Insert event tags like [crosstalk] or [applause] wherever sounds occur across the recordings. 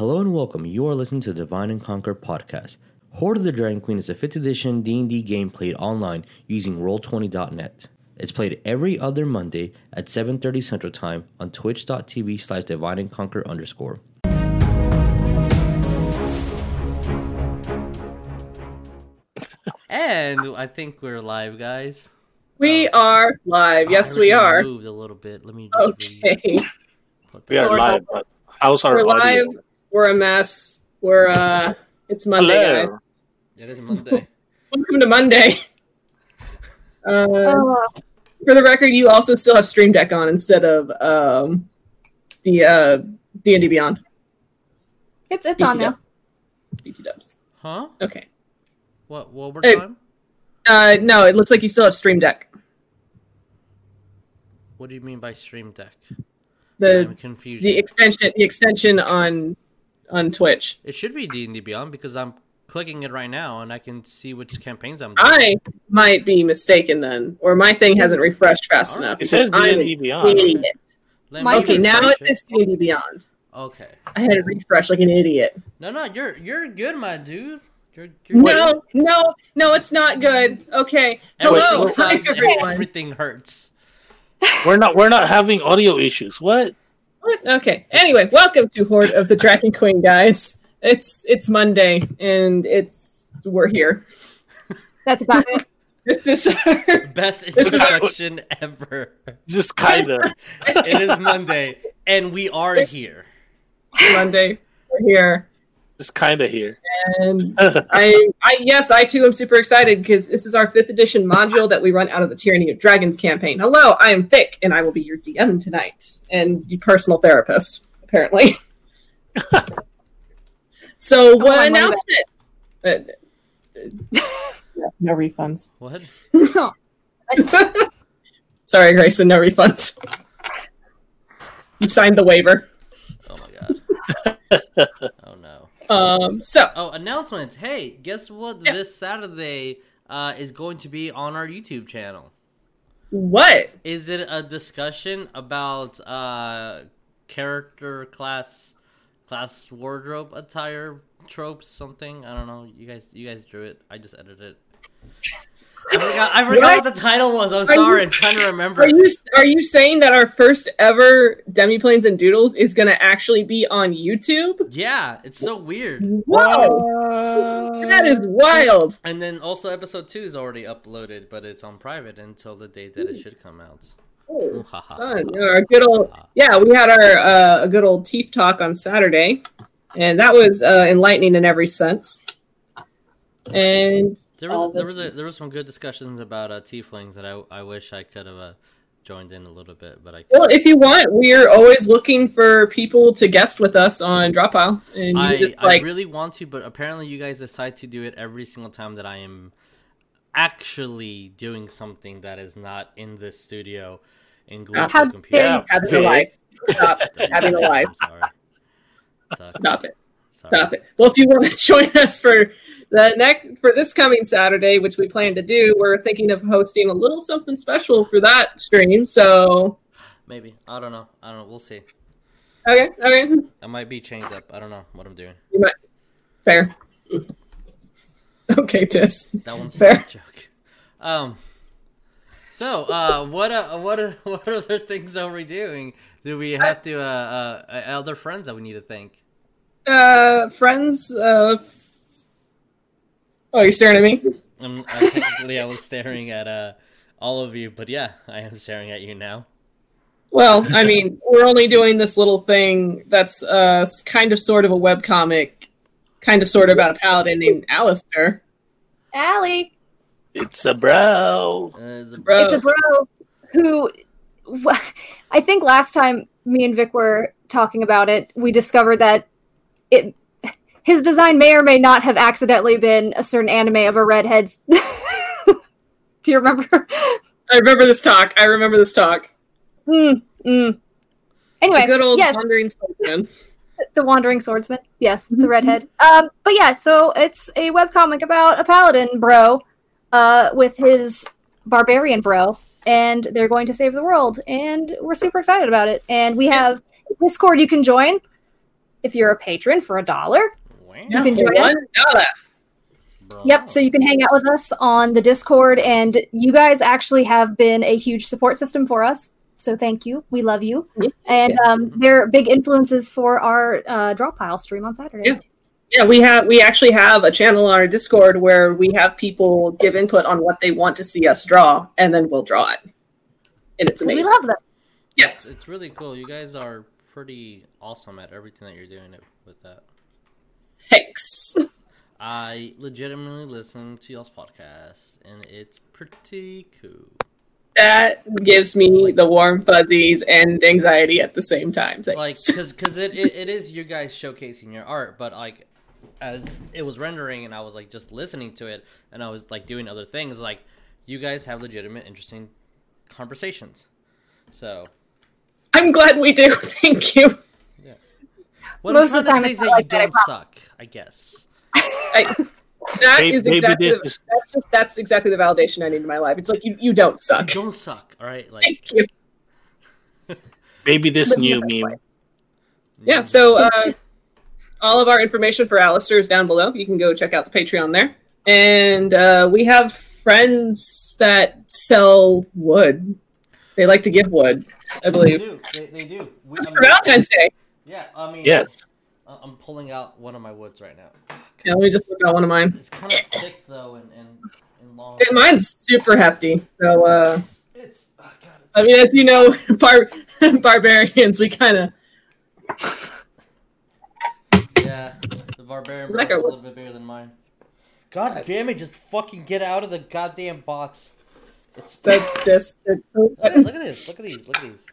Hello and welcome. You are listening to the Divine and Conquer podcast. Hoard of the Dragon Queen is a 5th edition D&D game played online using Roll20.net. It's played every other Monday at 7.30 Central Time on twitch.tv slash divine and conquer underscore. And I think we're live, guys. We oh. are live. Yes, we are. Moved a little bit. Let me just Okay. read what the- We are live, but how's our We're audio? live. We're a mess. We're uh it's Monday, Hello. guys. It is Monday. [laughs] Welcome to Monday. [laughs] Uh, Oh, for the record, you also still have Stream Deck on instead of um the uh D&D Beyond. it's it's on BT now. BT dubs. huh? Okay. What? What more Hey. time? Uh no, it looks like you still have Stream Deck. What do you mean by Stream Deck? The I'm confused. the extension the extension on on Twitch. it should be D and D Beyond because I'm clicking it right now and I can see which campaigns I'm doing. I might be mistaken then, or my thing hasn't refreshed fast Alright. enough. It says I'm D&D Beyond. idiot. Let Mine me Okay, now refresh it says D&D Beyond. Okay. I had to refresh like an idiot. No, no, you're you're good, my dude. You're, you're No, no, no, it's not good. Okay. Hello, wait, hi everyone. everything hurts. We're not we're not having audio issues. What? What? Okay. Anyway, welcome to Hoard of the Dragon Queen, guys. It's it's Monday and it's we're here. That's about it. [laughs] This is our Best This is- introduction ever. Just kind of. It is Monday and we are here. Monday. We're here. Just kind of here. And [laughs] I, I yes, I too am super excited because this is our fifth edition module that we run out of the Tyranny of Dragons campaign. Hello, I am Vic, and I will be your DM tonight and your personal therapist, apparently. [laughs] so, what I announcement? Uh, [laughs] no refunds. What? Sorry, Greyson, no refunds. You signed the waiver. Oh my god. oh no. Um, so Oh, announcements. Hey, guess what? Yeah. This Saturday uh, is going to be on our YouTube channel. what? Is it a discussion about uh, character class, class wardrobe attire tropes, something? I don't know. You guys, you guys drew it. I just edited it. I forgot. I forgot what the title was. I'm you- sorry. I'm trying to remember. Are you are you saying that our first ever Demiplanes and Doodles is going to actually be on YouTube? Yeah, it's so weird. Whoa, that is wild. And then also episode two is already uploaded, but it's on private until the date that it should come out. Oh, fun. Yeah, Our good old yeah, we had our uh, a good old teeth talk on Saturday, and that was uh, enlightening in every sense. And There was there was a, there was some good discussions about uh, tieflings that I I wish I could have uh, joined in a little bit, but I well, couldn't. if you want, we're always looking for people to guest with us on Dropout, and you I, just I really want to, but apparently you guys decide to do it every single time that I am actually doing something that is not in this studio in Google How computer. dare Yeah, [laughs] having a life. Stop having a life. I'm sorry. Stop it. Sorry. Stop it. Well, if you want to [laughs] join us for the next for this coming Saturday, which we plan to do, we're thinking of hosting a little something special for that stream. So, Maybe I don't know. I don't know. We'll see. okay, okay, I might be changed up. I don't know what I'm doing. you might fair. [laughs] Okay, Tis. That one's Fair. a joke. Um. So, uh, what uh, what uh, [laughs] what other things are we doing? Do we have to uh, uh other friends that we need to thank? Uh, friends. Uh, oh, you're staring at me. Um, I, technically, I was staring at uh all of you, but yeah, I am staring at you now. Well, [laughs] I mean, we're only doing this little thing that's uh kind of sort of a webcomic, kind of sort of about a paladin named Alistair. Allie, It's a bro. Uh, is it- Bro. it's a bro who wh- I think last time me and Vic were talking about it, we discovered that it his design may or may not have accidentally been a certain anime of a redhead. [laughs] Do you remember? I remember this talk. I remember this talk. Mm, mm. Anyway, The good old yes, wandering swordsman. the wandering swordsman. Yes, the redhead. Um, but yeah, so it's a webcomic about a paladin bro, uh, with his barbarian bro, and they're going to save the world, and we're super excited about it. And we have Discord you can join. if you're a patron for a dollar. Wow. You can join us. one dollar. Yep, so you can hang out with us on the Discord, and you guys actually have been a huge support system for us. So thank you. We love you. Yeah. And um, they're big influences for our uh, draw pile stream on Saturdays. Yeah. Yeah, we have we actually have a channel on our Discord where we have people give input on what they want to see us draw, and then we'll draw it. And it's 'Cause we amazing. love them. yes. It's really cool. You guys are pretty awesome at everything that you're doing it with that. Thanks. I legitimately listen to y'all's podcast, and it's pretty cool. That gives me the warm fuzzies and anxiety at the same time. Thanks. Like, cause, cause it, it, it is you guys showcasing your art, but like, as it was rendering, and I was like just listening to it, and I was like doing other things. Like, you guys have legitimate, interesting conversations. So, I'm glad we do. [laughs] Thank you. What Most I'm of the trying time to say it's is not that you that, I don't suck. I guess. [laughs] I, that Maybe- is exactly this is- that's just that's exactly the validation I need in my life. It's like you, you don't You suck. don't suck. All right, like. Thank you. [laughs] Maybe this new meme. Yeah, so uh, all of our information for Alistair is down below. You can go check out the Patreon there. And uh, we have friends that sell wood. They like to give wood, I They believe. do. They, they do. We, I For mean, Valentine's Day. Yeah, I mean, Yes. I- I'm pulling out one of my woods right now. Yeah, let me just look at one of mine. It's kind of thick though, and and, and long. And mine's super hefty. So, uh, It's, it's oh god. It's, I mean, as you know, [laughs] bar- [laughs] barbarians, we kind of. yeah, the barbarian Like box is a little bit bigger than mine. God damn it! Just fucking get out of the goddamn box. It's So just. [laughs] look, at, look at this. Look at these. Look at these.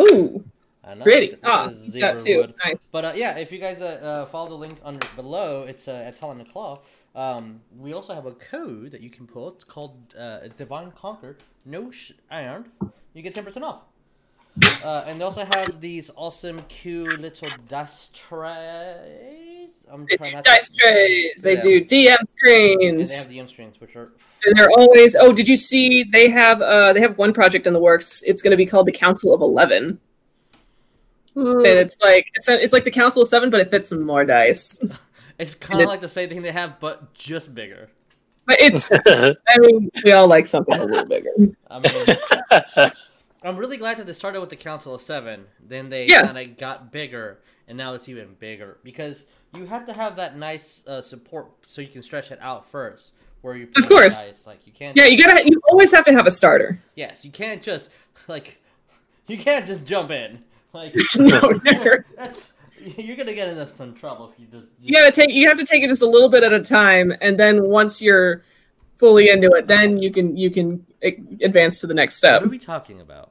Ooh, I know. pretty. Ah, you got two. wood. Nice. But uh, yeah, if you guys uh, uh, follow the link under below, it's uh, at Talon the Claw. Um, we also have a code that you can pull. It's called uh, Divine Conquer. No sh- iron. You get ten percent off. Uh, and they also have these awesome, cute little dice trays. I'm They trying do not to- dice trays. They Yeah. do DM And they have the M screens, which are and they're always oh did you see they have uh they have one project in the works it's going to be called the council of 11 Ooh. and it's like it's, a, it's like the council of 7 but it fits some more dice it's kind of like the same thing they have, but just bigger. but it's [laughs] i mean we all like something a little bigger I mean, [laughs] I'm really glad that they started with the Council of Seven. Then they Yeah. kind of got bigger, and now it's even bigger because you have to have that nice uh, support so you can stretch it out first. Where you put Of course. the dice. like you can't. yeah you gotta you always have to have a starter Yes, you can't just like [laughs] you can't just jump in. Like [laughs] no [laughs] never that's you're gonna get into some trouble if you just. you gotta take you have to take it just a little bit at a time and then once you're fully into it then you can you can advance to the next step. What are we talking about?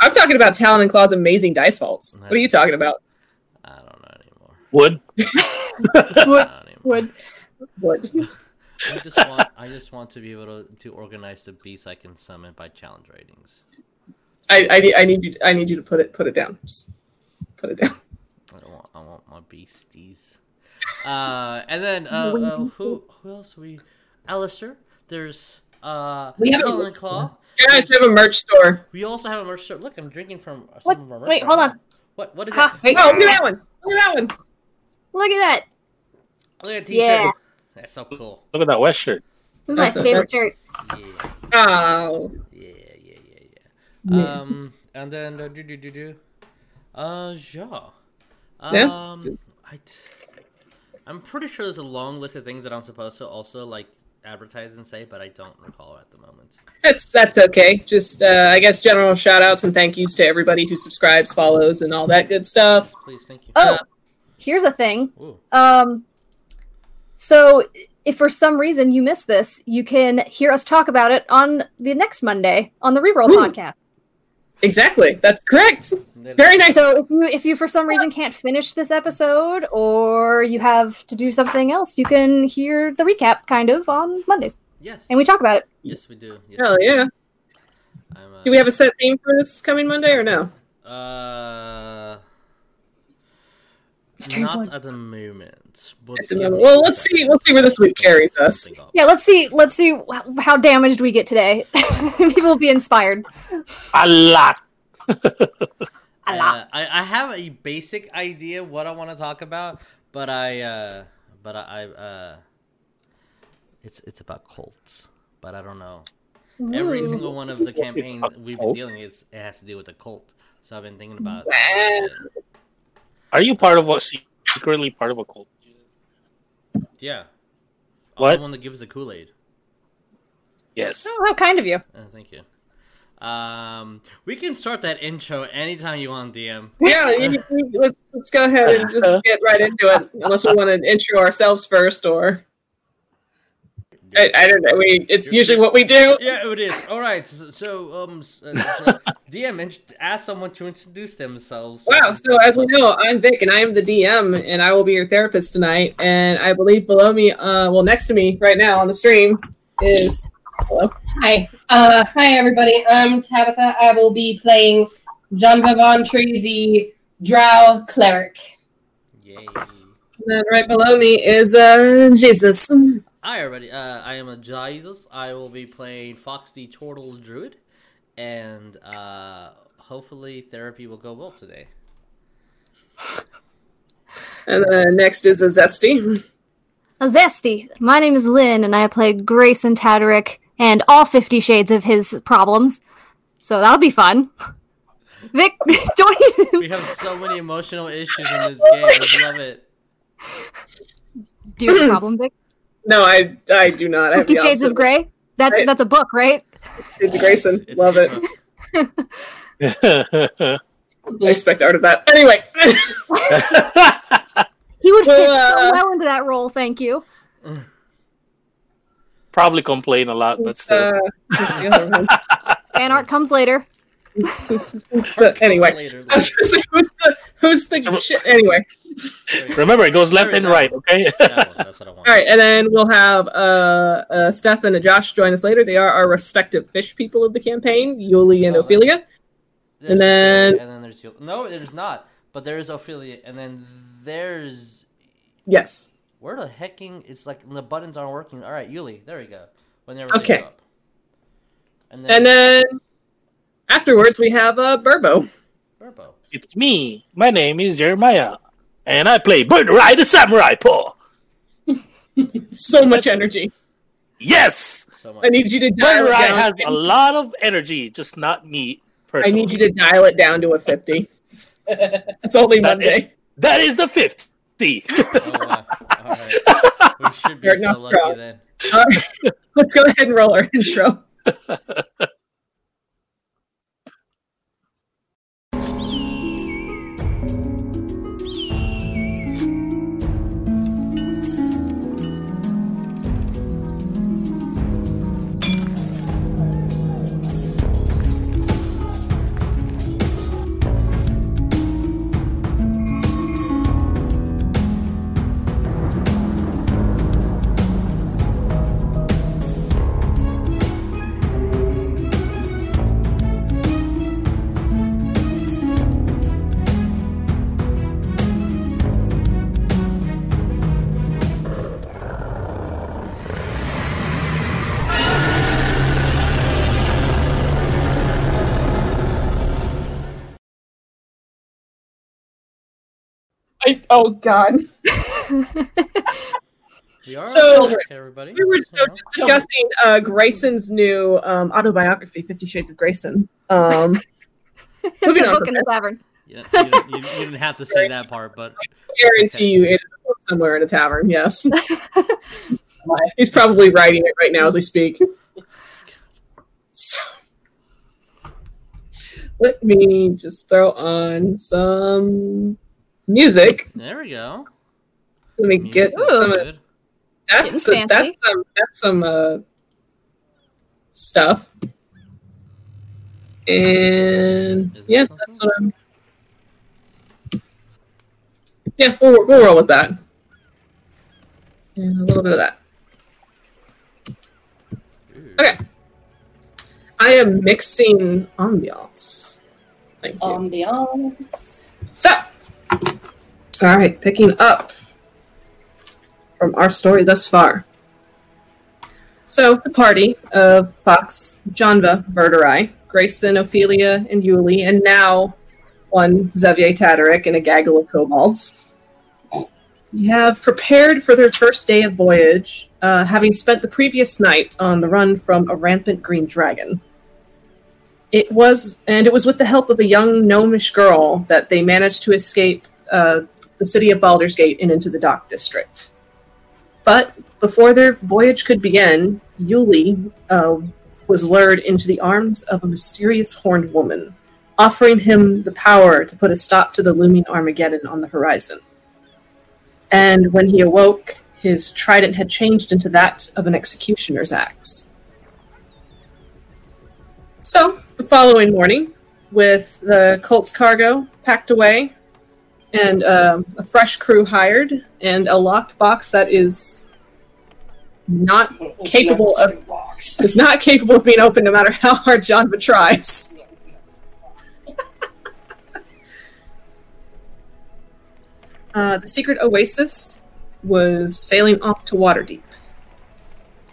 i'm talking about talon and claw's amazing dice vaults what are you talking about I don't know anymore. Wood. [laughs] Wood. don't anymore. Would what I just want I just want to be able to, to organize the beasts I can summon by challenge ratings. I, I, need- I need you I need you to put it put it down. Just put it down. I want I want my beasties. Uh, and then uh, uh, who who else we? Alistair. There's uh We have a- Talon Claw. Guys, we have a merch store. We also have a merch shirt. Look, I'm drinking from some What? of our merch. Wait, hold on. What what is Ha, that? wait. Oh, look at that one. Look at that one. Look at that. Look at that t-shirt. Yeah. That's so cool. Look at that West shirt. This is my favorite shirt. Yeah. Oh. Yeah, yeah, yeah, yeah. Yeah. Um, and then uh, do do do do. Uh, yeah. Yeah? Um, I. T- I'm pretty sure there's a long list of things that I'm supposed to also like advertise and say, but I don't recall at the moment. That's that's okay. Just uh, I guess general shout outs and thank yous to everybody who subscribes, follows, and all that good stuff. Please, thank you. Oh, here's a thing. Ooh. Um, so if for some reason you missed this, you can hear us talk about it on the next Monday on the Reroll Ooh. podcast. Exactly. That's correct. Very nice. So if you if you for some reason can't finish this episode or you have to do something else, you can hear the recap kind of on Mondays, Yes. and we talk about it. Yes, we do. Yes, Hell we do. yeah. Uh, Do we have a set theme for this coming Monday or no? Uh. Stream Not at the moment. But At the. Well, let's see. We'll see where this week carries us. Yeah, let's see. Let's see how damaged we get today. [laughs] People will be inspired. A lot. [laughs] A lot. Uh, I, I have a basic idea what I want to talk about, but I uh, but I, I uh, it's it's about cults, but I don't know. Every single one of the campaigns we've been dealing is it has to do with a cult. So I've been thinking about. Wow. Are you part of what secretly part of a cult? Yeah. What? I'm the one that gives the Kool Aid. Yes. Oh, how kind of you. Uh, thank you. Um, we can start that intro anytime you want, DM. [laughs] Yeah, you- you- let's let's go ahead and just [laughs] get right into it. Unless we want to intro ourselves first, or I, I don't know. We it's usually what we do. Yeah, it is. All right. So, so um, uh, so, DM, int- ask someone to introduce themselves. Wow. So as we know, I'm Vic, and I am the DM, and I will be your therapist tonight. And I believe below me, uh, well, next to me right now on the stream is hello. Hi. Uh, hi, everybody. I'm Tabatha. I will be playing Janva Vohntree, the Drow cleric. Yay. And then right below me is uh Jesus. Hi, everybody. Uh, I am a Jesus. I will be playing Fox the Tortle Druid, and uh, hopefully therapy will go well today. [laughs] And then next is a Zesty. [laughs] A Zesty. My name is Lyn, and I play Greyson Tataric and all 50 shades of his problems. So that'll be fun. [laughs] Vic, don't even. We have so many emotional issues in this game. I love it. Do you have a problem, Vic? No, I I do not. I Fifty Shades of. Grey? That's Right. that's a book, right? Shades of Greyson. It's- it's Love it. I expect out of that. Anyway, [laughs] He would fit Well, so uh, well into that role, thank you. Probably complain a lot, but still. uh, who's the other one? Fan art comes later. Who's- who's [laughs] the- anyway, Later, I say, who's the who's the shit? Anyway. Remember, it goes left and right, okay? That one, That's what I want. all right, and then we'll have uh, uh Stefan and Josh join us later. They are our respective fish people of the campaign, Yuliy and Oh, Ophelia. And then- Ophelia, and then there's Yul- no, there's not. But there is Ophelia, and then there's Yes. where the hecking? It's like the buttons aren't working. All right, Yuliy, there we go. Whenever they Okay. up. And then, And then afterwards we have uh Burbo. Burbo. it's me. My name is Jeremiah. And I play Birdurai the Samurai Paul. [laughs] So much energy. So Yes! much. I need you to dial Bird it Ride has a lot of energy, just not me Personally. I need you to dial it down to a fifty. [laughs] It's only That Monday. That is the 50. Oh, wow. All right. We should be You're so not lucky proud. then. All right, [laughs] let's go ahead and roll our intro. I, oh God. [laughs] We are So- okay, everybody. We were so just discussing uh, Greyson's new um, autobiography, Fifty Shades of Greyson. Um, [laughs] It's a book from in the tavern. You, you, didn't- you, you didn't have to say that part, but [laughs] guarantee you it is somewhere in a tavern. Yes, he's probably writing it right now as we speak. So, let me just throw on some music. there we go. Let me get Music is some of that's Getting fancy. that's some that's some uh, stuff. And Is yeah, that's what I'm. Yeah, we'll, we'll roll with that. And a little bit of that. Ooh. Okay. I am mixing ambiance. Thank you. Ambiance. So, all right, picking up from our story thus far. So, the party of Fox, Janva, Birdurai, Greyson, Ophelia, and Yuliy, and now one Xavier Tataric, and a gaggle of kobolds. Have prepared for their first day of voyage, uh, having spent the previous night on the run from a rampant green dragon. It was, and it was with the help of a young gnomish girl that they managed to escape uh, the city of Baldur's Gate and into the Dock District. But before their voyage could begin, Yuliy uh, was lured into the arms of a mysterious horned woman, offering him the power to put a stop to the looming Armageddon on the horizon. And when he awoke, his trident had changed into that of an executioner's axe. So, the following morning, with the cult's cargo packed away, and um, a fresh crew hired, and a locked box that is not capable of is not capable of being opened no matter how hard John tries. [laughs] Uh, the secret oasis was sailing off to Waterdeep.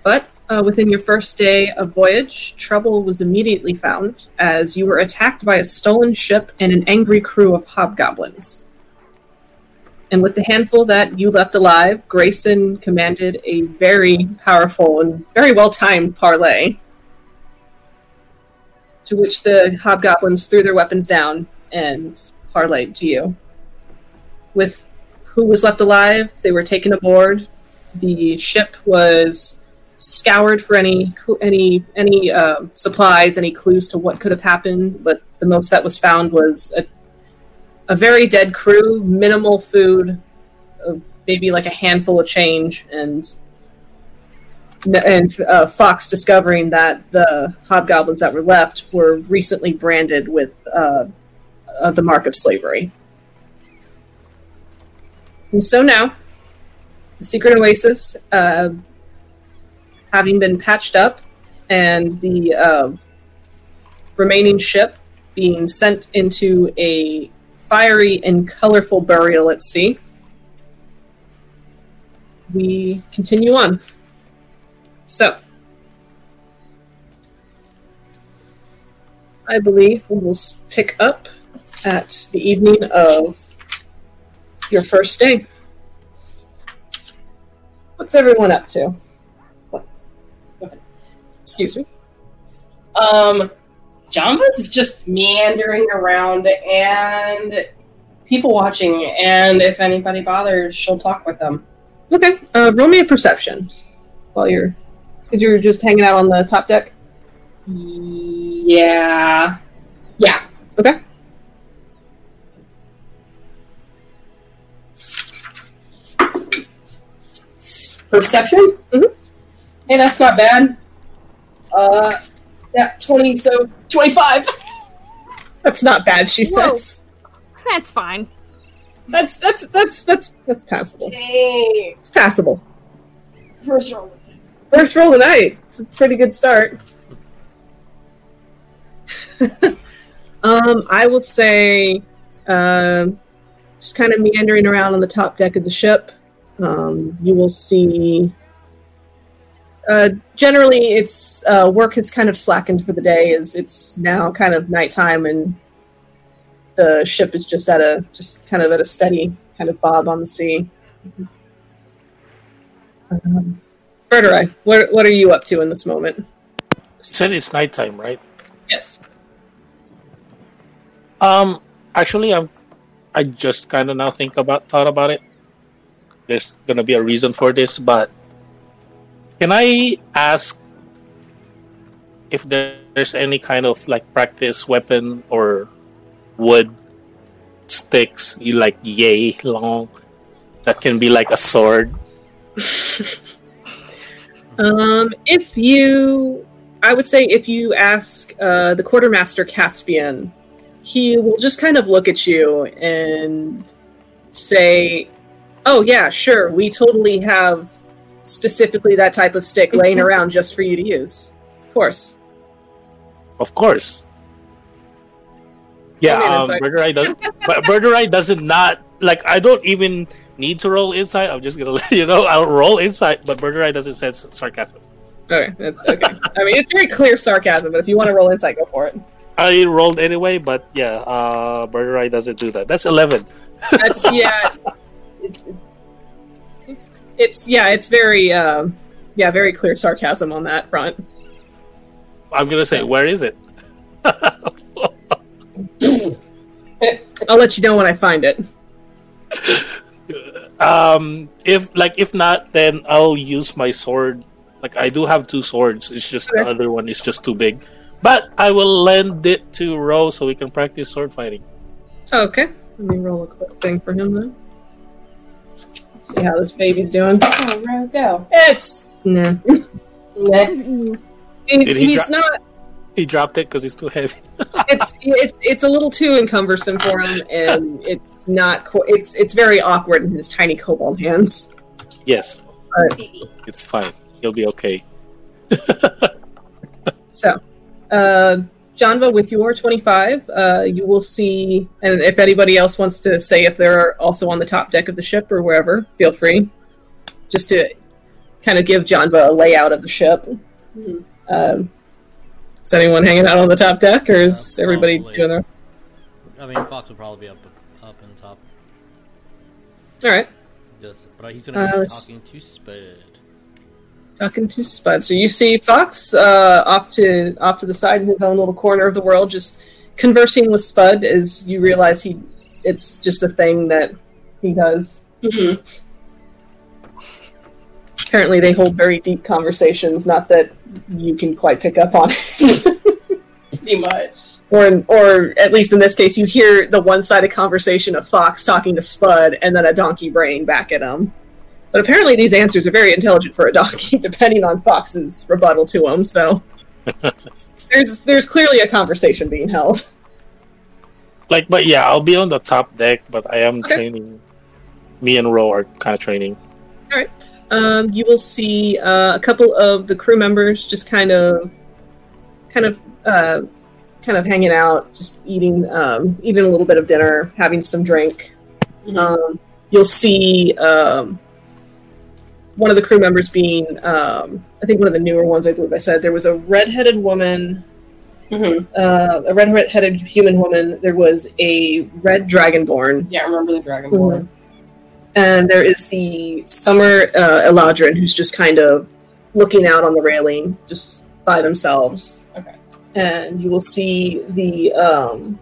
But uh, within your first day of voyage, trouble was immediately found as you were attacked by a stolen ship and an angry crew of hobgoblins. And with the handful that you left alive, Greyson commanded a very powerful and very well timed parlay. To which the hobgoblins threw their weapons down and parlayed to you. With who was left alive, they were taken aboard. The ship was scoured for any any any uh, supplies, any clues to what could have happened. But the most that was found was a a very dead crew, minimal food, uh, maybe like a handful of change, and and uh, Fox discovering that the hobgoblins that were left were recently branded with uh, uh, the mark of slavery. And so now, the secret oasis, uh, having been patched up, and the uh, remaining ship being sent into a fiery and colorful burial at sea. We continue on. So, I believe we will pick up at the evening of your first day. What's everyone up to? What? Excuse me. Um, Janva's just meandering around and people watching, and if anybody bothers, she'll talk with them. Okay, uh, roll me a perception while you're, because you're just hanging out on the top deck. Yeah. Yeah. Okay. Perception? Mhm. Hey, that's not bad. Uh, yeah, 20, so 25. [laughs] That's not bad, she Whoa. says. That's fine. That's that's that's that's that's passable. Hey, It's passable. first roll. First roll of the night. It's a pretty good start. [laughs] um, I will say, um, just kind of meandering around on the top deck of the ship. Um, you will see. Uh, generally, it's uh, work has kind of slackened for the day, as it's now kind of nighttime, and the ship is just at a just kind of at a steady kind of bob on the sea. Um, Birdurai, what what are you up to in this moment? Said it's nighttime, right? Yes. Um, actually, I'm. I just kind of now think about thought about it. There's gonna be a reason for this, but can I ask if there's any kind of like practice weapon or wood sticks, you like yay long, that can be like a sword? [laughs] Um, if you, I would say, if you ask uh, the quartermaster Caspian, he will just kind of look at you and say, "Oh yeah, sure, we totally have specifically that type of stick laying around just for you to use." Of course. Of course. Yeah, I mean, it's um, like- Birdurai does, [laughs] but Birdurai doesn't not like. I don't even need to roll inside. I'm just gonna [laughs] let you know. I'll roll inside, but Birdurai doesn't sense sarcasm. Okay, that's okay. I mean, it's very clear sarcasm, but if you want to roll insight, go for it. I rolled anyway, but yeah, uh, Birdurai doesn't do that. That's eleven. That's yeah. [laughs] It's, it's yeah. It's very um, yeah. Very clear sarcasm on that front. I'm gonna say, where is it? I'll let you know when I find it. [laughs] um, if like if not, then I'll use my sword. Like I do have two swords. It's just the other one is just too big. But I will lend it to Rose so we can practice sword fighting. Okay. Let me roll a quick thing for him then. See how this baby's doing. Oh, Ro, go. It's no. [laughs] Nah. It's, he he's dro- not. He dropped it because he's too heavy. [laughs] It's it's it's a little too encumbersome for him, and it's not. qu- It's it's very awkward in his tiny kobold hands. yes, Baby. it's fine. He'll be okay. [laughs] So, uh, Janva, with your 25, uh, you will see, and if anybody else wants to say if they're also on the top deck of the ship or wherever, feel free. Just to kind of give Janva a layout of the ship. Mhm. Um, is anyone hanging out on the top deck, or is Yeah, everybody probably. doing their? I mean, Fox will probably be up, up and top. All right, Just, but he's gonna Uh, be let's- talking to Spud. Talking to Spud. So you see Fox uh, off to off to the side in his own little corner of the world, just conversing with Spud. As you realize he, it's just a thing that he does. Mhm. apparently they hold very deep conversations not that you can quite pick up on Pretty much. or in, or at least in this case you hear the one-sided conversation of fox talking to spud and then a donkey braying back at him but apparently these answers are very intelligent for a donkey [laughs] depending on fox's rebuttal to them. so [laughs] there's there's clearly a conversation being held Like, but yeah, I'll be on the top deck, but I am Okay. training. Me and Ro are kind of training. All right. Um, you will see uh, a couple of the crew members just kind of, kind of, uh, kind of hanging out, just eating, um, eating a little bit of dinner, having some drink. Mhm. Um, you'll see um, one of the crew members being, um, I think one of the newer ones. I believe I said there was a redheaded woman, Mhm. uh, a red-headed human woman. There was a red dragonborn, Yeah, I remember the Dragonborn. and there is the summer uh, Eladrin who's just kind of looking out on the railing, just by themselves. Okay. And you will see the um,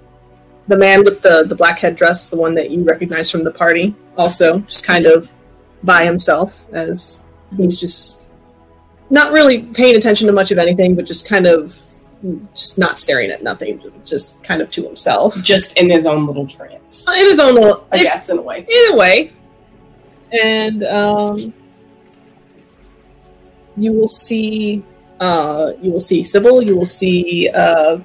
the man with the the black headdress, the one that you recognize from the party, also just kind of by himself as he's just not really paying attention to much of anything, but just kind of just not staring at nothing, just kind of to himself Just in his own little trance. in his own little. I guess, in a way. in a way and um, you will see uh, you will see Sybil you will see uh,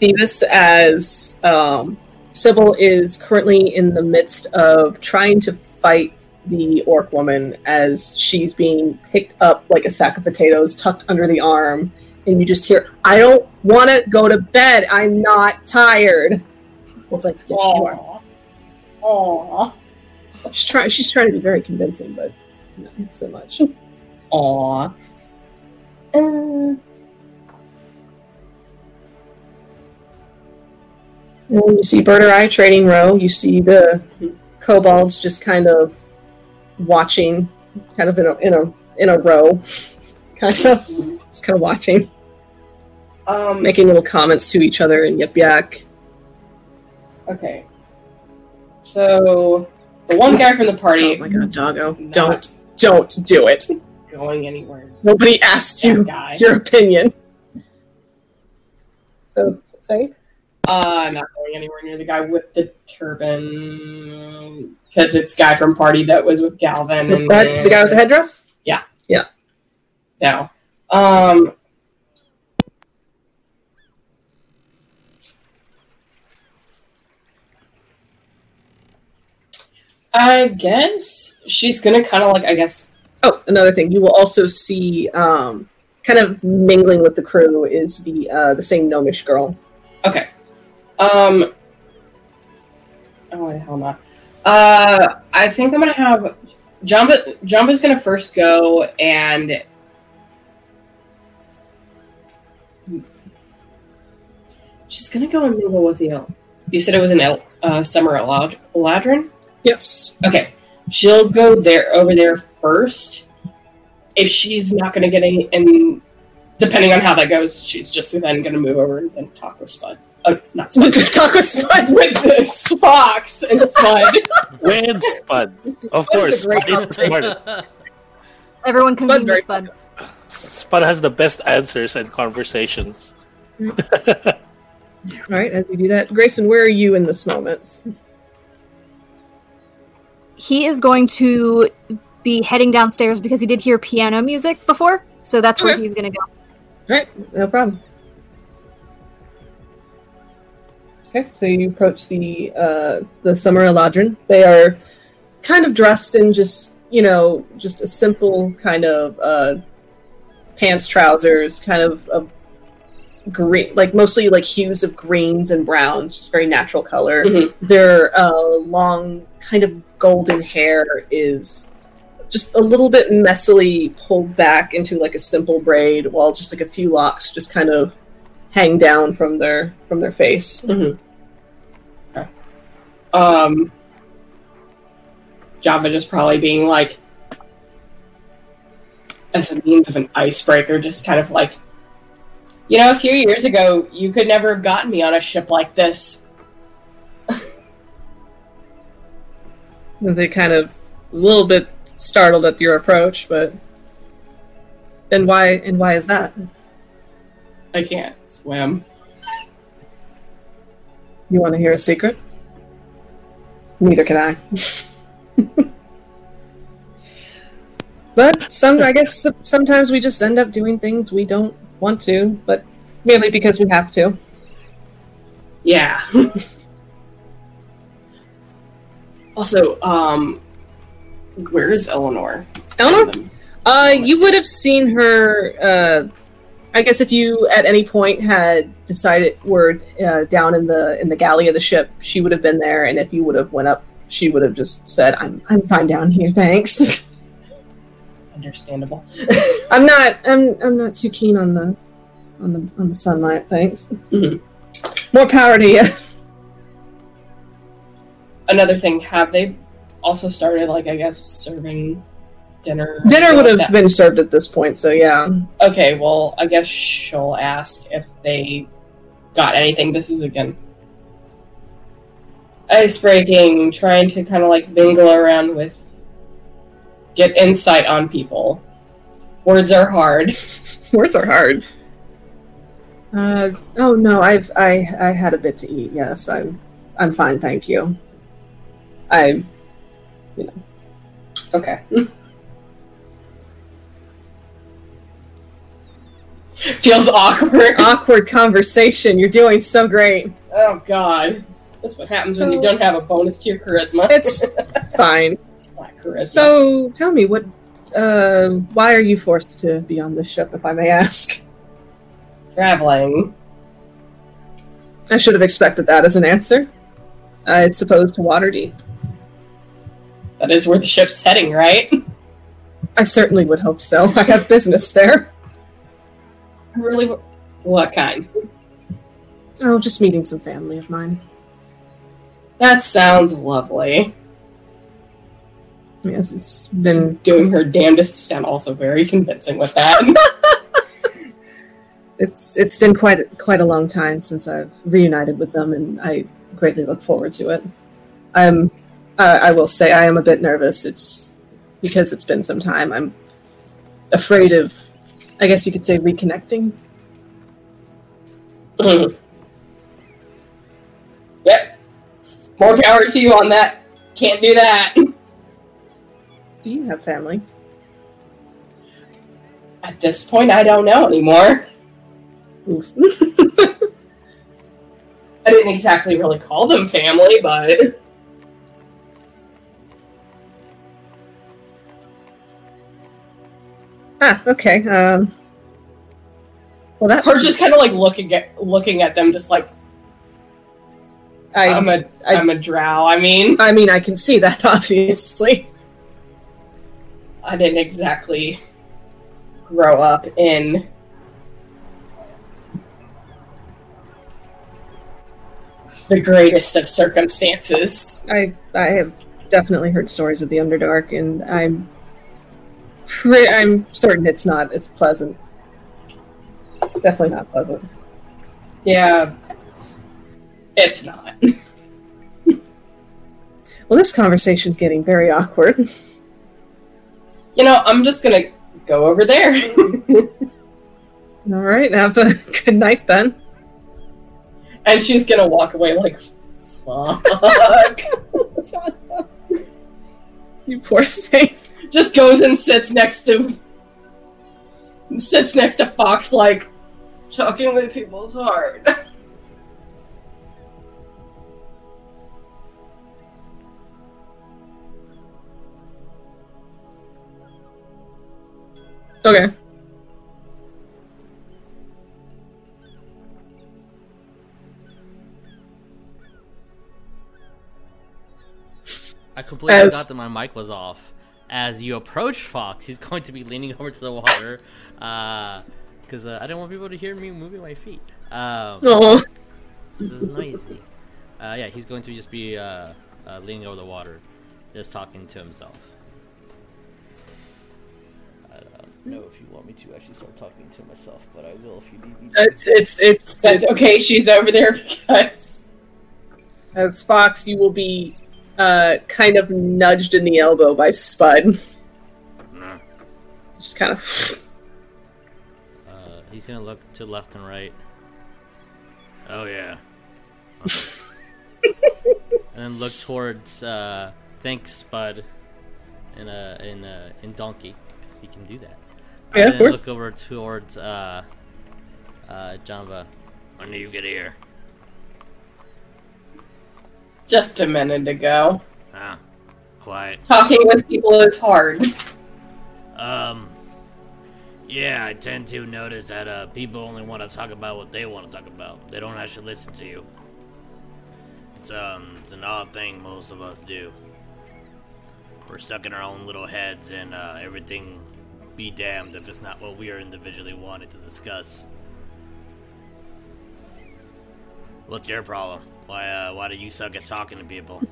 Phoebus as um, Sybil is currently in the midst of trying to fight the orc woman as she's being picked up like a sack of potatoes tucked under the arm and you just hear I don't want to go to bed I'm not tired it's like yes you are Aww. Aww. She's trying. She's trying to be very convincing, but not so much. Aww. And you see Birdurai trading row. You see the kobolds just kind of watching, kind of in a in a in a row, kind of just kind of watching, Um, making little comments to each other and yip yak. okay. So, the one guy from the party Oh my god, doggo! Don't don't do it. going anywhere. Nobody asked you guy. your opinion. So say. Uh, not going anywhere near the guy with the turban. Because it's guy from party that was with Galvin. The, and that- the guy with the headdress? Yeah, yeah, no. Um. I guess she's gonna kind of like I guess Oh, another thing. You will also see, um, kind of mingling with the crew, is the uh, the same gnomish girl. okay. Um. Oh hell not. Uh, I think I'm gonna have Janva. Janva's gonna first go and she's gonna go and mingle with the elf. You said it was an el- uh, summer elad- eladrin. Yes. Okay, she'll go there over there first. If she's not gonna get any, and depending on how that goes, she's just then gonna move over and then talk with Spud. Uh, not Spud. [laughs] Talk with Spud. with the Fox and Spud. With Spud. Of Spud's course, a great Spud is the smartest. Everyone Spud's convene very Spud. Spud has the best answers and conversations. [laughs] All right, as you do that, Greyson, where are you in this moment? He is going to be heading downstairs because he did hear piano music before, so that's where Okay. he's going to go. All right, no problem. Okay, so you approach the uh, the summer eladrin. They are kind of dressed in just you know just a simple kind of uh, pants, trousers, kind of of green, like mostly like hues of greens and browns, just very natural color. Mhm. Their uh, long kind of golden hair is just a little bit messily pulled back into like a simple braid, while just like a few locks just kind of hang down from their from their face. Okay. Um, Janva just probably being like, as a means of an icebreaker, just kind of like, you know, a few years ago, you could never have gotten me on a ship like this. They kind of a little bit startled at your approach, but and why and why is that? I can't swim. You want to hear a secret? Neither can I. but some, I guess, sometimes we just end up doing things we don't want to, but merely because we have to. Yeah. [laughs] also, um, where is Eleanor? Eleanor, uh, you would have seen her. Uh, I guess if you at any point had decided were uh, down in the in the galley of the ship, she would have been there, and if you would have went up, she would have just said, "I'm I'm fine down here, thanks." [laughs] Understandable. [laughs] I'm not I'm I'm not too keen on the on the on the sunlight, thanks. Mhm. More power to you. [laughs] Another thing, have they also started, like, I guess, serving dinner? Dinner would have That- been served at this point, so yeah. Okay, well, I guess she'll ask if they got anything. This is again ice breaking, trying to kind of like mingle around with, get insight on people. Words are hard. [laughs] Words are hard. Uh oh no, I've I I had a bit to eat. Yes, I'm I'm fine, thank you. I you know, Okay. [laughs] [laughs] Feels awkward. awkward conversation. You're doing so great. Oh god. That's what happens when you don't have a bonus to your charisma. It's [laughs] fine. Charisma. So tell me what uh why are you forced to be on this ship if I may ask? traveling. I should have expected that as an answer. Uh, it's supposed to Waterdeep. That is where the ship's heading, right? [laughs] I certainly would hope so. I have business there. Really? What kind? Oh, just meeting some family of mine. That sounds lovely. Yes, it's been Doing her damnedest to sound also very convincing with that. [laughs] [laughs] it's it's been quite quite a long time since I've reunited with them, and I greatly look forward to it. I'm uh, I will say I am a bit nervous. It's because it's been some time. I'm afraid of, I guess you could say, reconnecting. [laughs] yep. More power to you on that. Can't do that. [laughs] Do you have family? At this point, I don't know anymore. Oof. [laughs] I didn't exactly really call them family, but ah, okay. Um, well, that her just kind of like looking at looking at them, just like I, I'm a I- am a drow. I mean, I mean, I can see that [laughs] obviously. I didn't exactly grow up in the greatest of circumstances. I I have definitely heard stories of the Underdark, and I'm pre- I'm certain it's not as pleasant. Definitely not pleasant. Yeah, it's not. [laughs] Well, this conversation's getting very awkward. You know, I'm just gonna go over there. [laughs] All right, have a good night then. and she's gonna walk away like, fuck. [laughs] You poor thing. Just goes and sits next to sits next to Fox like talking with people's heart. Okay. I completely As- forgot that my mic was off. As you approach Fox, he's going to be leaning over to the water, because uh, I don't want people to hear me moving my feet. Um, [laughs] Oh, This is noisy. Uh, yeah, he's going to just be uh, uh, leaning over the water, just talking to himself. I don't know if you want me to actually start talking to myself, but I will if you need me to. it's it's it's That's okay, she's over there because As Fox, you will be uh, kind of nudged in the elbow by Spud. Nah. Just kind of. Uh, he's gonna look to left and right. Oh yeah. [laughs] and then look towards uh, thanks Spud, in uh, in uh, in Donkey, because he can do that. Yeah, and of then course. look over towards uh, uh, Janva. When do you get here? Just a minute ago. Ah, quiet. Talking with people is hard. Um, yeah, I tend to notice that uh, people only want to talk about what they want to talk about. They don't actually listen to you. It's um, it's an odd thing most of us do. We're stuck in our own little heads, and uh, everything be damned if it's not what we are individually wanting to discuss. What's your problem? Why uh, why do you suck at talking to people?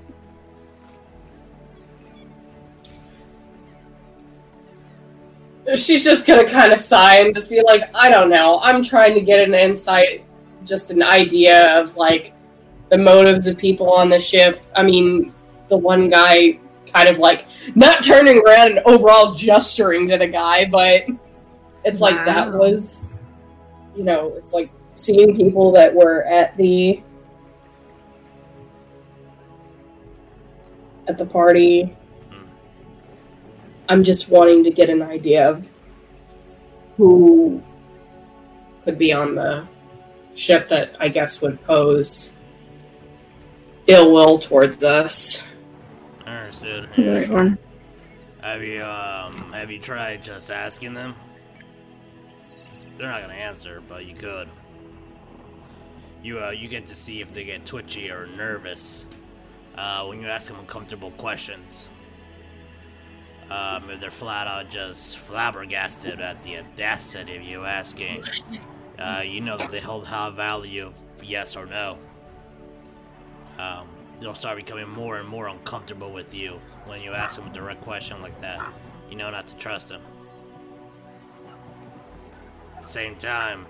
She's just gonna kind of sigh and just be like, I don't know. I'm trying to get an insight, just an idea of like the motives of people on the ship. I mean, the one guy kind of like not turning around and overall gesturing to the guy, but it's like that was, you know, it's like seeing people that were at the at the party. I'm just wanting to get an idea of who could be on the ship that I guess would pose ill will towards us. Understood. Right. Have you um have you tried just asking them? They're not gonna answer, but you could. You uh you get to see if they get twitchy or nervous uh, when you ask them uncomfortable questions. Um, if they're flat out just flabbergasted at the audacity of you asking, uh, you know that they hold high value yes or no. Um, they'll start becoming more and more uncomfortable with you when you ask them a direct question like that. You know not to trust them. Same time,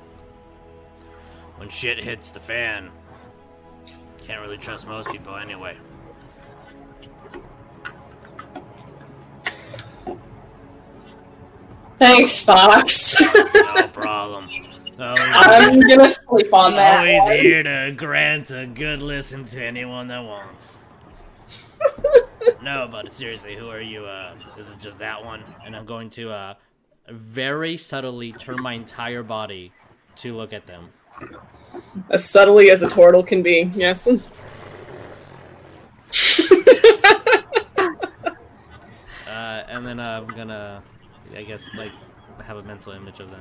when shit hits the fan, can't really trust most people anyway. Thanks, Fox. No [laughs] problem. Always, I'm gonna sleep on that. always one. here to grant a good listen to anyone that wants. no, but seriously, who are you? Uh, this is just that one, and I'm going to uh, very subtly turn my entire body to look at them. As subtly as a turtle can be, yes. Uh, and then uh, I'm gonna, I guess, like have a mental image of them,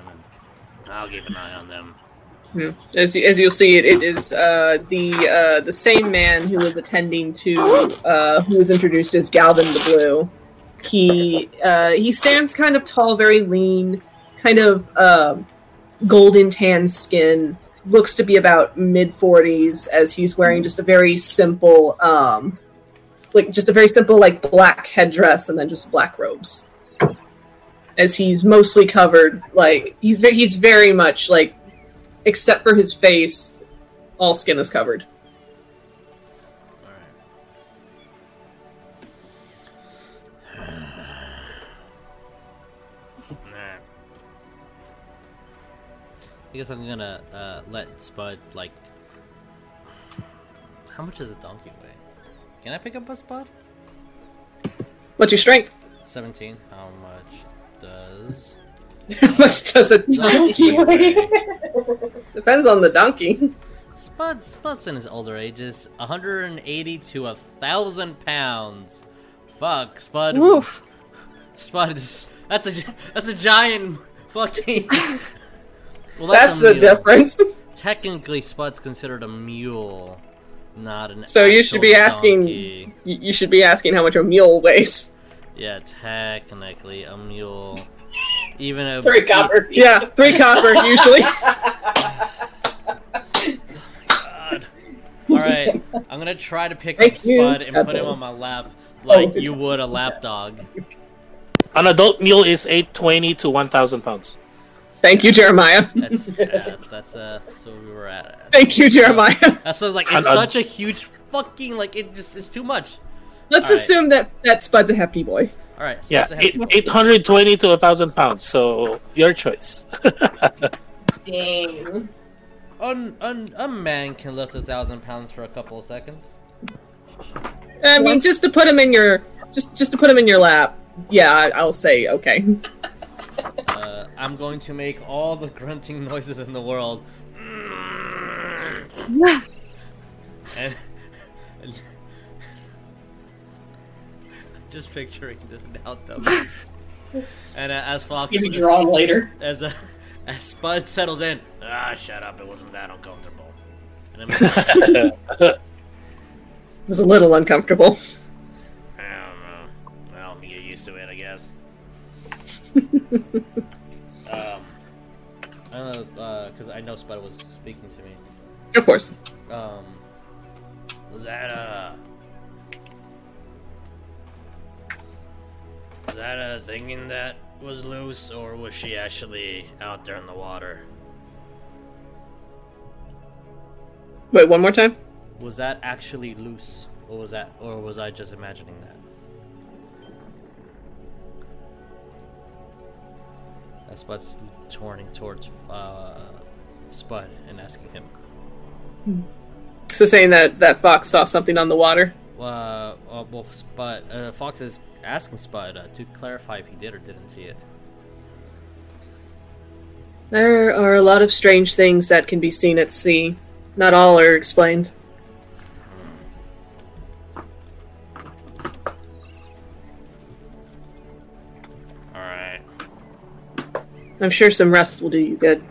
and I'll keep an eye on them. Yeah. As, you, as you'll see, it, it is uh, the uh, the same man who was attending to uh, who was introduced as Galvin the Blue. He uh, he stands kind of tall, very lean, kind of um golden tan skin, looks to be about mid 40s as he's wearing just a very simple um like just a very simple like black headdress and then just black robes as he's mostly covered like he's very he's very much like except for his face all skin is covered Nah. I guess I'm gonna uh, let Spud like. How much does a donkey weigh? Can I pick up a Spud? what's your strength Seventeen. How much does [laughs] how much does a [laughs] donkey donkey weigh? depends on the donkey Spud, Spud's in his older ages, 180 to a thousand pounds. Fuck, Spud. Woof. Spud, is, that's a that's a giant fucking. [laughs] well, that's a the mule. difference Technically, Spud's considered a mule, not an. So you should be asking- donkey. you, you should be asking how much a mule weighs Yeah, technically a mule. Even a Three copper. yeah three copper [laughs] usually Oh God. All right, I'm gonna try to pick Thank up you, Spud and put him on my lap like Oh. you would a lap dog. An adult mule is 820 to 1,000 pounds. thank you jeremiah That's yeah, that's that's uh that's where we were at. thank you jeremiah That's so it's like An it's ad- such a huge fucking like it just it's too much. Let's All right. assume that that spud's a hefty boy All right, so Yeah, eight, 820 to 1,000 pounds. So, your choice. [laughs] Dang. Un, un, a man can lift a thousand pounds for a couple of seconds. I mean, Once- just to put him in your just just to put him in your lap. Yeah, I, I'll say okay. Uh, I'm going to make all the grunting [laughs] noises in the world. Just picturing this now, [laughs] dummies. And uh, as Fox, Give you drawn later. as uh, [laughs] as Spud settles in, ah, shut up! It wasn't that uncomfortable. And I'm, [laughs] It was a little uncomfortable. I don't know. Well, me get used to it, I guess. um, I don't know, because I know Spud was speaking to me. Of course. Um, was that uh, was that a thing that was loose, or was she actually out there in the water? Wait, one more time. Was that actually loose, or was that, or was I just imagining that? That's Spud's turning towards uh, Spud and asking him. So saying that that fox saw something on the water. Uh, uh, well, Spud, uh, Fox is asking Spud uh, to clarify if he did or didn't see it. There are a lot of strange things that can be seen at sea. Not all are explained. All right, I'm sure some rest will do you good.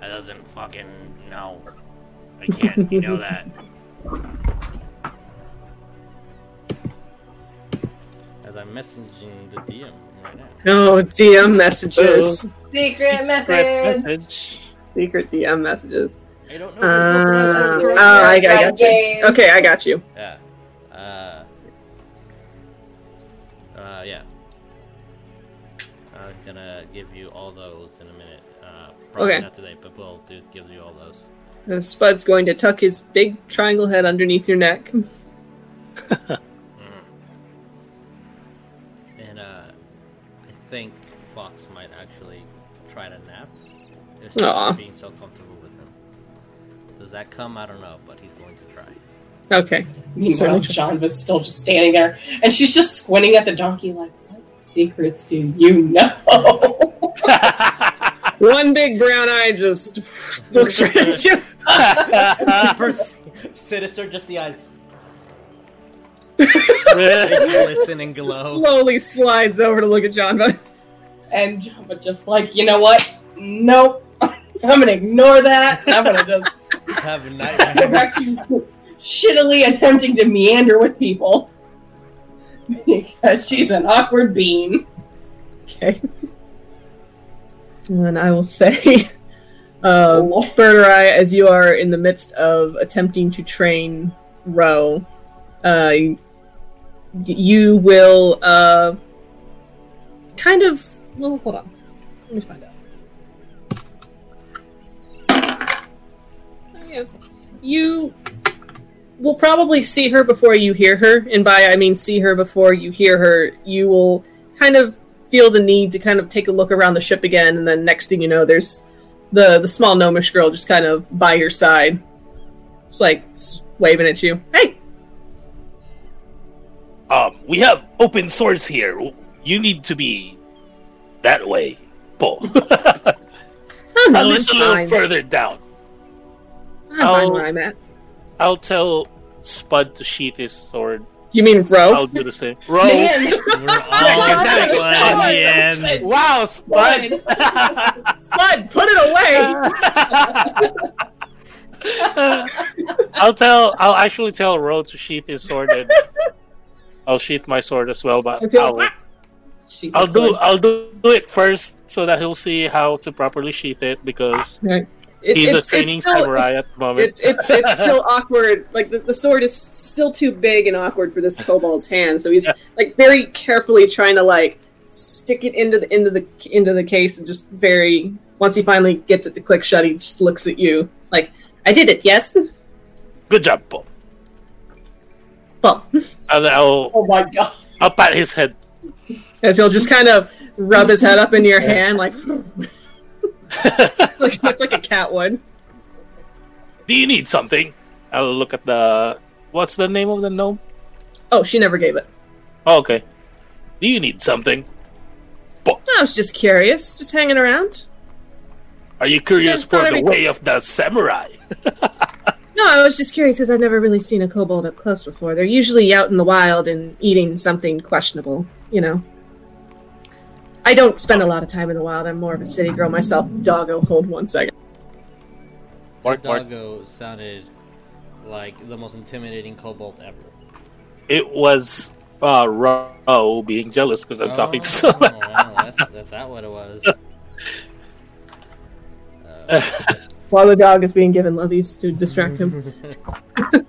that doesn't fucking know. I can't. You know that. [laughs] messaging the DM right now. Oh, DM messages. Secret message. message. Secret DM messages. I don't know. Uh, this oh, I, I got you. Games. Okay, I got you. Yeah. Uh, uh, yeah. I'm gonna give you all those in a minute. Uh, probably Okay. not today, but we'll do give you all those. Uh, Spud's going to tuck his big triangle head underneath your neck. [laughs] If Aw. being so comfortable with him. Does that come? I don't know, but he's going to try. Okay. Meanwhile, Certainly. Janva was still just standing there, and she's just squinting at the donkey, like, "What secrets do you know?" [laughs] One big brown eye just looks right at you. [laughs] Super sinister, just the eyes. They glisten and glow. [laughs] Slowly slides over to look at Janva. But and Janva was just like, "You know what? Nope. I'm gonna ignore that. I'm gonna just [laughs] Have go back nightmares. shittily attempting to meander with people because she's an awkward bean." okay. And I will say, [laughs] Uh, Oh. Birdurai, as you are in the midst of attempting to train Ro, uh, you will uh, kind of. Well, hold on. Let me find out. You will probably see her before you hear her, and by I mean see her before you hear her. You will kind of feel the need to kind of take a look around the ship again, and then next thing you know, there's the the small gnomish girl just kind of by your side, just like waving at you. Hey, Um, we have open swords here. You need to be that way, Paul. [laughs] no, At I'm least a little further down. I'm fine I'll- where I'm at. I'll tell Spud to sheath his sword. You mean Ro? I'll do the same. Roll. Man. We're all one fine. in the end. Wow, Spud. Spud, put it away. [laughs] I'll tell. I'll actually tell Ro to sheath his sword, and I'll sheath my sword as well. But I feel- I'll, She I'll do. I'll do it first so that he'll see how to properly sheath it because Right. It- he's a it's- training it's still- samurai at the moment. It's it's it's still [laughs] awkward. Like the, the sword is still too big and awkward for this kobold's hand, so he's Yeah. like very carefully trying to like stick it into the into the into the case and just very once he finally gets it to click shut, he just looks at you like, "I did it, yes." Good job, Paul. Well, And I'll Oh my god. I'll pat his head. as he'll just kind of rub his head up in your hand, like [laughs] [laughs] like, like a cat would. Do you need something? I'll look at the. What's the name of the gnome? Oh, she never gave it. Oh, okay. Do you need something? I was just curious, just hanging around. Are you curious for the everything- way of the samurai? [laughs] No, I was just curious because I've never really seen a kobold up close before. They're usually out in the wild and eating something questionable, you know. I don't spend a lot of time in the wild. I'm more of a city girl myself. Doggo, hold one second. Mark, Mark. Doggo sounded like the most intimidating kobold ever. It was uh, Ro being jealous because I'm talking to Oh, someone. wow, that's, that's that what it was. [laughs] Uh, While the dog is being given lovies to distract him. [laughs] [laughs]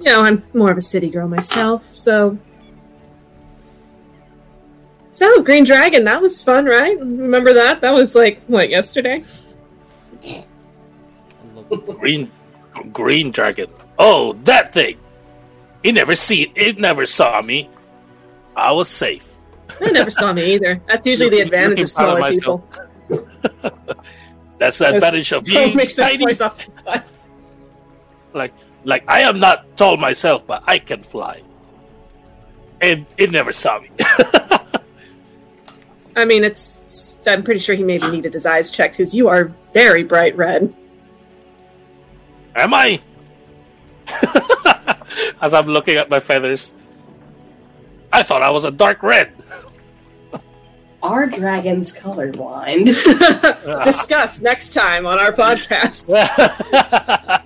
You know, I'm more of a city girl myself, so. So, Green Dragon, that was fun, right? Remember that? That was like, what, yesterday? green, green dragon. Oh, that thing! It never see. It never saw me. I was safe. They never saw me either. That's usually the advantage of proud of people. [laughs] That's the Yes. advantage of being tiny. voice off to the side. Like, like I am not tall myself, but I can fly. And it never saw me. [laughs] I mean, it's, it's- I'm pretty sure he maybe needed his eyes checked because you are very bright red. Am I? [laughs] As I'm looking at my feathers, I thought I was a dark red. Are dragons colorblind? [laughs] Discuss next time on our podcast. [laughs]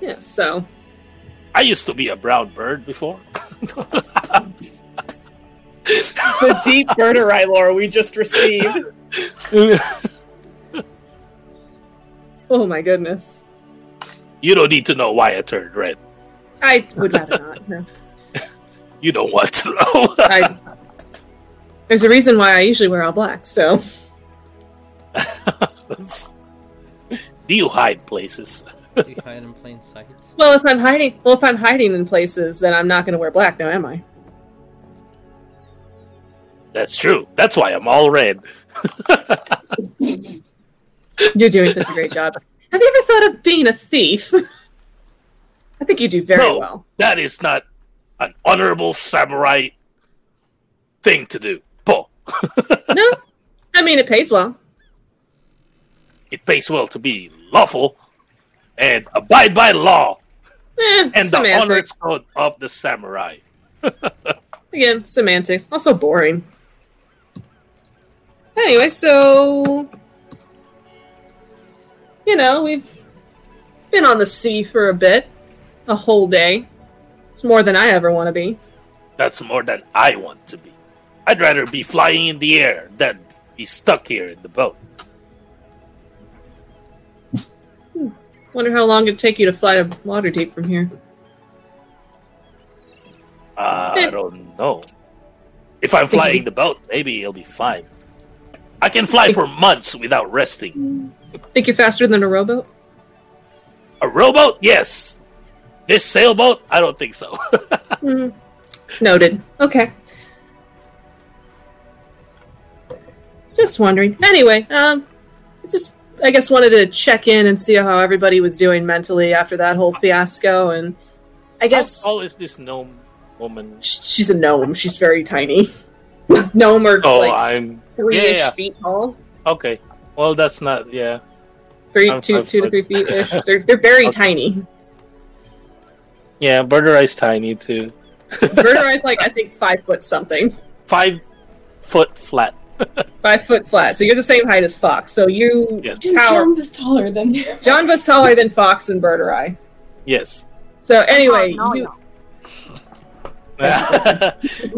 Yeah, so I used to be a brown bird before. The deep Birdurai lore we just received. Oh my goodness. you don't need to know why I turned red. I would rather not. no. [laughs] You don't want to know. I, there's a reason why I usually wear all black, so [laughs] Do you hide places? [laughs] do you hide in plain sight? well if I'm hiding well if I'm hiding in places then I'm not gonna wear black now, am I? That's true. That's why I'm all red. [laughs] [laughs] You're doing such a great job. Have you ever thought of being a thief? I think you do very No. well. That is not an honorable samurai thing to do. Paul. No? I mean it pays well. it pays well to be lawful and abide by law Eh, and the honor semantics. code of the samurai. [laughs] Again, semantics. Also boring. Anyway, so you know, we've been on the sea for a bit. A whole day. It's more than I ever want to be. That's more than I want to be. I'd rather be flying in the air than be stuck here in the boat. Wonder how long it'd take you to fly to Waterdeep from here. Uh, I don't know. If I'm flying the boat, maybe it'll be fine. I can fly for months without resting. Think you're faster than a rowboat? A rowboat? Yes. This sailboat? I don't think so. [laughs] Mhm. Noted. Okay. Just wondering. Anyway, um, just I guess wanted to check in and see how everybody was doing mentally after that whole fiasco, and I guess How tall is this gnome woman? she's a gnome. She's very tiny. [laughs] Gnome or Oh, like I'm three-ish yeah, yeah. feet tall. okay. Well, that's not. Yeah. Three, I'm two, five two to three feet ish. [laughs] They're they're very Okay. tiny. Yeah, Birdurai's tiny too. Birdurai's [laughs] like I think five foot something. Five foot flat. Five foot flat. So you're the same height as Fox. So you Yes. tower. Janva is taller than. Janva was taller than Fox and Birdurai. Yes. So anyway, oh, no, you, no. [laughs]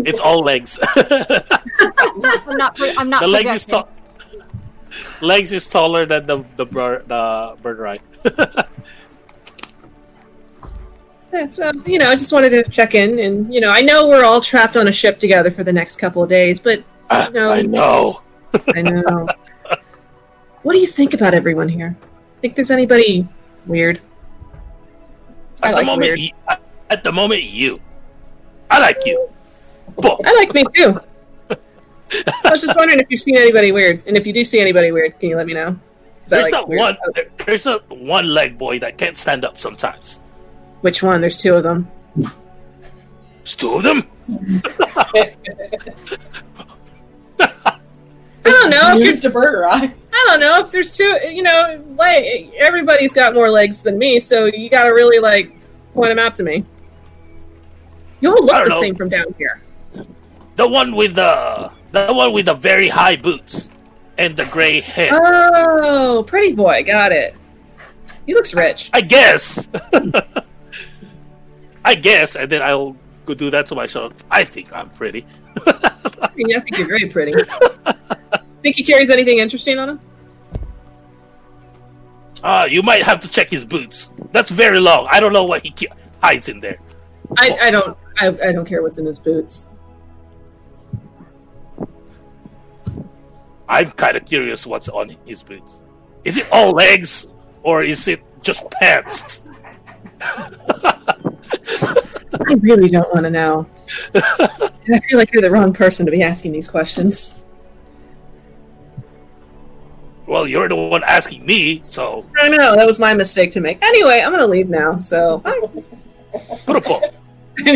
it's all legs. [laughs] I'm not. pro- I'm not. the legs is tall. Legs is taller than the the bird the bird right. [laughs] So, you know, I just wanted to check in, and you know, I know we're all trapped on a ship together for the next couple of days, but Ah, no. I know. I know. what do you think about everyone here? Think there's anybody weird? I At like the moment, weird. you, at the moment, you. I like you. But I like me too. I was just [laughs] wondering if you've seen anybody weird, and if you do see anybody weird, can you let me know? There's like not weird- one. there- there's a one leg boy that can't stand up sometimes. Which one? There's two of them. There's two of them. [laughs] [laughs] I don't know. If News there's, to Birdurai. I don't know if there's two. You know, like everybody's got more legs than me, so you got to really like point them out to me. You all I look the know. same from down here. The one with the the one with the very high boots and the gray hair. Oh, pretty boy, got it. He looks rich. I guess. [laughs] I guess, and then I'll go do that to myself. I think I'm pretty. I [laughs] mean, I think you're very pretty. [laughs] think he carries anything interesting on him? Ah, you might have to check his boots. That's very long. I don't know what he ki- hides in there. I, I don't. I, I don't care what's in his boots. I'm kind of curious what's on his boots. Is it all legs or is it just pants? [laughs] I really don't want to know. [laughs] I feel like you're the wrong person to be asking these questions. Well, you're the one asking me, so I know that was my mistake to make. Anyway, I'm gonna leave now. So put a book.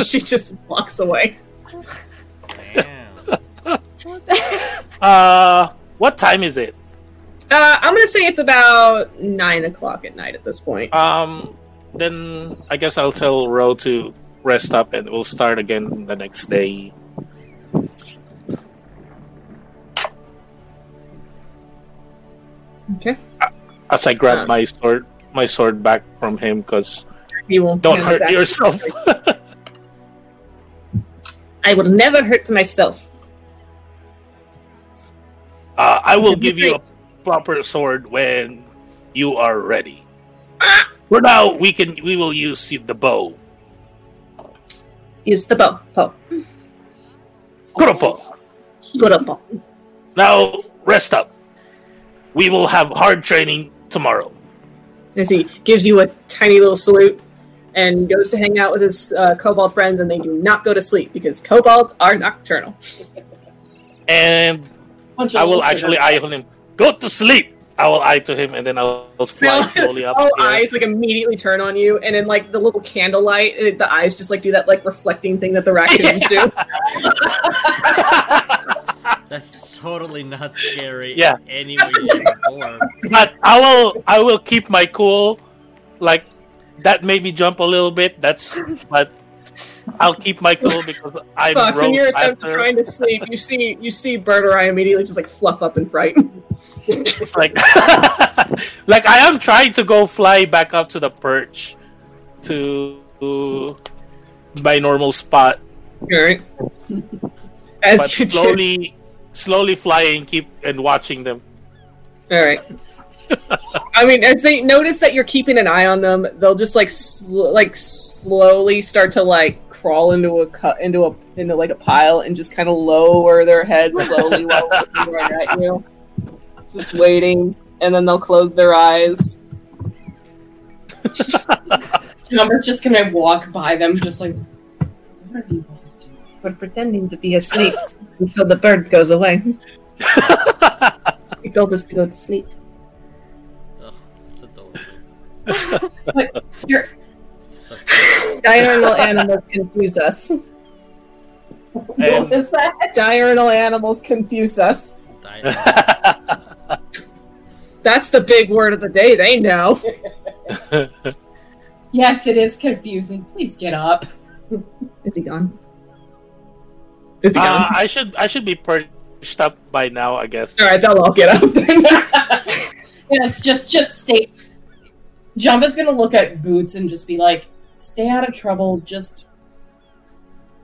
she just walks away. Damn. [laughs] Uh, what time is it? Uh, I'm gonna say it's about nine o'clock at night at this point. Um, then I guess I'll tell Ro to rest up, and we'll start again the next day. Okay. As I grab Uh. my sword, my sword back from him, because You will don't hurt back. yourself. I will never hurt myself. [laughs] uh, I will give you a proper sword when you are ready. For now, we can we will use the bow. Use the bow. Bow. Kuropo. Bow. Now rest up. We will have hard training tomorrow. As he gives you a tiny little salute and goes to hang out with his uh, kobold friends, and they do not go to sleep because kobolds are nocturnal. And I will actually sugar. eye on him. Go to sleep. I will eye to him, and then I'll [laughs] fly slowly up. All eyes like immediately turn on you, and then like the little candlelight, uh, the eyes just like do that like reflecting thing that the raccoons [laughs] do. [laughs] That's totally not scary. Yeah. in Any way, shape, or form. [laughs] but I will. I will keep my cool. Like that made me jump a little bit. That's but I'll keep my cool because I'm Fox, in your attempt after. at trying to sleep, you see you see Birdurai immediately just like fluff up in fright. It's like [laughs] like I am trying to go fly back up to the perch to my normal spot. Alright. As but you do. slowly, slowly flying, keep and watching them. All right. I mean, as they notice that you're keeping an eye on them, they'll just like sl- like slowly start to like crawl into a cut into a into like a pile and just kind of lower their heads slowly while looking right at you, just waiting, and then they'll close their eyes. [laughs] Janva's just gonna walk by them, just like, what are you want to do? We're pretending to be asleep [laughs] until the bird goes away. [laughs] He told us to go to sleep. Ugh, it's adorable. [laughs] You're Diurnal animals confuse us. What is that? Diurnal animals confuse us. That's the big word of the day. They know. Yes, it is confusing. Please get up. Is he gone? Is he Uh, gone? I should I should be perched up by now, I guess. All right, they'll all get up. then. [laughs] yes, just just stay. Janva's gonna look at Boots and just be like, "Stay out of trouble. Just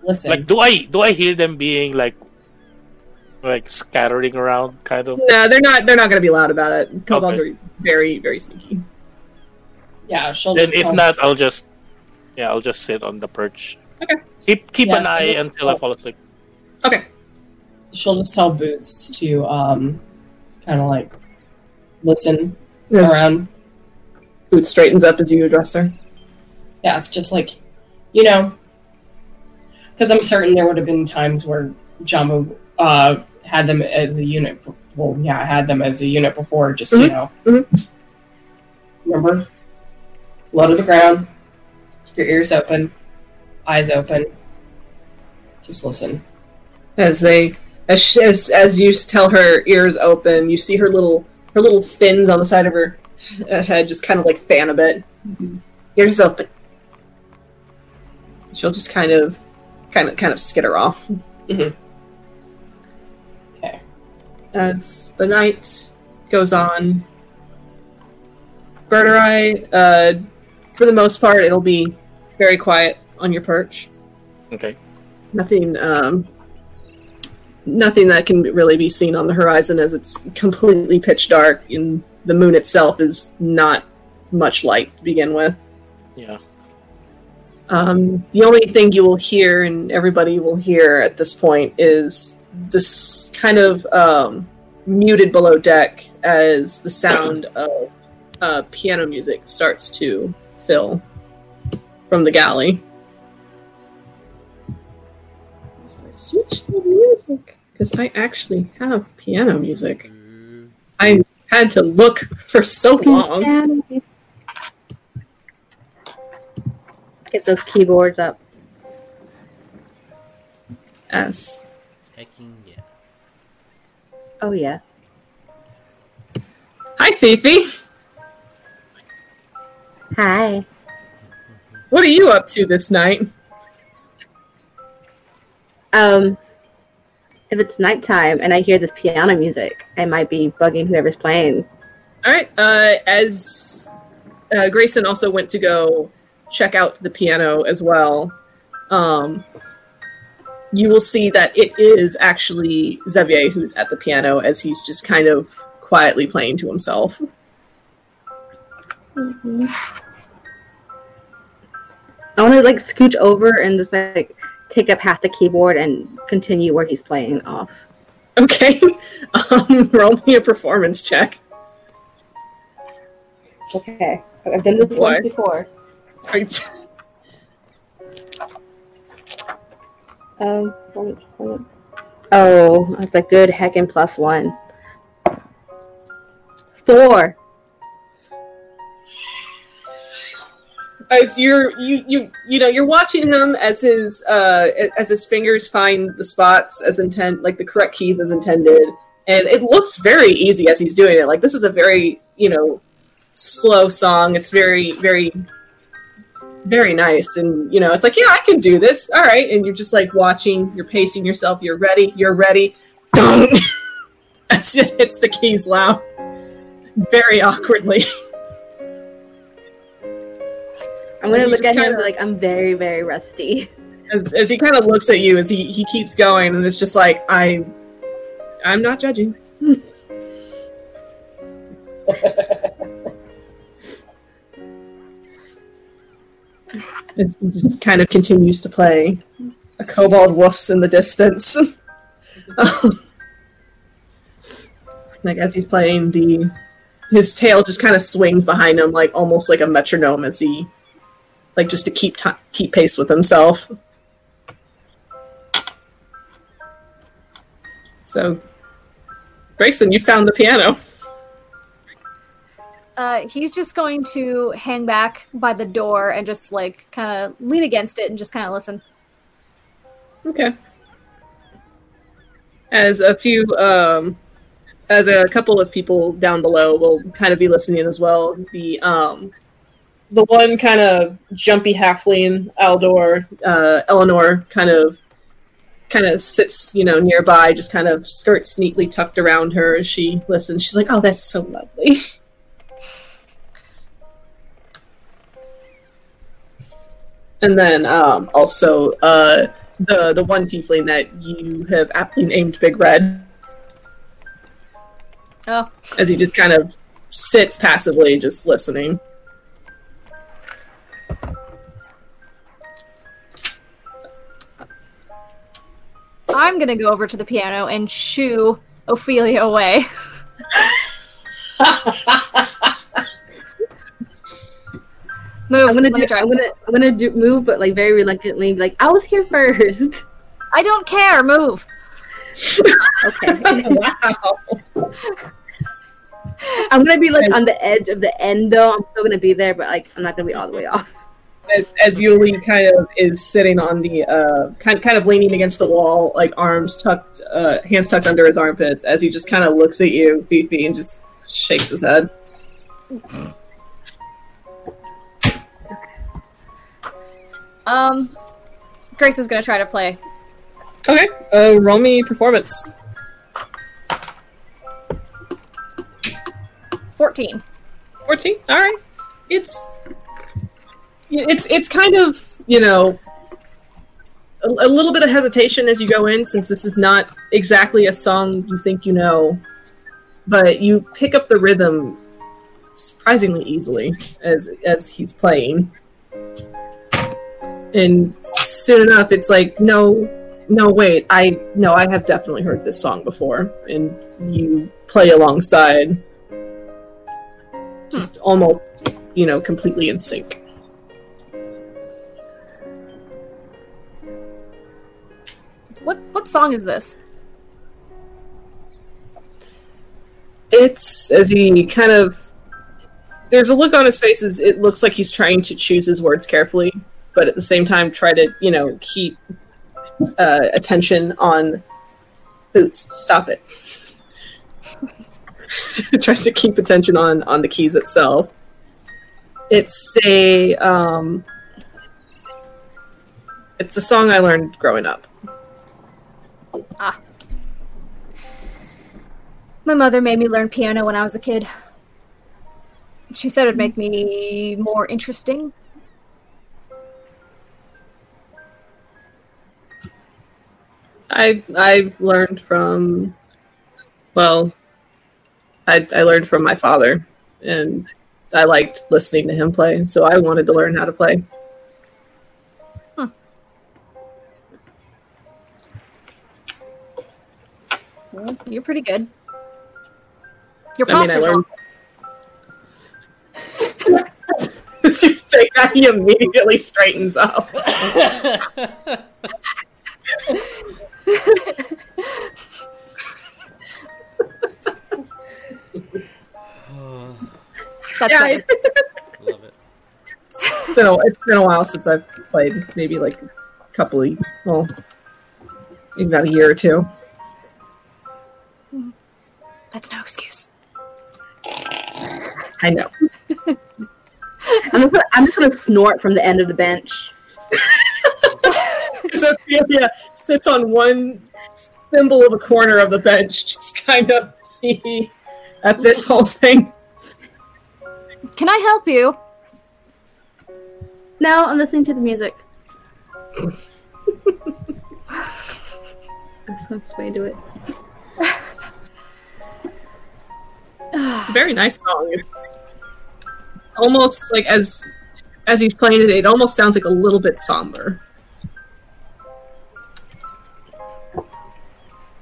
listen." Like, do I do I hear them being like like scattering around, kind of? no, they're not. They're not going to be loud about it. Kobolds Okay. are very, very sneaky. yeah, she'll Then just. if not, I'll just yeah, I'll just sit on the perch. Okay. Keep keep Yeah, an eye until I fall asleep. Okay. she'll just tell Boots to um, kind of like listen Yes. around. Boot straightens up as you address her. Yeah, it's just like, you know, because I'm certain there would have been times where Janva uh, had them as a unit. Well, yeah, I had them as a unit before. Just you Mhm. know, Mhm. remember, low to the ground, keep your ears open, eyes open. Just listen. As they, as she, as as you tell her ears open, you see her little her little fins on the side of her uh, head just kind of like fan a bit. Ears open. She'll just kind of, kind of, kind of skitter off. Mhm. Okay. As the night goes on, Birdurai, uh, for the most part, it'll be very quiet on your perch. Okay. Nothing, um, nothing that can really be seen on the horizon as it's completely pitch dark, and the moon itself is not much light to begin with. Yeah. Um, the only thing you will hear, and everybody will hear at this point, is this kind of um, muted below deck as the sound [coughs] of uh, piano music starts to fill from the galley. Switched the music because I actually have piano music. I had to look for so long. Get those keyboards up. S. Hecking yeah. Oh yes. hi, Fifi. Hi. What are you up to this night? Um, if it's nighttime and I hear this piano music, I might be bugging whoever's playing. All right. Uh, as uh, Greyson also went to go check out the piano as well, um, you will see that it is actually Xavier who's at the piano as he's just kind of quietly playing to himself. I want to like scooch over and just like take up half the keyboard and continue where he's playing off. Okay. [laughs] Um, roll me a performance check. Okay, I've done this once before. Are you- Um, performance, performance. oh, that's a good heckin' plus one. Four. You're you you you know you're watching him as his uh as his fingers find the spots as intent like the correct keys as intended. And it looks very easy as he's doing it. Like this is a very you know slow song. It's very very very nice. And you know it's like yeah i can do this. All right. And you're just like watching. You're pacing yourself. You're ready. You're ready. Dong! [laughs] as it hits the keys loud. Very awkwardly [laughs] I'm gonna look at him kinda- like I'm very, very rusty. as, as he kind of looks at you as he, he keeps going and it's just like I I'm not judging. [laughs] He just kind of continues to play. A kobold woofs in the distance. Um, [laughs] like as he's playing the his tail just kind of swings behind him like almost like a metronome as he like just to keep ti keep pace with himself. So Greyson, you found the piano. Uh, he's just going to hang back by the door and just like kind of lean against it and just kind of listen. Okay. As a few, um, as a couple of people down below will kind of be listening as well. The um, the one kind of jumpy halfling, Aldor, uh, Eleanor, kind of, kind of sits, you know, nearby, just kind of skirts neatly tucked around her as she listens. She's like, "Oh, that's so lovely." [laughs] And then um, also uh, the the one tiefling that you have aptly named Big Red, Oh, as he just kind of sits passively, just listening. I'm gonna go over to the piano and shoo Ophelia away. [laughs] Move. I'm gonna let me do. try. I'm gonna. I'm gonna do move, but like very reluctantly. be Like I was here first. I don't care. Move. Okay. [laughs] wow. I'm gonna be like on the edge of the end though. I'm still gonna be there, but like I'm not gonna be all the way off. As, as Yuliy kind of is sitting on the uh, kind kind of leaning against the wall, like arms tucked, uh, hands tucked under his armpits, as he just kind of looks at you, Fifi, and just shakes his head. Um, Grace is gonna try to play. Okay, uh, roll me performance. Fourteen. 14 all right it's it's it's kind of you know a, a little bit of hesitation as you go in since this is not exactly a song you think you know. But you pick up the rhythm surprisingly easily as as he's playing. And soon enough it's like no no wait i no i have definitely heard this song before and you play alongside. Just almost you know completely in sync What what song is this? it's as he kind of there's a look on his face as it looks like he's trying to choose his words carefully but at the same time try to you know keep uh, attention on boots. Stop it. [laughs] Tries to keep attention on on the keys itself. It's a um it's a song i learned growing up Ah. My mother made me learn piano when I was a kid. She said it'd make me more interesting. I I've learned from well I I learned from my father and I liked listening to him play, so I wanted to learn how to play. Well, you're pretty good. Your I mean, I posture's. [laughs] As you say that, he immediately straightens up. That's yeah, nice. Love it. it's been a, it's been a while since I've played. Maybe like a couple of well, maybe about a year or two. That's no excuse. I know. I'm just, gonna, I'm just gonna snort from the end of the bench. [laughs] So Ophelia sits on one thimble of a corner of the bench, just kind of [laughs] at this whole thing. Can I help you? No, I'm listening to the music. That's [laughs] that's the way to do it. It's a very nice song. It's almost like as as he's playing it, it almost sounds like a little bit somber.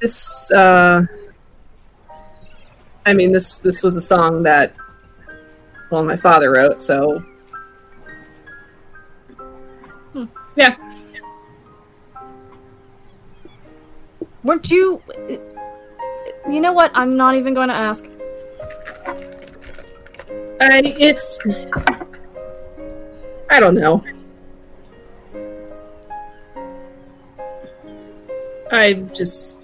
This, uh, I mean, this this was a song that, well, my father wrote. So, yeah, Weren't you? You know what? I'm not even going to ask. I it's, I don't know. I just,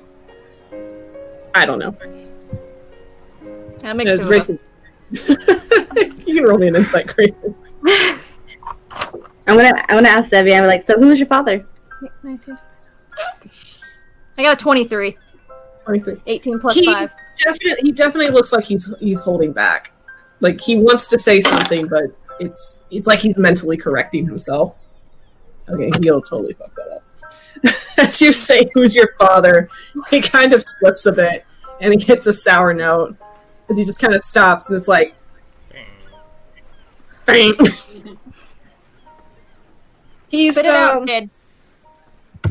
I don't know. That makes It's two of us. Greyson. you can roll me an insight, Greyson. [laughs] I'm gonna I'm gonna ask Debbie. I'm like, so who was your father? 19. I got a 23. 23. 18 plus He- 5. Definitely, he definitely looks like he's he's holding back. Like he wants to say something, but it's it's like he's mentally correcting himself. Okay, he'll totally fuck that up. [laughs] As you say, who's your father? He kind of slips a bit, and he hits a sour note as he just kind of stops, and it's like, bang. [laughs] He's Spit it out, um, kid. [laughs]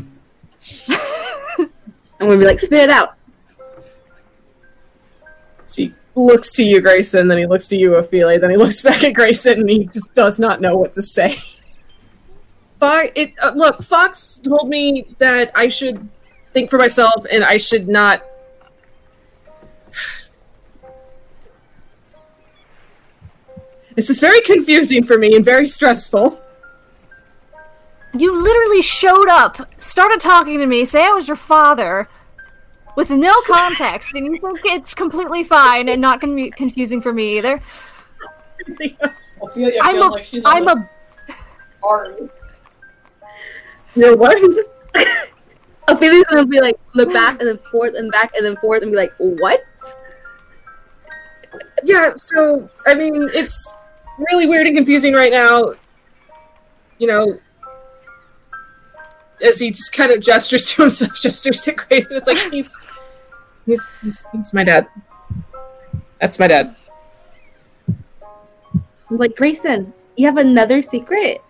I'm gonna be like, spit it out. So he looks to you, Greyson, then he looks to you, Ophelia, then he looks [laughs] back at Greyson, and he just does not know what to say. But it uh, look, Fox told me that I should think for myself, and I should not. [sighs] This is very confusing for me and very stressful. You literally showed up, started talking to me, say I was your father, with no context, and you think it's completely fine and not going to be confusing for me either. [laughs] Ophelia I'm feels a, like she's on I'm the a, arm. You know what? Ophelia's gonna be like, look back and then forth and back and then forth and be like, what? yeah, so I mean, it's really weird and confusing right now. You know, as he just kind of gestures to himself, [laughs] gestures to Grace, and it's like he's he's he's, he's my dad. That's my dad. I'm like, Greyson, you have another secret.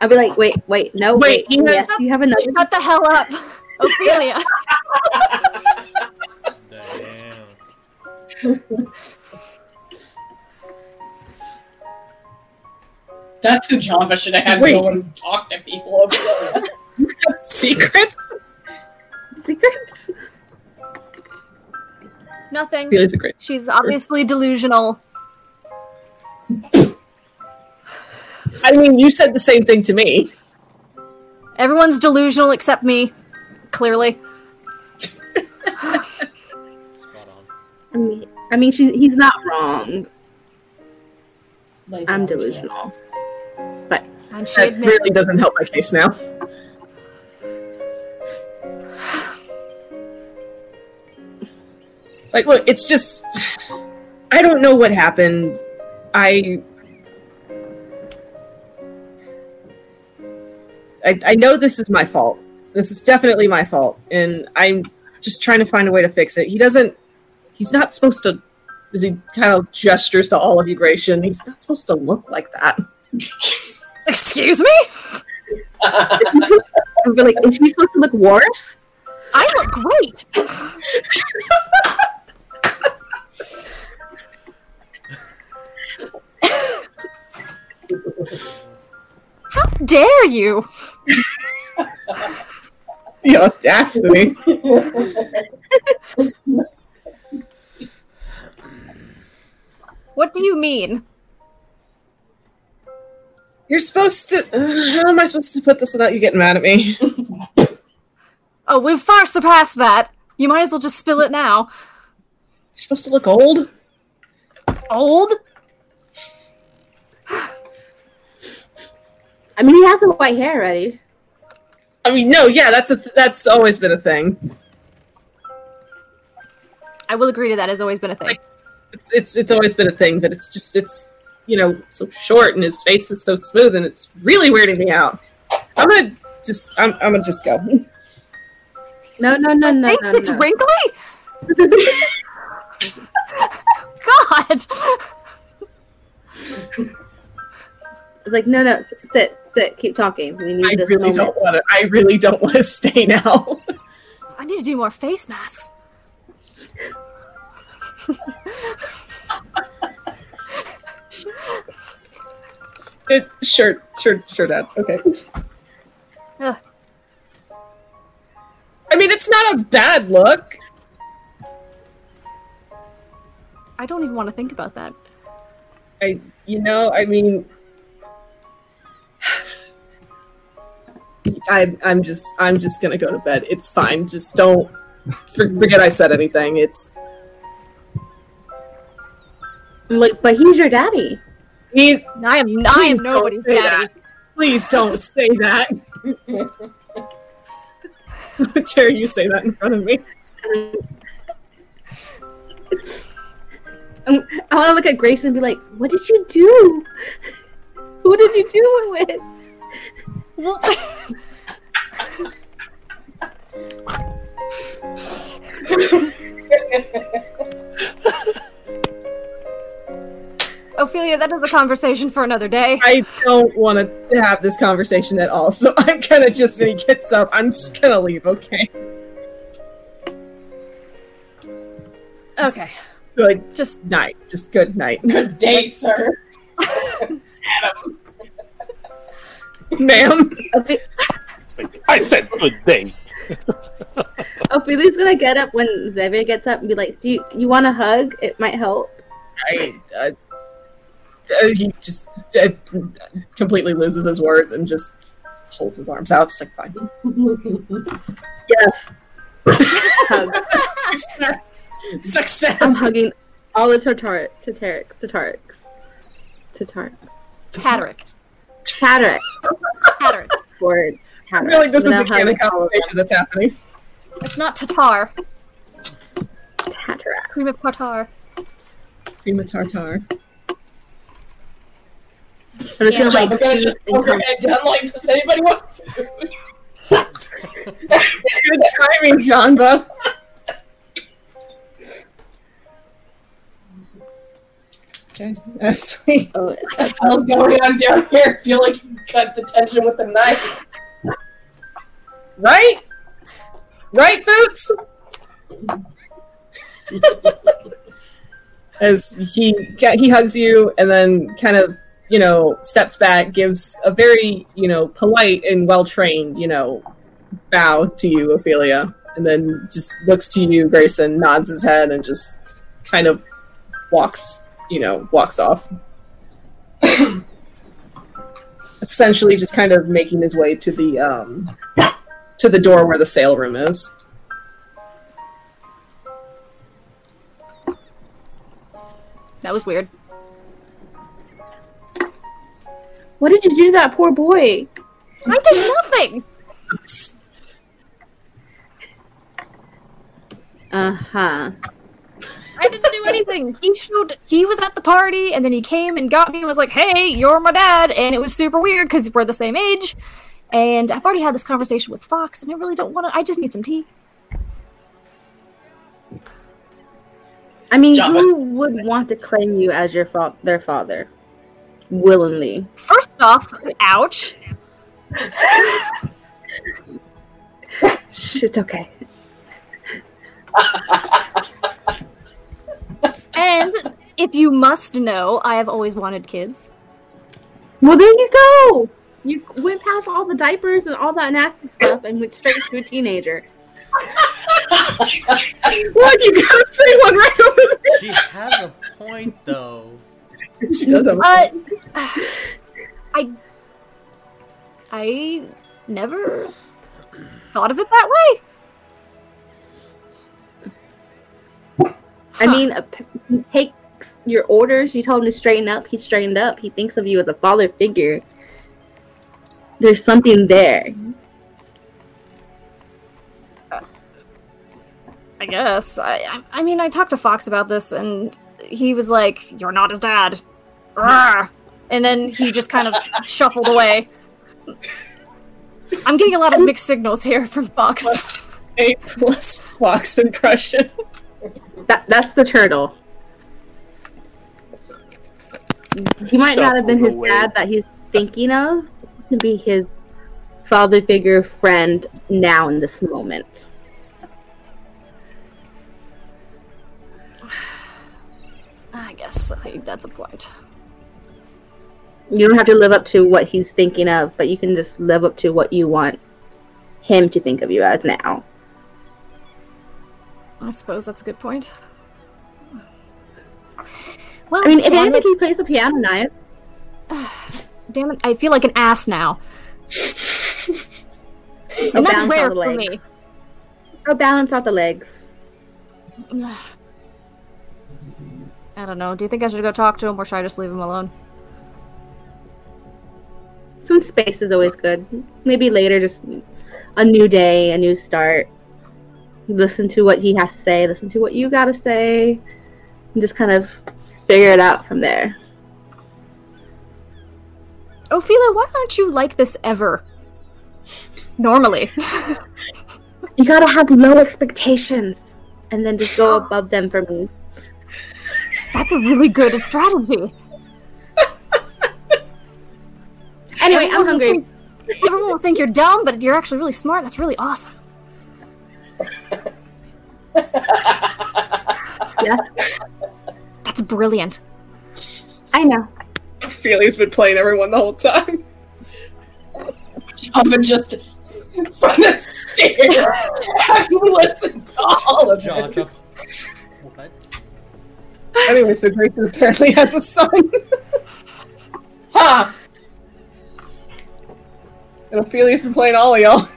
I'll be like, wait, wait, no, Wait, wait, he has- yes, you have another. shut the hell up, [laughs] Ophelia. Damn. [laughs] That's who Janva should have had Wait. go and talk to people. Ophelia. [laughs] Secrets? secrets? Nothing. Felix a great. She's obviously delusional. I mean, you said the same thing to me. Everyone's delusional except me. Clearly. Spot on. I mean, I mean, she, he's not wrong. Like, I'm delusional. And she That admits really doesn't help my case now. Like, look, it's just. I don't know what happened. I. I, I know this is my fault. This is definitely my fault. And I'm just trying to find a way to fix it. He doesn't. He's not supposed to. As he kind of gestures to all of you, Gratian, he's not supposed to look like that. [laughs] Excuse me? [laughs] Be like, is she supposed to look worse? I look great. [laughs] How dare you? The audacity. What do you mean? You're supposed to. Uh, how am I supposed to put this without you getting mad at me? Oh, we've far surpassed that. You might as well just spill it now. You're supposed to look old. Old? [sighs] I mean, he has the white hair already. I mean, no, yeah, that's a th- that's always been a thing. I will agree to that has always been a thing. It's it's, it's always been a thing, but it's just it's you know so short and his face is so smooth and it's really weirding me out. I'm gonna just I'm I'm gonna just go. No, no, no, no, Face, no, it's no. wrinkly. [laughs] [laughs] God. It's like, no, no, sit, sit, keep talking. We need I this really moment. don't want to. I really don't want to [laughs] stay now. I need to do more face masks. It, sure, sure, sure, Dad. Okay. Ugh. I mean, it's not a bad look. I don't even want to think about that. I, you know, I mean, [sighs] I, I'm just, I'm just gonna go to bed. It's fine. Just don't for, forget I said anything. It's like, but he's your daddy. he. I am. I am nobody's daddy. that. Please don't say that. [laughs] How dare you say that in front of me? [laughs] Um, I want to look at Grace and be like, what did you do? [laughs] Who did you do it with? [laughs] Ophelia, that is a conversation for another day. I don't want to have this conversation at all. So [laughs] I'm gonna just when he gets up, I'm just gonna leave. Okay. Okay. Good Just night. Just good night, Good [laughs] day, sir. Adam. [laughs] ma'am. Ophe- I said good day. Ophelia's gonna get up when Xavier gets up and be like, do you, you want a hug? It might help. I, uh, uh, he just uh, completely loses his words and just holds his arms out, just like fine. Yes. [laughs] Hugs. Success. I'm hugging all the Tartar Tatarix. Tatarix. Tatarix. Tattaric. Tatarix. Tattaric. Word. I feel like this is the gonna kind of hug all of conversation that's happening. It's not Tatar. them. Tatarix. Cream of tartar. Prima tartar. I'm just gonna I'm like gonna just and poke her head down like, does anybody want food? [laughs] [laughs] Good timing, Janva. Okay, [laughs] that's sweet. oh, [laughs] What's going on down here? I feel like you cut the tension with a knife. Right? Right, Boots? [laughs] As he he hugs you and then kind of, you know, steps back, gives a very, you know, polite and well trained, you know, bow to you, Ophelia, and then just looks to you, Greyson, nods his head, and just kind of walks, you know, walks off. [coughs] Essentially, just kind of making his way to the um, to the door where the sale room is. That was weird. what did you do to that poor boy? I did nothing. Uh huh. I didn't do anything. He showed. He was at the party, and then he came and got me and was like, "Hey, you're my dad," and it was super weird because we're the same age. And I've already had this conversation with Fox, and I really don't want to. I just need some tea. I mean, Janva. who would want to claim you as your fa- their father willingly? First off, ouch. Shh, it's okay. [laughs] And if you must know, I have always wanted kids. Well, there you go. You went past all the diapers and all that nasty stuff and went straight to a teenager. Look, you got a pretty one right over there. She has a point though. She does have a uh, But [sighs] I, I never thought of it that way. I mean, he takes your orders. You told him to straighten up. He straightened up. He thinks of you as a father figure. There's something there. I guess. I, I, I mean, I talked to Fox about this, and he was like, "You're not his dad," Rawr. and then he just kind of [laughs] shuffled away. I'm getting a lot of mixed signals here from Fox. A plus [laughs] fox impression. That that's the turtle. He might not have been his Away. dad that he's thinking of. He can be his father figure friend now in this moment. [sighs] I guess I think that's a point. You don't have to live up to what he's thinking of, but you can just live up to what you want him to think of you as now. I suppose that's a good point. Well, I mean, if damn, anything, it, plays the piano nice. [sighs] damn it, I feel like an ass now. Oh, [laughs] And that's balance rare for me. Or balance out the legs. [sighs] I don't know. Do you think I should go talk to him, or should I just leave him alone? Some space is always good. Maybe later, just a new day, a new start. Listen to what he has to say, listen to what you gotta say, and just kind of figure it out from there. Ophelia, why aren't you like this ever? Normally. [laughs] You gotta have low expectations, and then just go above them for me. That's a really good strategy. Anyway, Everyone I'm hungry. think- everyone will think you're dumb, but you're actually really smart. That's really awesome. Yes, That's brilliant. I know. Ophelia's been playing everyone the whole time. Janva just from the stairs. Have you listened to all of Jaw it? drop. What? Anyway, so Greyson apparently has a son. Huh? And Ophelia's been playing all of y'all.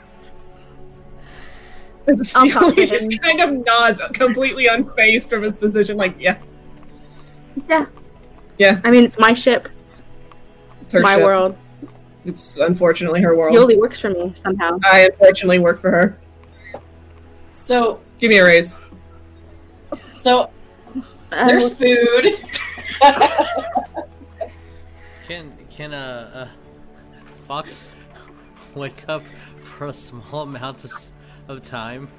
This is I'll talk to just kind of nods, completely unfazed from his position, like, yeah, Yeah. Yeah. I mean, it's my ship, it's her my ship. world. It's unfortunately her world. Yuliy works for me somehow. I unfortunately work for her. So, Give me a raise. so Uh, there's food. [laughs] Can can uh, uh Fox wake up for a small amount of, s- of time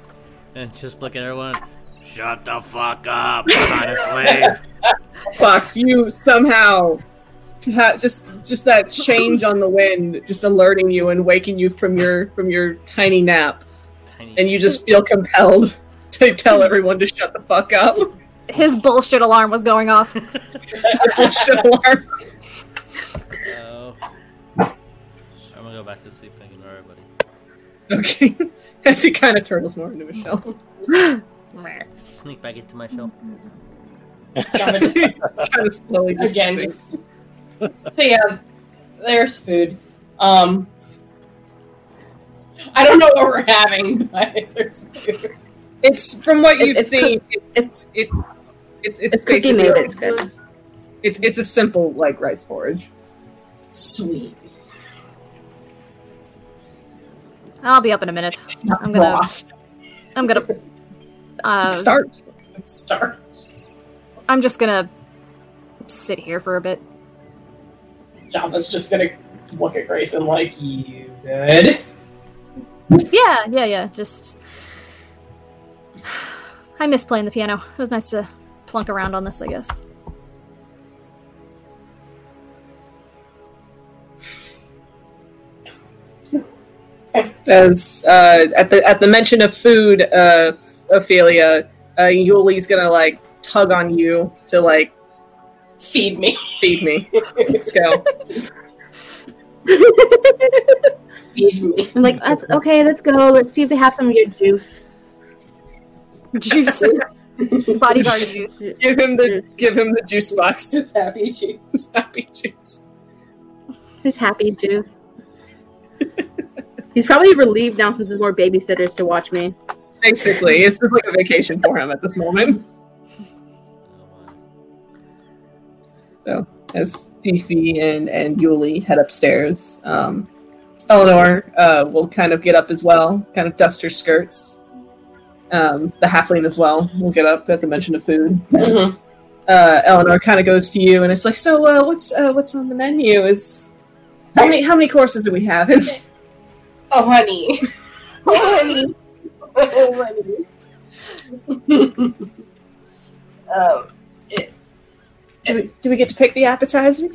and just look at everyone? Shut the fuck up! I'm trying to sleep. Fox, you somehow ha- just just that change on the wind, just alerting you and waking you from your from your tiny nap, Tiny. and you just feel compelled [laughs] to tell everyone to shut the fuck up. His bullshit alarm was going off. [laughs] Bullshit [laughs] alarm. Oh. I'm gonna go back to sleep and ignore everybody. Okay. As he kind of turtles more into a shell. Sneak back into my shell. Just [laughs] kind of slowly just Again, sinks. So yeah, there's food. Um, I don't know what we're having, [laughs] but there's food. It's from what you've it's seen. cook- It's it's- it, it's it's It's cookie made. It's good. It's it's a simple like rice porridge. Sweet. I'll be up in a minute. I'm gonna. Broth. I'm gonna. Uh, Start. Start. I'm just gonna sit here for a bit. Janva's just gonna look at Greyson like, you good? Yeah, yeah, yeah. Just. [sighs] I miss playing the piano. It was nice to plunk around on this, I guess. As uh, at the at the mention of food, uh, Ophelia, uh, Yuliy's gonna like tug on you to like Feed me. feed me. Let's go. Feed me. I'm like, that's okay. Let's go. Let's see if they have some of your juice. Juice. [laughs] Bodyguard juice. give him the give him the juice box. It's happy juice. It's happy juice. It's happy juice. He's probably relieved now since there's more babysitters to watch me. Basically, it's just like a vacation for him at this moment. So as Fifi and and Yuliy head upstairs, um, Eleanor uh, will kind of get up as well, kind of dust her skirts. Um, the halfling as well will get up at the mention of food. Mhm. Uh, Eleanor kind of goes to you and it's like, so uh, what's uh, what's on the menu? Is how many how many courses do we have? [laughs] Oh, honey. Oh, honey. Already. [laughs] um, it, do, we, do we get to pick the appetizer?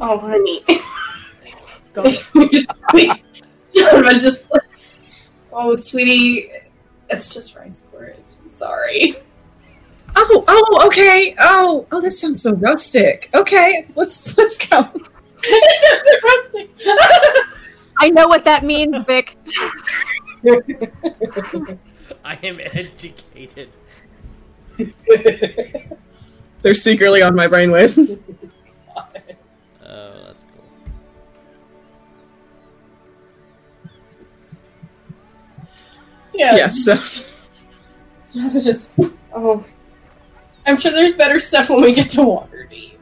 Oh, honey. Go. Was [laughs] just like, oh, sweetie, it's just rice porridge. I'm sorry. Oh, oh, okay. Oh, oh, that sounds so rustic. Okay, let's let's go. I know what that means, Vic. I am educated. They're secretly on my brainwave. Oh, that's cool. yeah. yes. So. John was just, oh. I'm sure there's better stuff when we get to Waterdeep.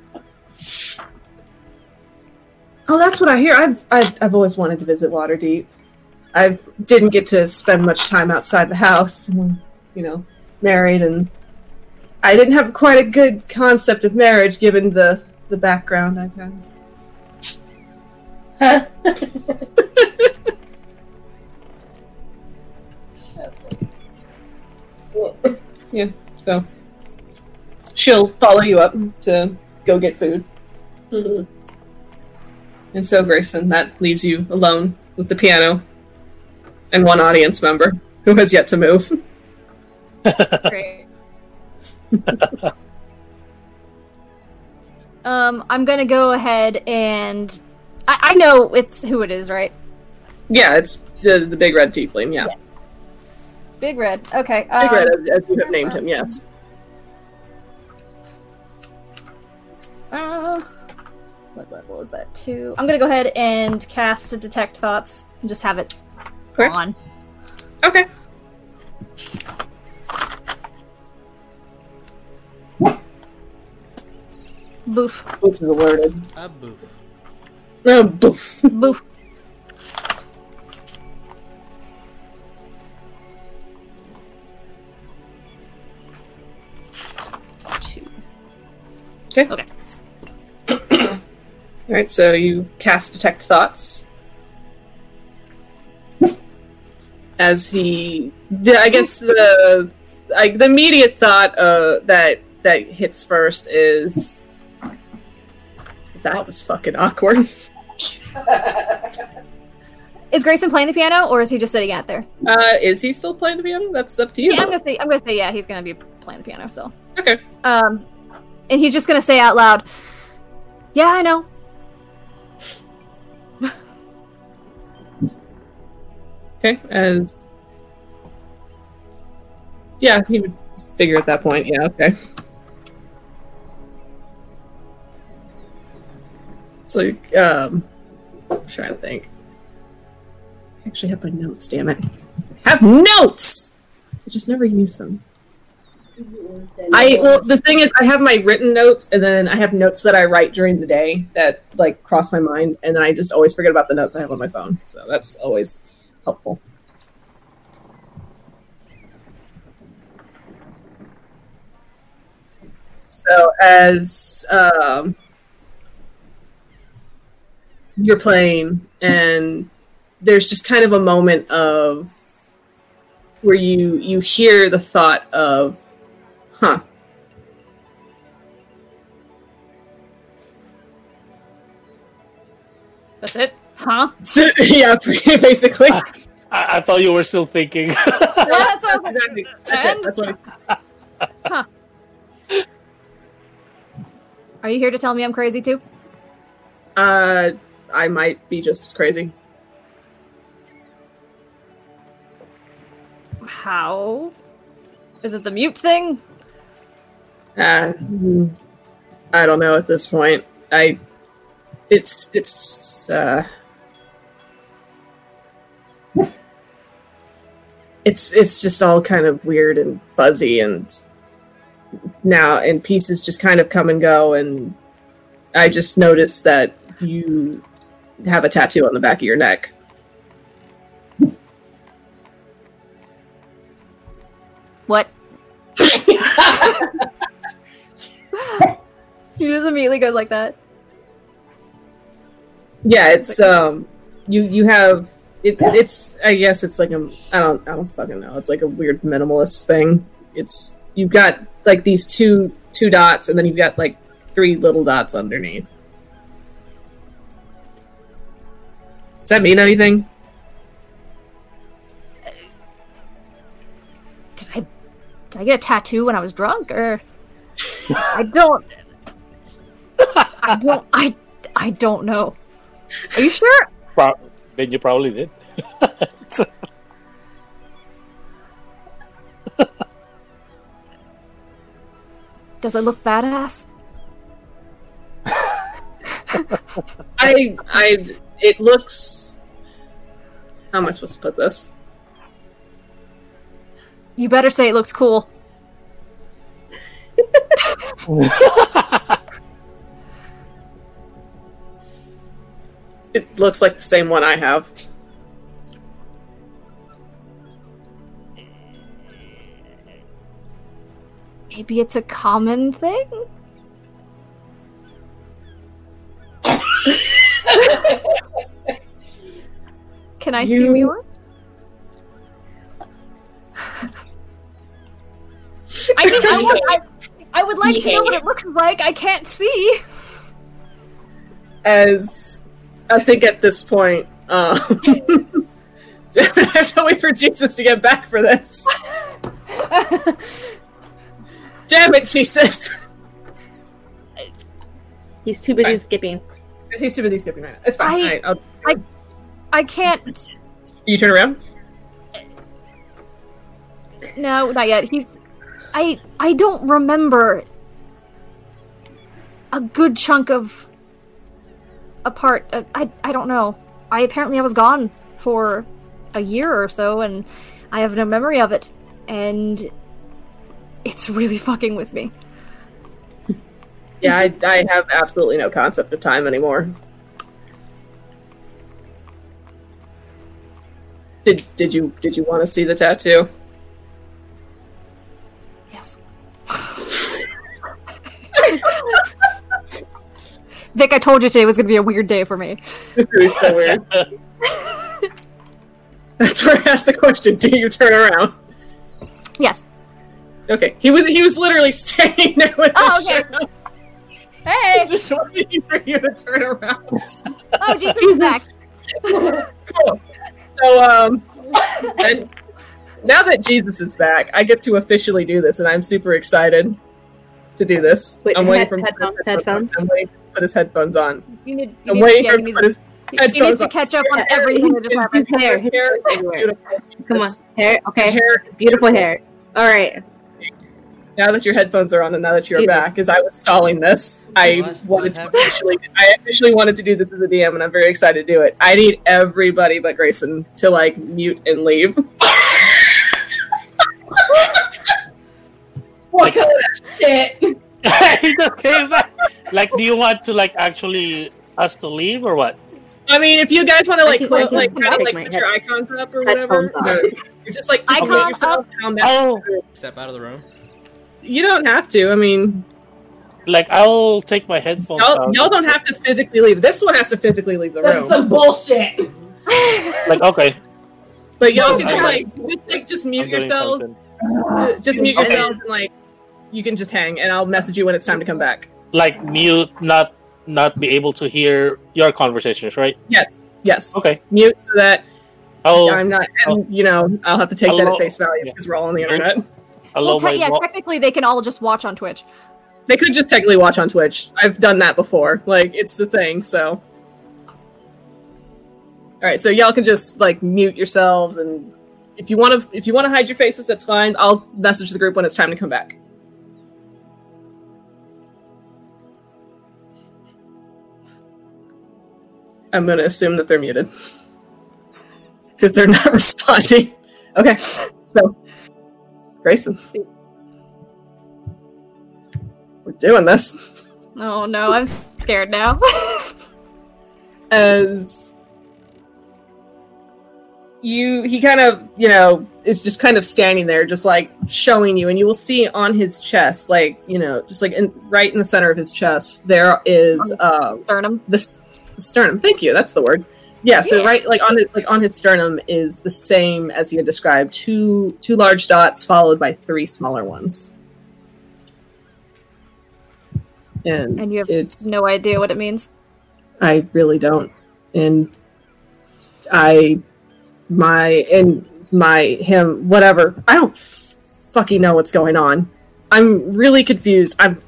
Oh, that's what I hear. I've, I've I've always wanted to visit Waterdeep. I didn't get to spend much time outside the house, you know, married, and I didn't have quite a good concept of marriage given the the background I've had. [laughs] Yeah, so she'll follow you up to go get food. Mm-hmm. And so, Greyson, that leaves you alone with the piano and one audience member who has yet to move. [laughs] Great. um, I'm gonna go ahead and I, I know it's who it is, right? Yeah, it's the, the big red tiefling, yeah. Big Red. Okay. Big um, red, as, as you have named him, yes. Uh, what level is that? Two. I'm gonna go ahead and cast to detect thoughts and just have it Okay. on. Okay. Boof. Which is alerted. A boof. Oh, boof. [laughs] Boof. Two. Okay. Okay. Alright, so you cast Detect Thoughts. [laughs] As he. The, I guess the. Like, the immediate thought uh, that that hits first is. That was fucking awkward. [laughs] Is Greyson playing the piano, or is he just sitting out there? Uh, is he still playing the piano? That's up to you. Yeah, I'm gonna say. I'm gonna say. Yeah, he's gonna be playing the piano still. Okay. Um, and he's just gonna say out loud, "Yeah, I know." Okay, as yeah, he would figure at that point. Yeah, okay. Like um, I'm trying to think. I actually have my notes. Damn it, I have notes. I just never use them. I well, the thing is, I have my written notes, and then I have notes that I write during the day that like cross my mind, and then I just always forget about the notes I have on my phone. So that's always helpful. So as um, you're playing, and there's just kind of a moment of where you you hear the thought of, huh. That's it. Huh? [laughs] yeah, [laughs] basically. I, I thought you were still thinking. [laughs] Yeah, that's what I was Exactly. That's it. That's what I- Are you here to tell me I'm crazy too? Uh, I might be just as crazy. How? Is it the mute thing? Uh, I don't know at this point. I, it's it's uh, it's it's just all kind of weird and fuzzy, and now and pieces just kind of come and go, and I just noticed that you have a tattoo on the back of your neck. What? [laughs] he just immediately goes like that. Yeah, it's um, you you have it, it's I guess it's like a I don't I don't fucking know. It's like a weird minimalist thing. It's you've got like these two two dots and then you've got like three little dots underneath. Does that mean anything? Did I did I get a tattoo when I was drunk or I don't I don't I I don't know. Are you sure? Pro- then you probably did. [laughs] Does it look badass? [laughs] I I it looks how am I supposed to put this? You better say it looks cool. [laughs] It looks like the same one I have. Maybe it's a common thing? Can I see You- yours? [laughs] I mean, I would, I, I would like to know what it looks like. I can't see. As I think at this point, um, I have to wait for Jesus to get back for this. [laughs] Damn it, Jesus! He's too busy Fine. skipping. He's too busy skipping right now. It's fine. I- Alright, I'll- I can't. you turn around. No, not yet. He's. I I don't remember a good chunk of a part. Uh, I I don't know. I apparently I was gone for a year or so, and I have no memory of it, and it's really [laughs] fucking with me. Yeah, I, I have absolutely no concept of time anymore. Did did you did you want to see the tattoo? Yes. [laughs] [laughs] Vic, I told you today was going to be a weird day for me. This is so weird. [laughs] That's where I asked the question. Do you turn around? Yes. Okay, he was he was literally [laughs] standing there with Oh, his okay. shirt on, Hey! [laughs] just waiting for you to turn around. Oh, Jesus is back. cool. So um, and now that Jesus is back, I get to officially do this, and I'm super excited to do this. Wait, I'm waiting head- for him to put his headphones, I'm waiting to put his headphones on. You need, you I'm need, waiting yeah, for him to put his he- he needs to catch up on Hair everything in the is- department. His hair, His his hair beautiful. Come on, His hair. Okay, hair is beautiful hair. All right. now that your headphones are on and now that you're Jesus. back, as I was stalling this, I What? wanted What to happened? officially, I officially wanted to do this as a DM, and I'm very excited to do it. I need everybody but Greyson to like mute and leave. [laughs] What kind of shit? He just came back. Like, do you want to like actually us to leave or what? I mean, if you guys want to like, can- clo- like, kind of like put your icons up or whatever, or you're just like just Icon mute yourself. down back. Oh, Step out of the room. You don't have to. I mean, like I'll take my headphones y'all, out. y'all don't have to physically leave. This one has to physically leave the That's room. That's some bullshit. [laughs] Like, okay, But y'all can just like just like just mute yourselves. something. Just mute Okay. yourselves and like you can just hang, and I'll message you when it's time to come back. Like mute, not not be able to hear your conversations, right? Yes, yes. Okay, Mute so that I'll I'm not, and oh. you know, I'll have to take that Hello- at face value yeah. because we're all on the internet. I'll well, te- yeah, vo- technically they can all just watch on Twitch. They could just technically watch on Twitch. I've done that before. Like it's the thing. So, all right. So y'all can just like mute yourselves, and if you want to, if you want to hide your faces, that's fine. I'll message the group when it's time to come back. I'm going to assume that they're muted because they're not [laughs] responding. Okay. So, Greyson, we're doing this. Oh no, I'm scared now. [laughs] as you he kind of you know is just kind of standing there just like showing you and you will see on his chest like you know just like in, right in the center of his chest there is uh Sternum. the, sternum thank you that's the word Yeah, so Yeah. right like on his like on his sternum is the same as he had described. Two two large dots followed by three smaller ones. And, And you have it's no idea what it means. I really don't. And I my and my him whatever. I don't fucking know what's going on. I'm really confused. I'm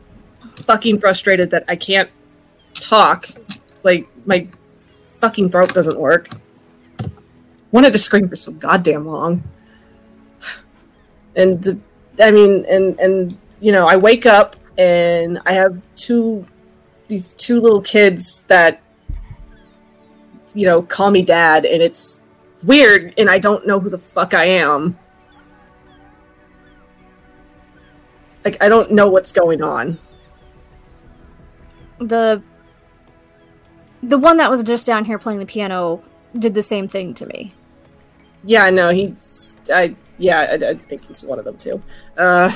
fucking frustrated that I can't talk. Like my fucking throat doesn't work. Wanted to scream for so goddamn long. And the, I mean, and and you know, I wake up and I have two these two little kids that you know call me dad, and it's weird, and I don't know who the fuck I am. Like I don't know what's going on. The the one that was just down here playing the piano did the same thing to me. Yeah, no, he's I yeah, I, I think he's one of them too. Uh,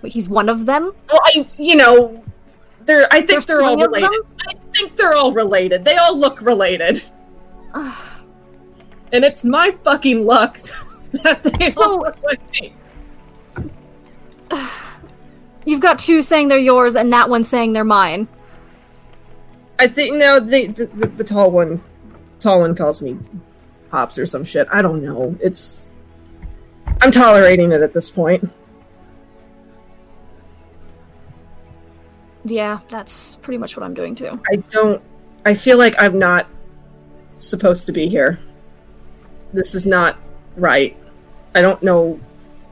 Wait, he's one of them. well, I you know, they're I think There's they're all related. I think they're all related. They all look related, [sighs] and it's my fucking luck [laughs] that they So- all look like me. [sighs] You've got two saying they're yours, and that one saying they're mine. I think no, the, the the the tall one, tall one calls me pops or some shit. I don't know. It's I'm tolerating it at this point. Yeah, that's pretty much what I'm doing too. I don't. I feel like I'm not supposed to be here. This is not right. I don't know.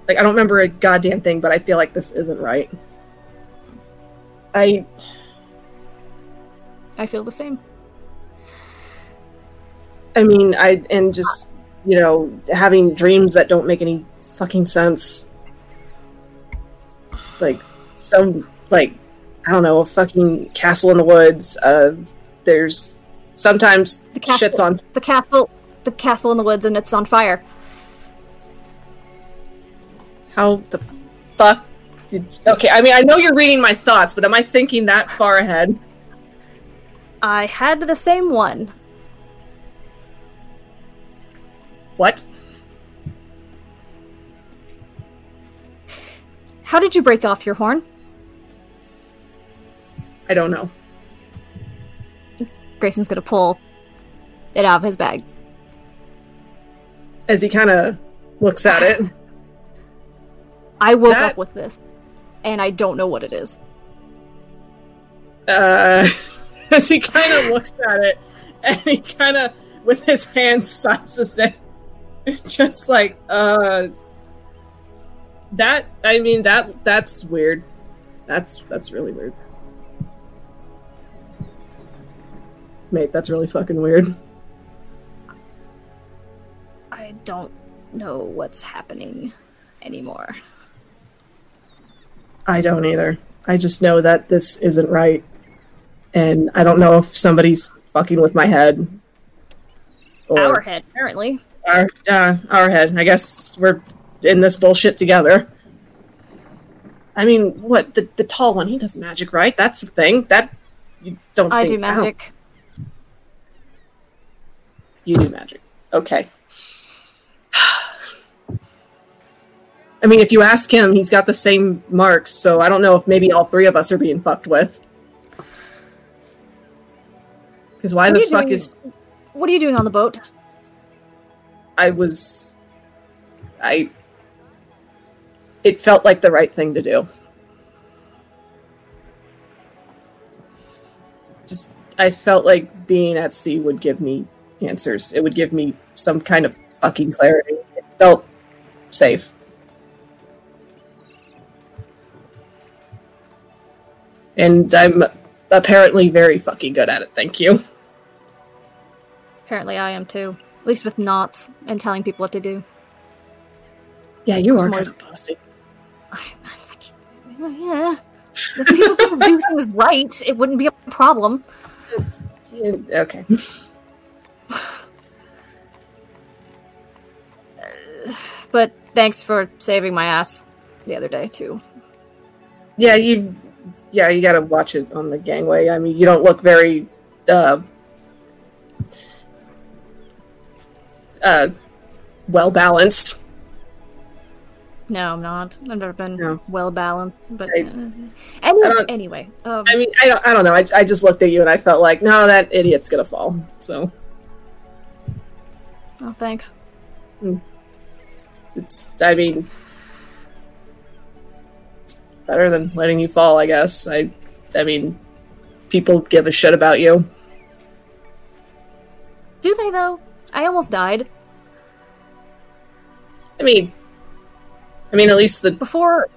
Like I don't remember a goddamn thing, but I feel like this isn't right. I I feel the same. I mean, I and just you know having dreams that don't make any fucking sense. Like some like I don't know a fucking castle in the woods. Uh, there's sometimes The castle. shit's on. The castle, the castle in the woods, and it's on fire. How the fuck did? Okay, I mean I know you're reading my thoughts, but am I thinking that far ahead? I had the same one. What? How did you break off your horn? I don't know. Greyson's gonna pull it out of his bag. As he kind of looks at it. [sighs] I woke That- up with this, and I don't know what it is. uh, [laughs] [laughs] as he kind of looks at it and he kind of with his hands sizes it just like uh that i mean that that's weird. That's that's really weird. Mate that's really fucking weird. I don't know what's happening anymore. i don't either. I just know that this isn't right and i don't know if somebody's fucking with my head or Our head, apparently. our uh, our head. I guess we're in this bullshit together. I mean, what the the tall one? He does magic, right? That's the thing. That you don't. I do magic. you do magic. Okay. [sighs] I mean, if you ask him, he's got the same marks. So I don't know if maybe all three of us are being fucked with. Because why What the fuck doing- is What are you doing on the boat? I was I it felt like the right thing to do. Just I felt like being at sea would give me answers. It would give me some kind of fucking clarity. It felt safe. And I'm apparently very fucking good at it. Thank you. Apparently, I am too. At least with knots and telling people what to do. Yeah, you are Smart. kind of pussy. I, I'm like, yeah. If people do things right, it wouldn't be a problem. Yeah, Okay. But thanks for saving my ass the other day too. Yeah, you. Yeah, you gotta watch it on the gangway. I mean, you don't look very. Uh, uh, well balanced. No, I'm not. I've never been No. well balanced. But I- uh, any, don't- anyway, um, I mean, I don't, I don't know. I, I just looked at you and I felt like, no, that idiot's gonna fall. So oh, thanks. it's, I mean, better than letting you fall, I guess. I, I mean, people give a shit about you. Do they though? I almost died I mean, I mean, at least the before.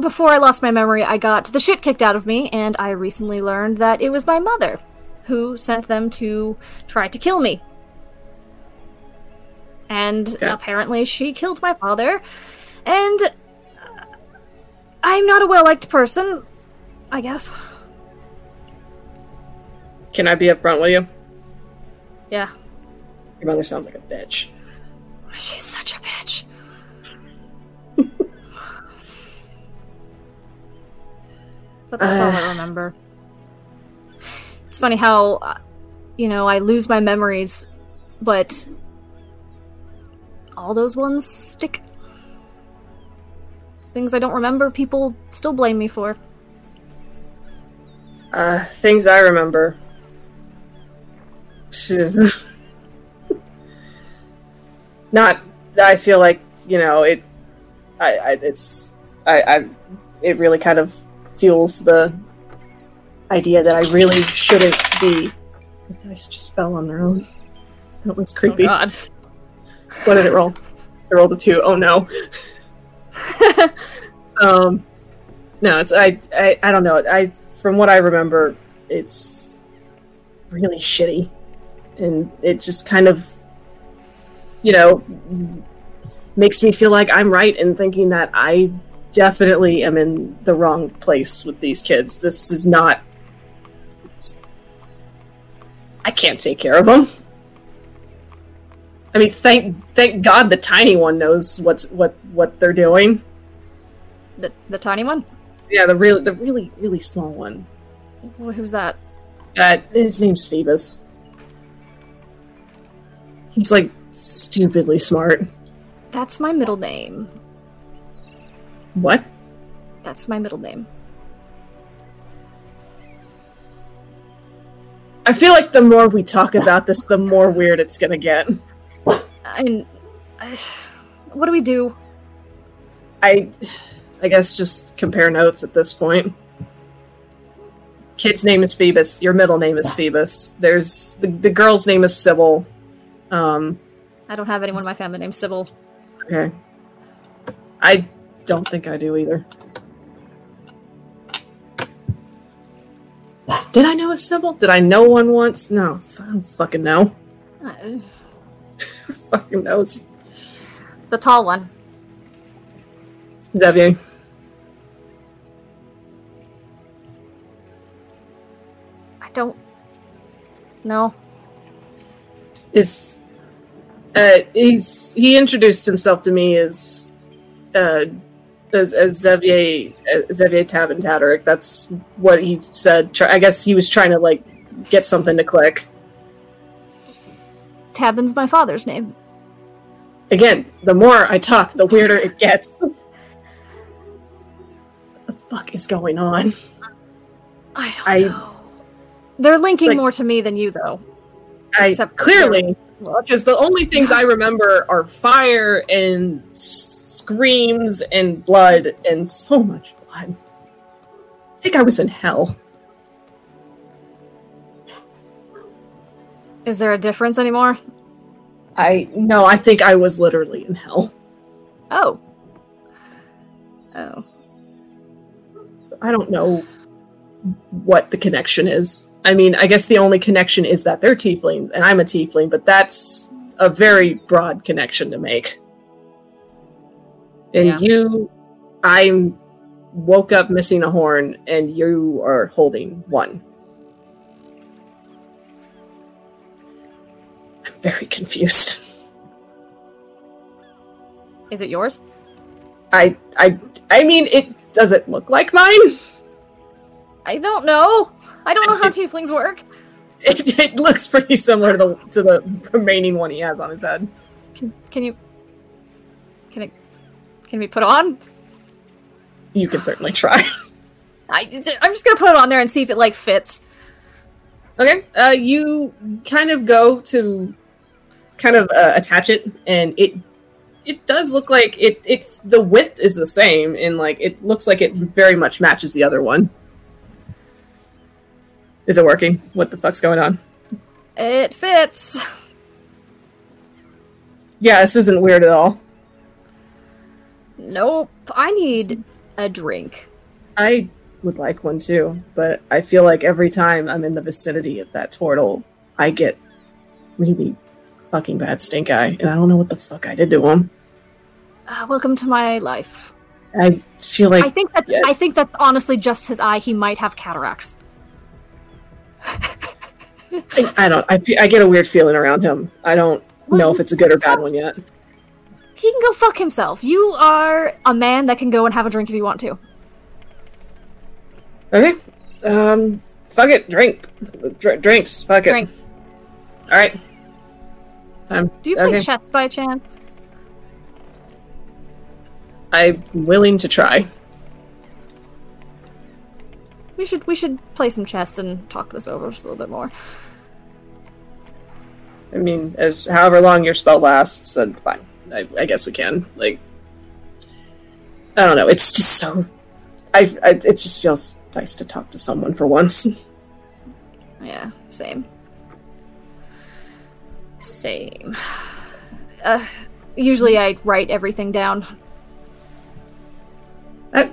Before I lost my memory, I got the shit kicked out of me, and I recently learned that it was my mother who sent them to try to kill me. And Okay. apparently, she killed my father, and I'm not a well liked person, I guess. Can I be upfront with you? Yeah. Your mother sounds like a bitch. She's such a bitch. but that's all I [sighs] remember. It's funny how, uh, you know, I lose my memories, but all those ones stick. Things I don't remember, people still blame me for. Uh, things I remember. [laughs] Not. I feel like you know it. I. I it's. I. I. It really kind of fuels the idea that I really shouldn't be. The dice just fell on their own. That was creepy. God. What did it roll? It rolled a two. Oh no. [laughs] um, no, it's I, I. I don't know. I from what I remember, it's really shitty, and it just kind of, you know, makes me feel like I'm right in thinking that I definitely am in the wrong place with these kids. This is not. I can't take care of them. I mean, thank thank God the tiny one knows what's what what they're doing. The, the tiny one? Yeah, the really the really really small one. Wh- Who's that? Uh, his name's Phoebus. He's like stupidly smart. That's my middle name. What? That's my middle name. I feel like the more we talk about this, the more weird it's gonna get. And [sighs] what do we do? I, I guess just compare notes at this point. Kid's name is Phoebus. Your middle name is Phoebus. There's the, the girl's name is Sybil. Um, I don't have anyone in my family named Sybil. okay. I don't think I do either. Did I know a Sybil? Did I know one once? No, I don't fucking know. Uh, fucking knows? the tall one. Xavier. I don't. No. is uh he's he introduced himself to me as uh as, as Xavier uh, Xavier Tabin Tataric. That's what he said. I guess he was trying to like get something to click. Tabin's my father's name. Again, the more I talk, the weirder it gets. what [laughs] the fuck is going on? I don't I- know. They're linking Like- more to me than you, though. I Except- clearly because [laughs] the only things I remember are fire and screams and blood and so much blood. I think I was in hell. Is there a difference anymore? I no, I think I was literally in hell. Oh. Oh. So I don't know what the connection is. I mean, I guess the only connection is that they're tieflings and I'm a tiefling, but that's a very broad connection to make. And Yeah. you, I woke up missing a horn, and you are holding one. I'm very confused. Is it yours? I, I, I mean, it doesn't look like mine? I don't know. I don't know how [laughs] tieflings work. It, it looks pretty similar to the to the remaining one he has on his head. Can you? Can it? Can we put on? You can certainly try. I, I'm just gonna put it on there and see if it like fits. Okay. Uh, you kind of go to kind of uh, attach it, and it it does look like it. It the width is the same, and like it looks like it very much matches the other one. Is it working? What the fuck's going on? It fits. Yeah, this isn't weird at all. Nope. I need a drink. I would like one too, but I feel like every time I'm in the vicinity of that turtle, I get really fucking bad stink eye, and I don't know what the fuck I did to him. Uh, welcome to my life. I feel like I think that yeah. I think that's honestly just his eye. He might have cataracts. I, I don't. I, I get a weird feeling around him. I don't know if it's a good or bad one yet. He can go fuck himself. You are a man that can go and have a drink if you want to. Okay. Um. Fuck it. Drink. Dr- drinks. Fuck it. Drink. All right. Time. Do you play Okay. chess by chance? I'm willing to try. We should we should play some chess and talk this over just a little bit more. I mean, as however long your spell lasts, then fine. I, I guess we can. Like, I don't know. It's just so. I, I. It just feels nice to talk to someone for once. [laughs] Yeah, same. Same. Uh, usually I write everything down. That,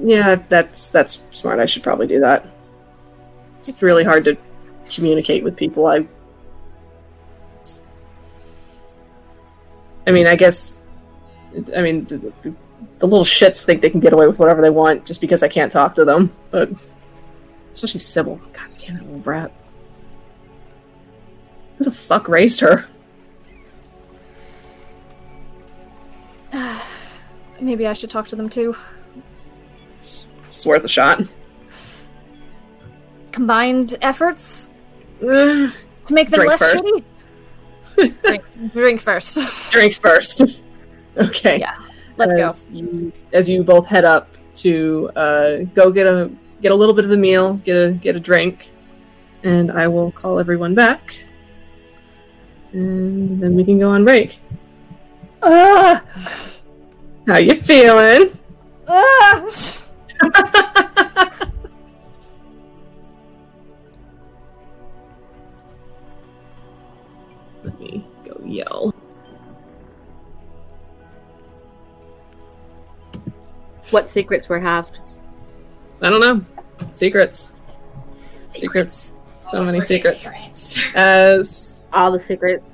yeah, that's that's smart. I should probably do that. It's really hard to communicate with people. I. I mean, I guess. I mean, the, the, the little shits think they can get away with whatever they want just because I can't talk to them. But especially Sybil. God damn it, little brat. Who the fuck raised her? [sighs] Maybe I should talk to them too. It's, it's worth a shot. Combined efforts Uh, to make them Drink less first. shitty. [laughs] drink, drink first. drink first. [laughs] okay. Yeah, Let's go. as You, as you both head up to uh, go get a get a little bit of a meal, get a get a drink, and I will call everyone back, and then we can go on break. Ah! How you feeling? Ah! [laughs] Let me go yell. What secrets were halved? I don't know. Secrets. Secrets. So many secrets. As All the secrets.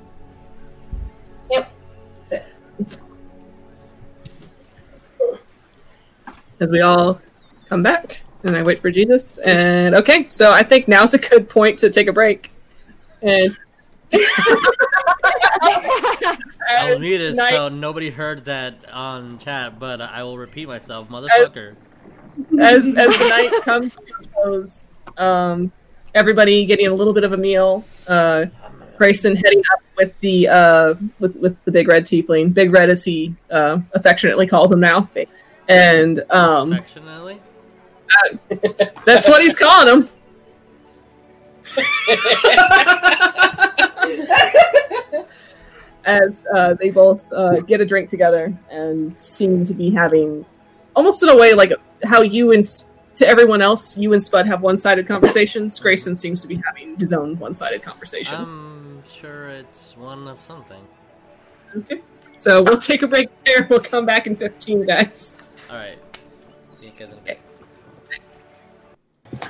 as we all come back and I wait for Jesus. And okay, so I think now's a good point to take a break. And I was muted, night- so nobody heard that on chat, but I will repeat myself, motherfucker. as as the night comes to a close, um, everybody getting a little bit of a meal. Uh, Greyson heading up with the uh, with with the big red tiefling, big red as he uh, affectionately calls him now, and um, Affectionately? [laughs] that's what he's calling him. [laughs] As uh, they both uh, get a drink together and seem to be having, almost in a way like how you and to everyone else, you and Spud have one-sided conversations. Greyson seems to be having his own one-sided conversation. I'm sure it's one of something. okay, so we'll take a break there. We'll come back in fifteen, guys. Alright. See you guys in a bit.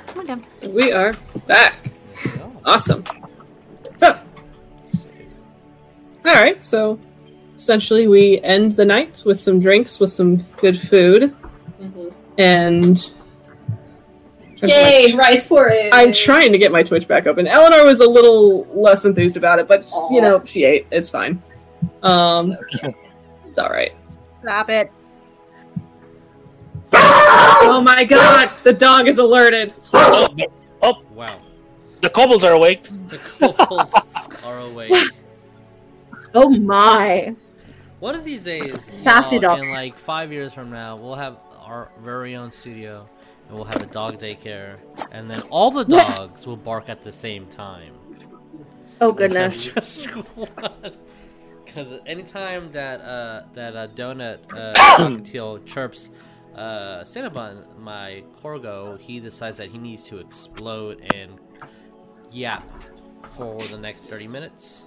Come on down. So we are back. There we go. Awesome. So, All right, so essentially we end the night with some drinks, with some good food, and Yay, rice porridge. I'm trying to get my Twitch back open. Eleanor was a little less enthused about it, but you know she ate. It's fine. Um, it's all right. Stop it. Oh my god, the dog is alerted. Oh, oh, Wow. The kobolds are awake. The kobolds are awake. [laughs] Oh my. One of these days, Sassy y'all, dog. in like five years from now, we'll have our very own studio, and we'll have a dog daycare, and then all the [laughs] dogs will bark at the same time. Oh goodness. Just [laughs] Because anytime that uh, that uh, donut uh, [coughs] cockatiel chirps uh, Cinnabon, my Corgo, he decides that he needs to explode and yap for the next 30 minutes.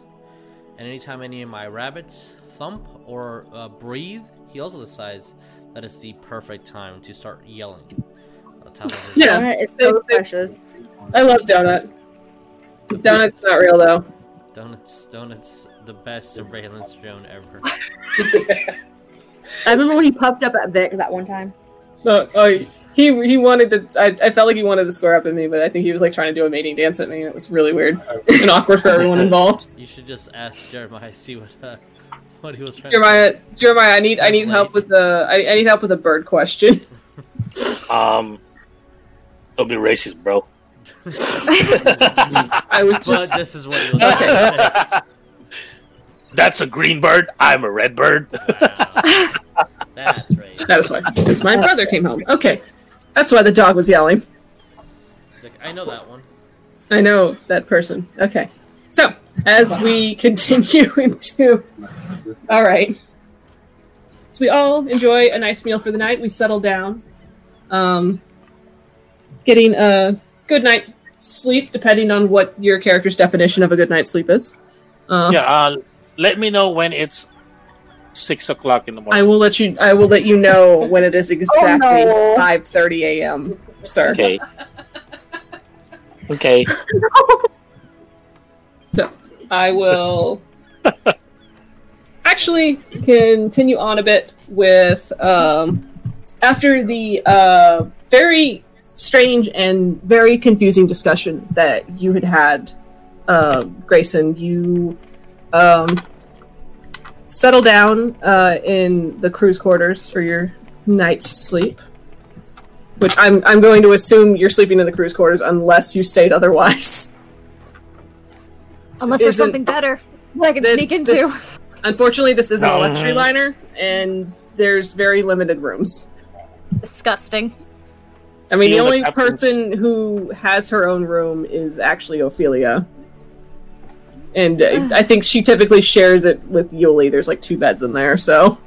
And anytime any of my rabbits thump or uh, breathe, he also decides that it's the perfect time to start yelling. On top of his- Yeah. Donut is so precious. I love Donut. Donut's not real though. Donuts, donuts, the best surveillance drone ever. [laughs] I remember when he popped up at Vic that one time. No, oh, he he wanted to. I, I felt like he wanted to score up at me, but I think he was like trying to do a mating dance at me. and It was really weird and awkward for everyone involved. You should just ask Jeremiah, see what uh, what he was trying. Jeremiah, Jeremiah, I need I need help with the I, I need help with a bird question. [laughs] Um, don't be racist, bro. [laughs] I was But just this is what he was trying. That's a green bird. I'm a red bird. Wow. That's right. that is why because my brother came home. Okay, that's why the dog was yelling. He's like, I know that one. I know that person. Okay. So, as we [laughs] continue into. All right. So, we all enjoy a nice meal for the night. We settle down. Um, getting a good night sleep, depending on what your character's definition of a good night's sleep is. Uh, yeah. Uh, let me know when it's six o'clock in the morning. I morning. will let you. I will let you know [laughs] when it is exactly no. five thirty a.m., sir. Okay. Okay. [laughs] So I will [laughs] actually continue on a bit with um, after the uh, very strange and very confusing discussion that you had had, uh, Greyson. You um, settle down uh, in the crew's quarters for your night's sleep. Which I'm I'm going to assume you're sleeping in the crew's quarters unless you state otherwise. [laughs] Unless there's something better that I can This- sneak this- into. Unfortunately, this is an luxury liner, and there's very limited rooms. Disgusting. I mean, the Steal the only captain's- person who has her own room is actually Ophelia. And uh, I think she typically shares it with Yuliy. There's like two beds in there, so.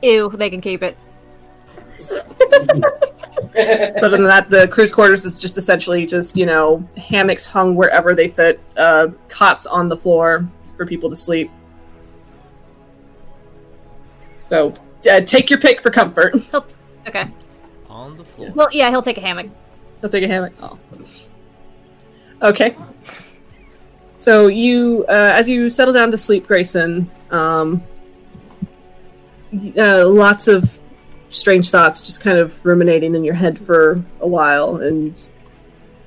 Ew, they can keep it. but [laughs] Other than that, the cruise quarters is just essentially just, you know, hammocks hung wherever they fit, uh, cots on the floor for people to sleep. So, uh, take your pick for comfort. He'll okay. On the floor. Well, yeah, he'll take a hammock. I'll take a hammock. Oh. Okay. So you, uh, as you settle down to sleep, Greyson, um, uh, lots of strange thoughts just kind of ruminating in your head for a while, and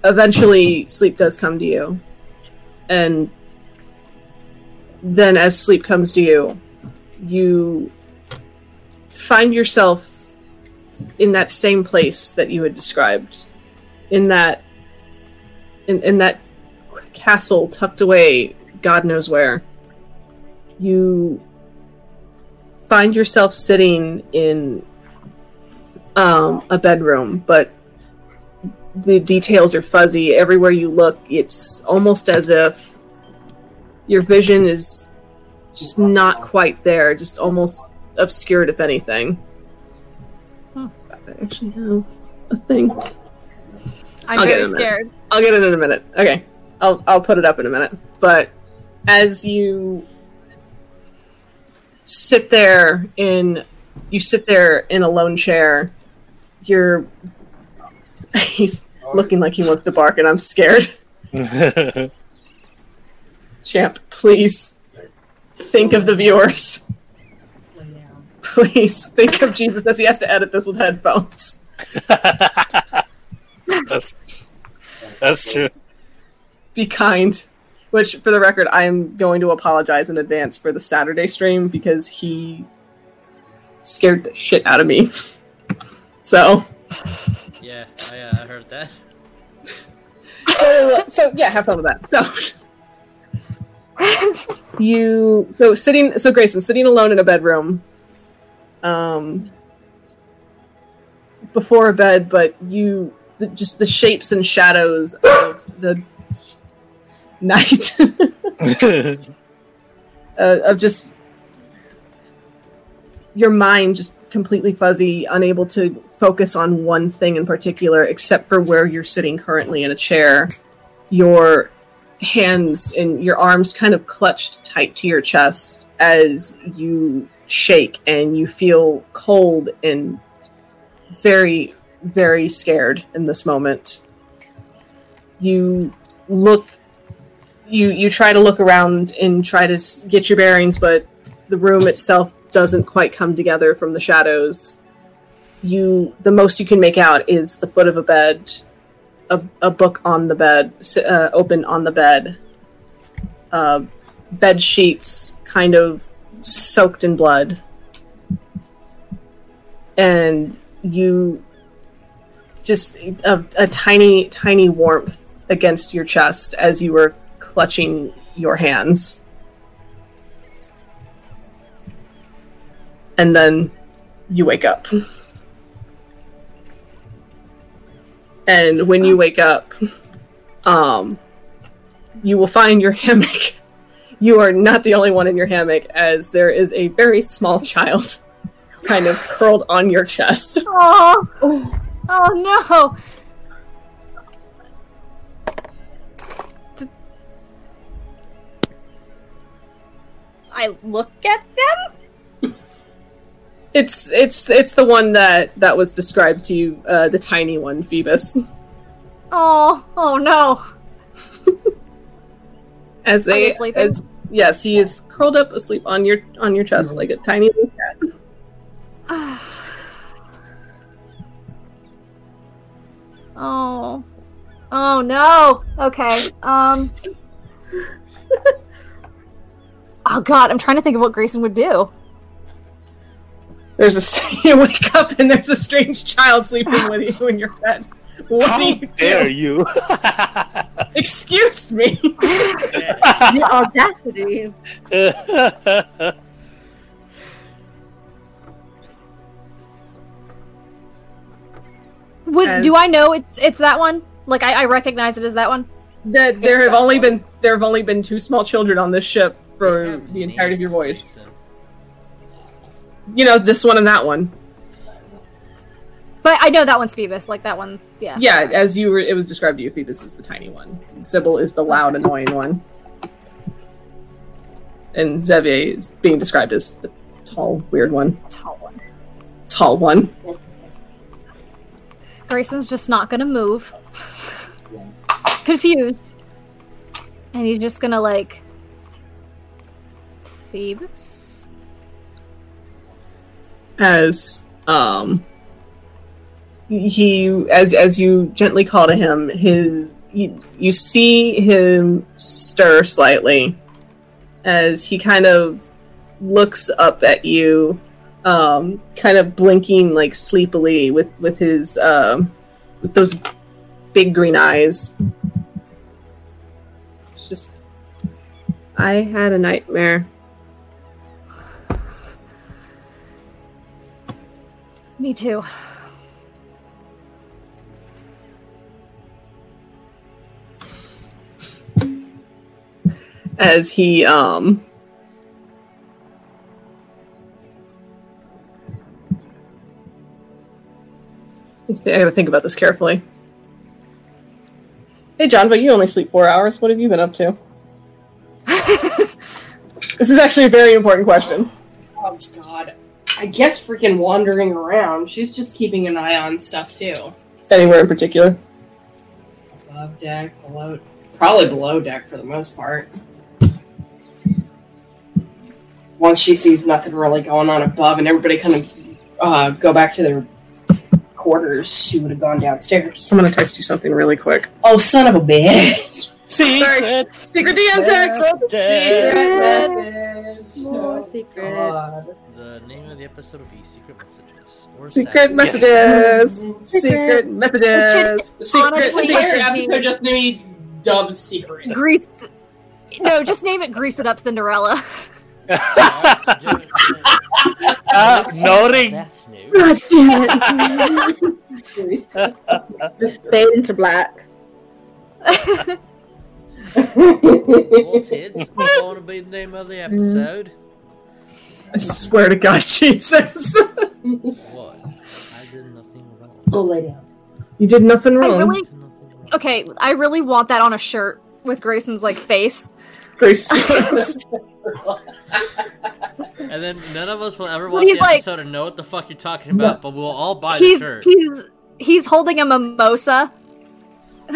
eventually sleep does come to you. And then, as sleep comes to you, you find yourself in that same place that you had described in that in, in that castle tucked away god knows where you find yourself sitting in um, a bedroom but the details are fuzzy everywhere you look it's almost as if your vision is just not quite there just almost obscured if anything Hmm. i actually have a thing I'm I'll very scared. I'll get it in a minute. Okay. I'll I'll put it up in a minute. But as you sit there in you sit there in a lone chair, you're [laughs] he's looking like he wants to bark and I'm scared. [laughs] Champ, please think of the viewers. Please think of Jesus as he has to edit this with headphones. [laughs] that's that's true. Be kind. Which, for the record, I am going to apologize in advance for the Saturday stream because he scared the shit out of me. [laughs] So, Yeah, I, uh, I heard that. [laughs] so yeah, have fun with that. So, [laughs] you so sitting so Greyson sitting alone in a bedroom um before a bed but you the, just the shapes and shadows of the night. [laughs] Uh, of just your mind just completely fuzzy unable to focus on one thing in particular except for where you're sitting currently in a chair. Your hands and your arms kind of clutched tight to your chest as you shake and you feel cold and very very scared in this moment. You look you you try to look around and try to get your bearings but the room itself doesn't quite come together from the shadows. You the most you can make out is the foot of a bed a, a book on the bed uh, open on the bed uh, bed sheets kind of soaked in blood. And you just a, a tiny tiny warmth against your chest as you were clutching your hands. And then you wake up. And when you wake up um you will find your [laughs] hammock. You are not the only one in your hammock as there is a very small child [laughs] kind of curled on your chest. Oh, oh no! I look at them. It's it's it's the one that that was described to you, uh, the tiny one, Phoebus. Oh, oh no! [laughs] As they as yes, he is curled up asleep on your on your chest like a tiny little cat. [sighs] Oh, oh no. Okay. Um. [laughs] Oh god, I'm trying to think of what Greyson would do. There's a [laughs] you wake up and there's a strange child sleeping with you in your bed. What How do you dare do? you? Excuse me. [laughs] your audacity. Would As- do I know it's it's that one? Like I, I recognize it as that one. That there have only one. been there have only been two small children on this ship for the entirety of your voyage. You know this one and that one. But I know that one's Phoebus. Like that one. Yeah. Yeah, as you were, it was described to you. Phoebus is the tiny one. Sybil is the loud, annoying one, and Xavier is being described as the tall, weird one. Tall one. Tall one. Greyson's just not gonna move. [laughs] Confused. And he's just gonna like Phoebus? As um, he as as you gently call to him, his you, you see him stir slightly as he kind of looks up at you, um, kind of blinking like sleepily with with his um, with those big green eyes. It's just, I had a nightmare. Me too. as he um I gotta think about this carefully. Hey Janva you only sleep four hours. What have you been up to? [laughs] this is actually a very important question. Oh god. I guess freaking wandering around. She's just keeping an eye on stuff too. Anywhere in particular? Above deck, below probably below deck for the most part. Once she sees nothing really going on above and everybody kind of uh, go back to their quarters, she would have gone downstairs. I'm gonna text you something really quick. Oh son of a bitch. Secret. Secret DM text! More secrets. The name of the episode will be Secret Messages. Or Secret Sassy. messages! Secret. Secret messages! Secret honestly- secret episode just gonna be dubbed secret. Grease No, just name it Grease It Up Cinderella. Ah, [laughs] [laughs] noting. That's new. God damn it. [laughs] Just fade into black. Well, tits. going to be the name of the mm-hmm. episode. I swear to God, [laughs] Jesus. What? I did nothing wrong. Go lay down. you did nothing I wrong. really, Did nothing wrong. okay, I really want that on a shirt with Greyson's like face. Grace. [laughs] And then none of us will ever But watch he's the like- episode and know what the fuck you're talking about, but we'll all buy the shirt. he's he's holding a mimosa. [laughs]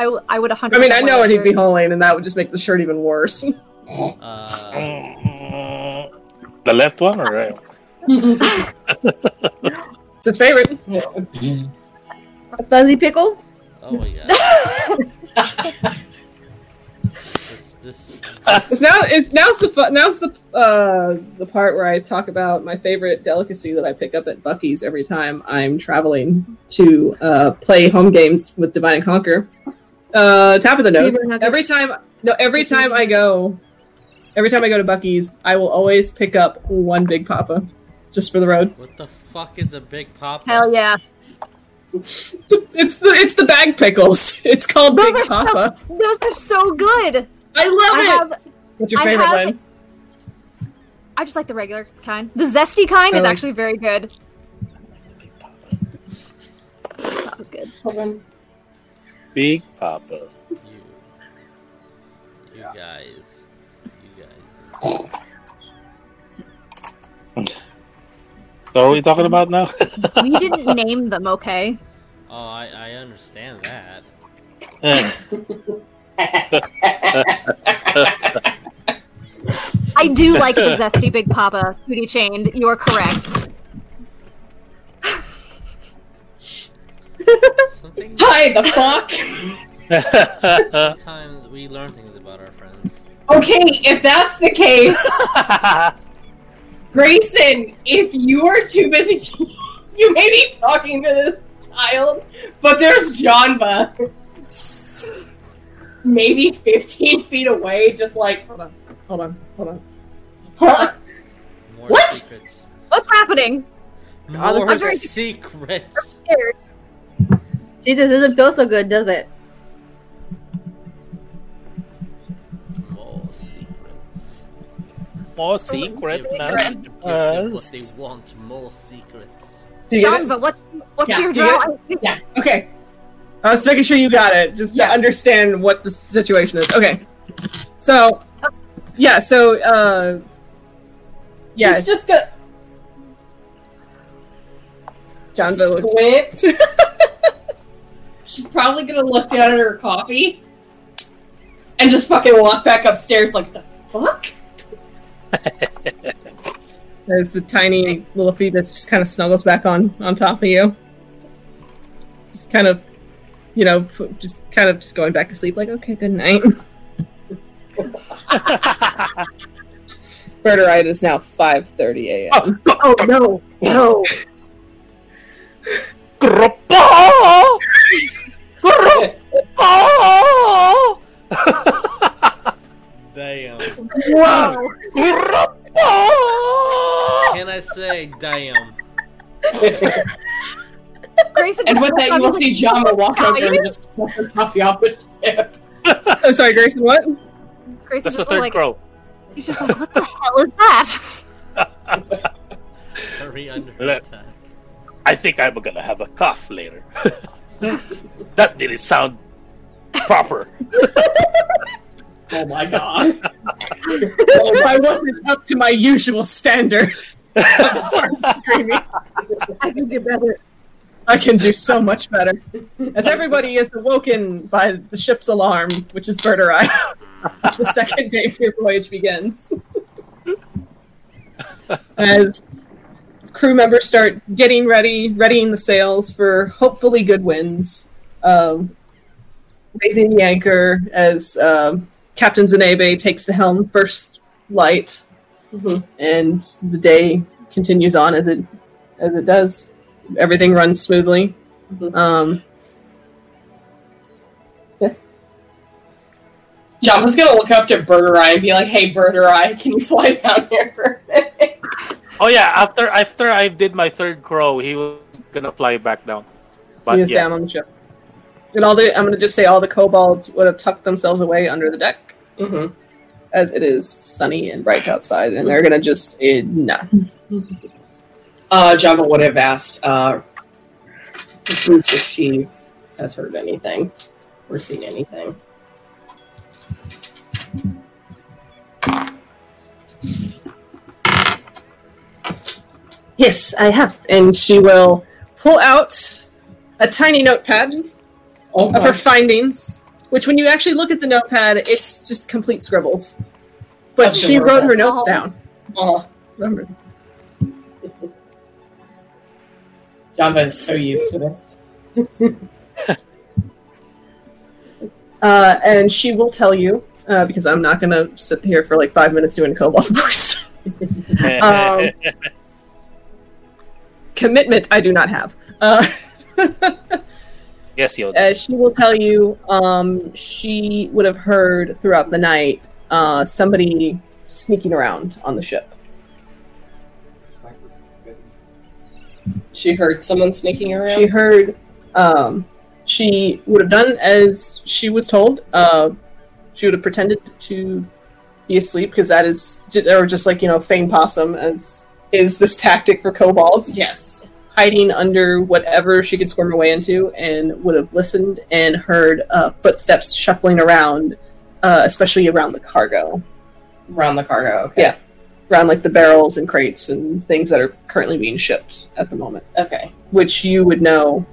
I, w- I would 100 I mean, I know what he'd be hauling, and that would just make the shirt even worse. [laughs] Uh, the left one or right? It's his favorite. A fuzzy pickle? oh my god. [laughs] this, this, It's now it's now's the fu- now's the uh the part where I talk about my favorite delicacy that I pick up at Buc-ee's every time I'm traveling to uh play home games with Divine and Conquer. Uh tap of the nose. Every time no every time I go every time I go to Buc-ee's, I will always pick up one big papa just for the road. what the fuck is a big pop? Hell yeah! It's the it's the, it's the bag pickles. [laughs] It's called Those Big are so- Papa. Those are so good. I love I it. have What's your I favorite have- one? I just like the regular kind. The zesty kind I is like- actually very good. That was good. Big Papa. You, you guys, you guys. What are we talking about now? [laughs] We didn't name them, okay? Oh, I, I understand that. I do like the zesty Big Papa Hootie Chained. You are correct. Something. [laughs] Hi, the fuck? Sometimes we learn things about our friends. Okay, if that's the case, [laughs] Greyson, if you are too busy, to- [laughs] you may be talking to this child, but there's Janva, maybe 15 feet away, just like, Hold on. Hold on. Hold on. huh? More What? secrets. What's happening? God, More I'm very- secrets. Scared. Jesus, doesn't feel so good, does it? More secrets. More secret Give, messages. give them what they want. More secrets. Do you get John, but what, what's Yeah, your do you draw? Yeah. Okay. I was making sure you got it, just Yeah. to understand what the situation is. Okay. So, yeah, so, uh, yeah, She's just gonna John Doe looks- squint. She's probably gonna look down at her coffee and just fucking walk back upstairs like the fuck? [laughs] There's the tiny little feet that just kind of snuggles back on on top of you. Just kind of, you know, just kind of just going back to sleep. Like, okay, good night. Birdurai is now 5:30 a.m. Oh no, no. [laughs] Grappa! Grappa! Damn. Whoa. Grappa! Can I say damn? Greyson, And with that, you will see Janva walk over and just pour her coffee off the ship. I'm sorry, Greyson. What? Greyson's That's the just third like, crow. he's just like, what the hell is that? Hurry under attack. I think I'm gonna have a cough later. [laughs] [laughs] that didn't sound proper. [laughs] Oh my god. if I wasn't up to my usual standard, [laughs] I can do better. I can do so much better. As everybody is awoken by the ship's alarm, which is Birdurai, the second day of your voyage begins. As crew members start getting ready, readying the sails for hopefully good winds, um, raising the anchor as um, Captain Zanabe takes the helm first light, Mhm. and the day continues on as it as it does. Everything runs smoothly. Mhm. Um, yes. Janva's gonna look up to Birdurai and be like, "Hey, Birdurai, can you fly down here for a minute?" Oh yeah, after after I did my third crow, he was gonna fly back down. But he is yeah, down on the ship. And all the I'm gonna just say all the kobolds would have tucked themselves away under the deck, Mm-hmm. as it is sunny and bright outside, and they're gonna just eh, nah. [laughs] Uh, Janva would have asked uh, Boots if she has heard anything or seen anything. Yes, I have. And she will pull out a tiny notepad Oh, of her findings, which when you actually look at the notepad, it's just complete scribbles. But That's she wrote her notes Oh. down. oh, Remember. Janva is so used to this. [laughs] Uh, and she will tell you, uh, because I'm not going to sit here for like five minutes doing kobold voice. [laughs] um, commitment I do not have. Uh, [laughs] yes, Yoda. as she will tell you, um, she would have heard throughout the night uh, somebody sneaking around on the ship. She heard someone sneaking around. She heard. Um, she would have done as she was told. Uh, she would have pretended to be asleep because that is, just, or just like you know, feign possum as is this tactic for kobolds. yes. hiding under whatever she could squirm her way into and would have listened and heard uh, footsteps shuffling around, uh, especially around the cargo, Around the cargo. Okay. Yeah. around like the barrels and crates and things that are currently being shipped at the moment, Okay. which you would know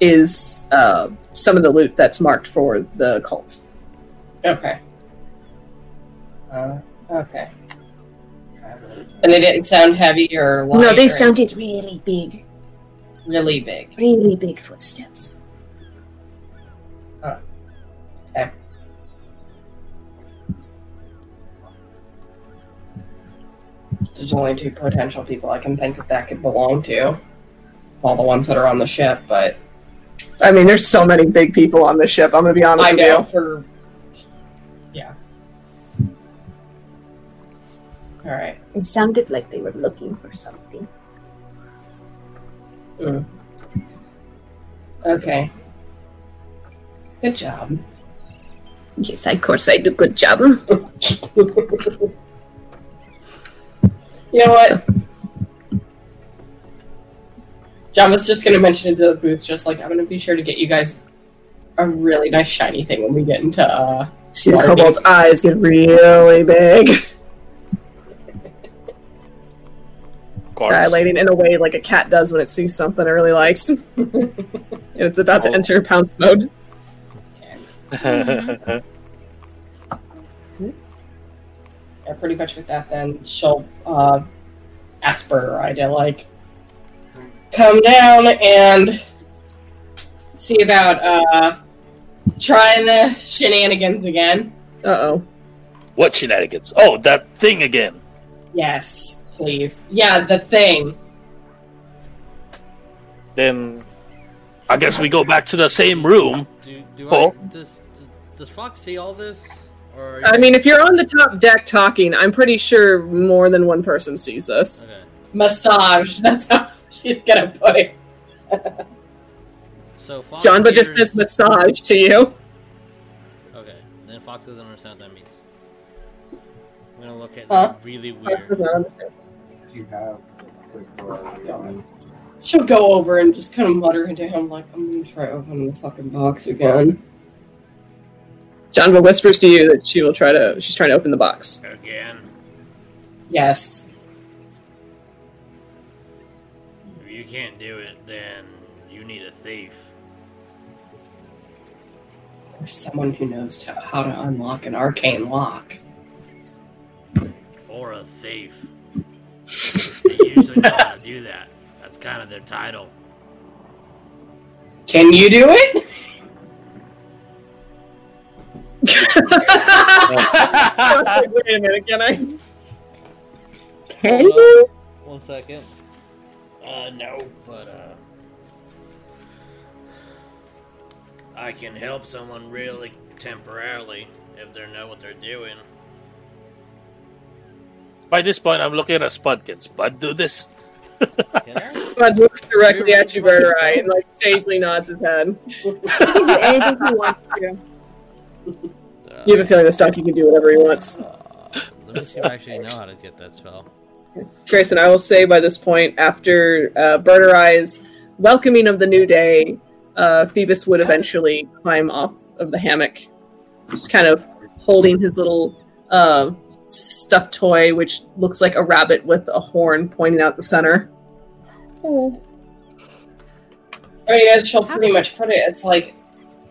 is uh, some of the loot that's marked for the cult. Okay. Uh, okay. And they didn't sound heavy or light. No, they or sounded really big, really big. really big footsteps. Okay. There's only two potential people I can think that that could belong to. All the ones that are on the ship, but I mean, there's so many big people on the ship. I'm gonna be honest I with know you. for. All right. It sounded like they were looking for something. Okay. Good job. Yes, of course I do. Good job. [laughs] You know what? Janva was just going to mention it to the booth, just like I'm going to be sure to get you guys a really nice shiny thing when we get into. uh See the kobold's eyes get really big, [laughs] Of course. dilating in a way like a cat does when it sees something it really likes, [laughs] and it's about to Oh. enter pounce mode. [laughs] Yeah, pretty much with that, then she'll uh, ask Birdurai like come down and see about uh trying the shenanigans again. Uh oh. what shenanigans? Oh, that thing again. Yes, please. Yeah, the thing. Then I guess we go back to the same room. Do, do Oh. I, does, does does Fox see all this? Or you- I mean, if you're on the top deck talking, I'm pretty sure more than one person sees this. okay. Massage. [laughs] That's how she's gonna put it. So Fox Janva just says massage to you. Okay, then Fox doesn't understand what that means. I'm gonna look at Huh? really weird. You have before She'll go over and just kind of mutter into him like, "I'm gonna try opening the fucking box again." Janva whispers to you that she will try to. She's trying to open the box. Again, Yes. if you can't do it, then you need a thief. Or someone who knows to, how to unlock an arcane lock. Or a thief. They usually know how to do that. That's kind of their title. Can you do it? [laughs] Wait a minute, can I? Can you? on One second. Uh, no, but, uh. I can help someone really temporarily. if they know what they're doing. By this point, I'm looking at Spud. Can Spud do this? Can I? Bud looks directly at you, Birdurai, and like sagely nods his head. He can do anything he wants to. You have a feeling this donkey can do whatever he wants. Uh, let me see if I actually know how to get that spell. Greyson, I will say by this point, after uh, Birdurai's welcoming of the new day, uh, Phoebus would eventually climb off of the hammock, just kind of holding his little uh, stuffed toy, which looks like a rabbit with a horn pointing out the center. Oh. I mean, as she'll pretty much put it, it's like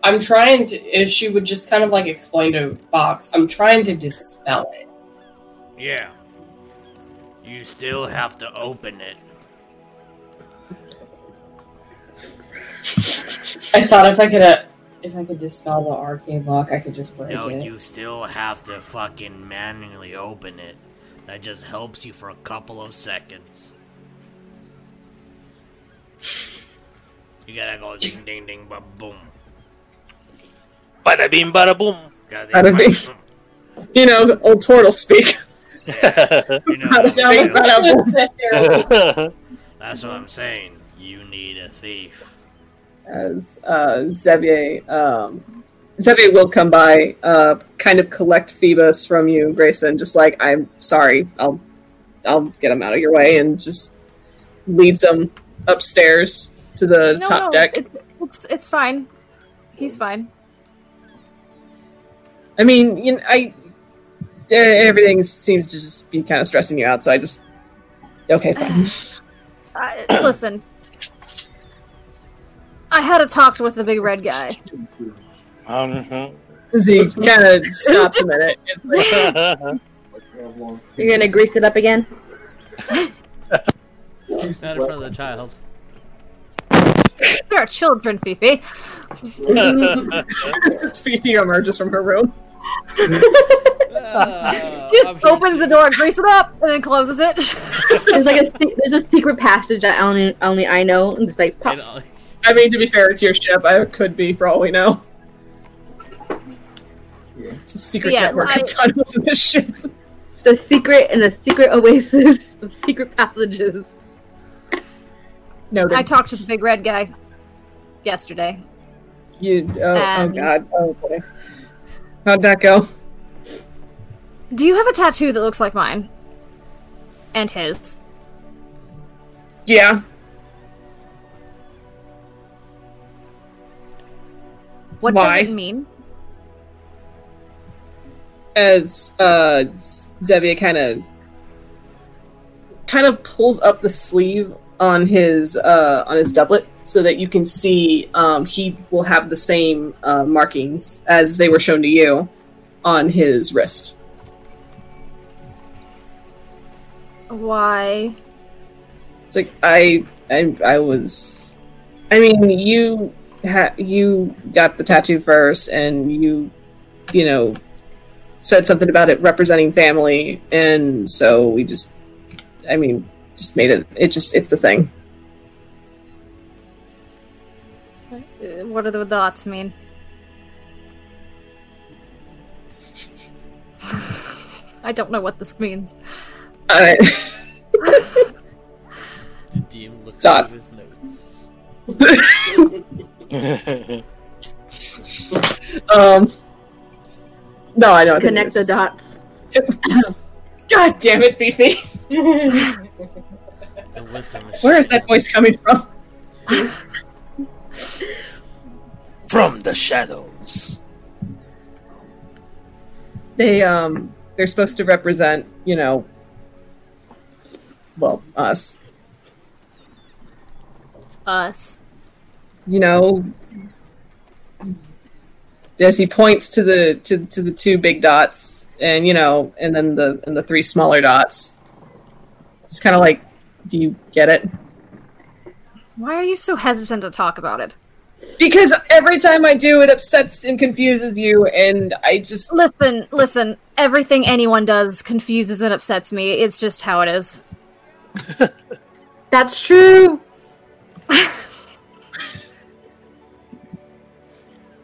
I'm trying to. If she would just kind of like explain to Fox, I'm trying to dispel it. Yeah. You still have to open it. I thought if I could, uh, if I could dispel the arcane lock, I could just break No, it. No, you still have to fucking manually open it. That just helps you for a couple of seconds. You gotta go ding ding ding ba boom. Bada bing, bada boom. Gotta Bada bing. [laughs] You know, old turtle speak. You [laughs] know, Bada bing, bada boom. that's what I'm saying. You need a thief. As uh, Xavier, um, Xavier will come by, uh, kind of collect Phoebus from you, Greyson. Just like I'm sorry, I'll, I'll get him out of your way, and just leads them upstairs to the no, top no, deck. It's, it's it's fine. He's fine. I mean, you know, I eh, everything seems to just be kind of stressing you out. So I just okay, fine. [sighs] Uh, listen, I had a talk with the big red guy. Mhm. he kind of stops a minute. [laughs] You're gonna grease it up again? Not in front of the child. There are children, Fifi. [laughs] Fifi emerges from her room. She just opens the door, grease it up, and then closes it. There's like a there's a secret passage that only only I know, and just like pop. I mean, to be fair, it's your ship. I could be for all we know. It's a secret Yeah, network I- of tunnels in this ship. the secret and the secret oasis of secret passages. Noted. I talked to the big red guy yesterday. You. Oh, oh God. Oh boy. How'd that go? Do you have a tattoo that looks like mine? And his. Yeah. What Why? does it mean? as uh Xavier kind of kind of pulls up the sleeve on his uh on his doublet so that you can see um he will have the same uh markings as they were shown to you on his wrist. Why? It's like I I I was I mean you ha- you got the tattoo first and you you know said something about it representing family and so we just I mean just made it it just it's a thing. What do the dots mean? [laughs] I don't know what this means. I, The DM looks Dot. at his notes. [laughs] [laughs] um No, I don't Connect the dots. [laughs] God damn it, Fifi. The wisdom is Where is that voice coming from? From the shadows. they um they're supposed to represent you know well us Us. You know as he points to the to, to the two big dots and you know and then the and the three smaller dots just kind of like do you get it Why are you so hesitant to talk about it? because every time i do it upsets and confuses you and i just Listen, listen. Everything anyone does confuses and upsets me. It's just how it is. [laughs] That's true. [laughs]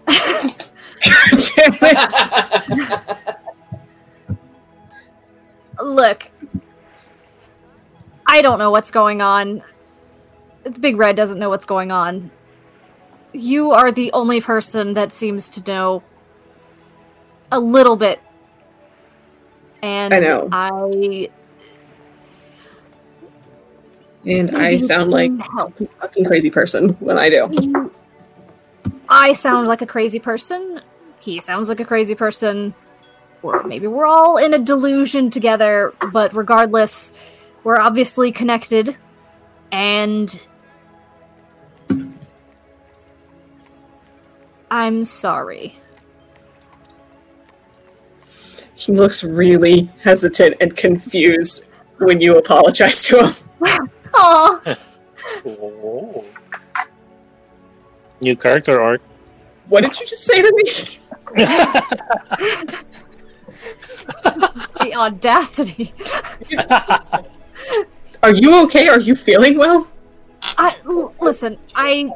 [laughs] Look, I don't know what's going on. Big Red doesn't know what's going on. You are the only person that seems to know a little bit. And I know. I And I sound like help. a fucking crazy person when I do. I sound like a crazy person. He sounds like a crazy person. Or maybe we're all in a delusion together, but regardless, we're obviously connected. And. I'm sorry. He looks really hesitant and confused when you apologize to him. [laughs] Aw, [laughs] Oh. New character arc. What did you just say to me? [laughs] the audacity. [laughs] Are you okay? Are you feeling well? I l- listen. I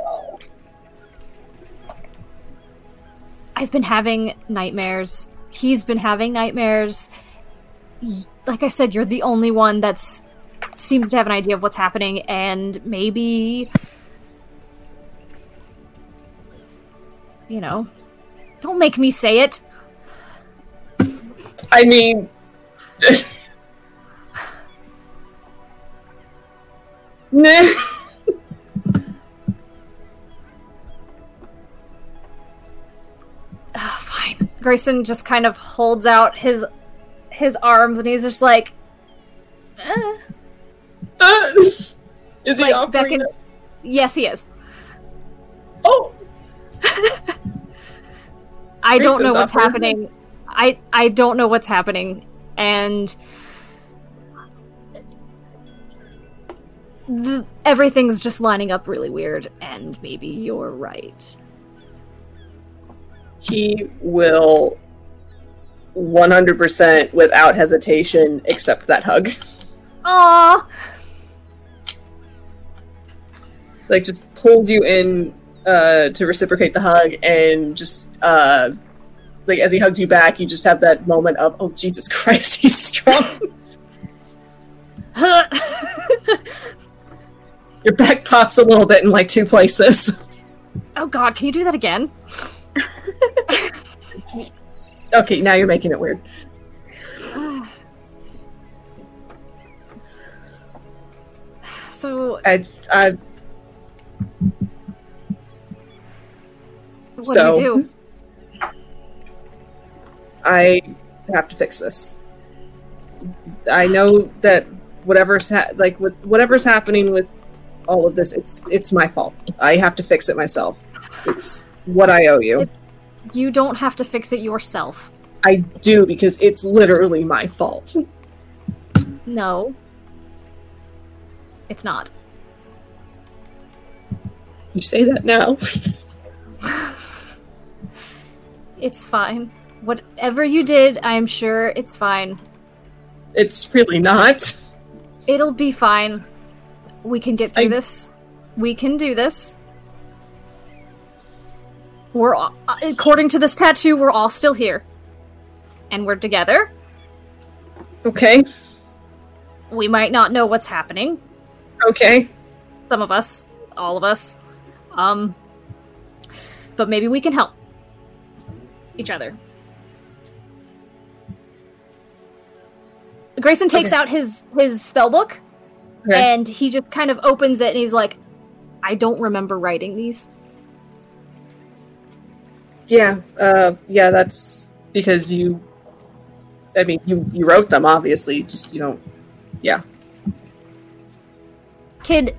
I've been having nightmares. He's been having nightmares. Like I said, you're the only one that's seems to have an idea of what's happening, and maybe you know, don't make me say it. I mean, nah. [laughs] Ah, fine. Greyson just kind of holds out his his arms, and he's just like. Eh. [laughs] Uh, is he like offering? beckon- Yes, he is. Oh, [laughs] I don't know what's happening. I I don't know what's happening, and the, everything's just lining up really weird. And maybe you're right. he will 100% without hesitation accept that hug. Aww. Like, just pulls you in uh, to reciprocate the hug, and just, uh, like, as he hugs you back, you just have that moment of, oh, Jesus [laughs] Christ, he's strong. [laughs] Your back pops a little bit in, like, two places. oh God, can you do that again? [laughs] Okay, now you're making it weird. [sighs] So I, I, what So- do we do? I have to fix this. I know that whatever's ha- like with whatever's happening with all of this, it's it's my fault. I have to fix it myself. It's what I owe you. It's- You don't have to fix it yourself. I do because it's literally my fault. No, it's not. You say that now. [laughs] It's fine. Whatever you did, I'm sure it's fine. It's really not. It'll be fine. We can get through I- this. We can do this. We're all, according to this tattoo, we're all still here. And we're together. Okay. We might not know what's happening. Okay. Some of us, all of us. Um but maybe we can help each other. Greyson takes Okay. out his his spell book Okay. and he just kind of opens it and he's like I don't remember writing these. yeah. Uh. Yeah. That's because you. I mean, you you wrote them obviously. Just you don't. Yeah. Kid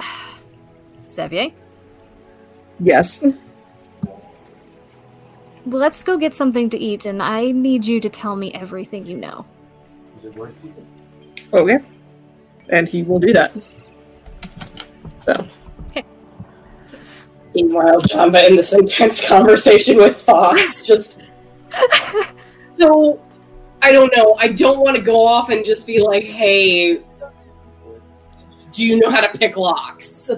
[sighs] Xavier, Yes. Let's go get something to eat and I need you to tell me everything you know. Is it worth it? Oh, okay. And he will do that. So. Okay. Meanwhile, Janva in this intense [laughs] conversation with Fox, [laughs] just so I don't know. I don't want to go off and just be like, "Hey, do you know how to pick locks?"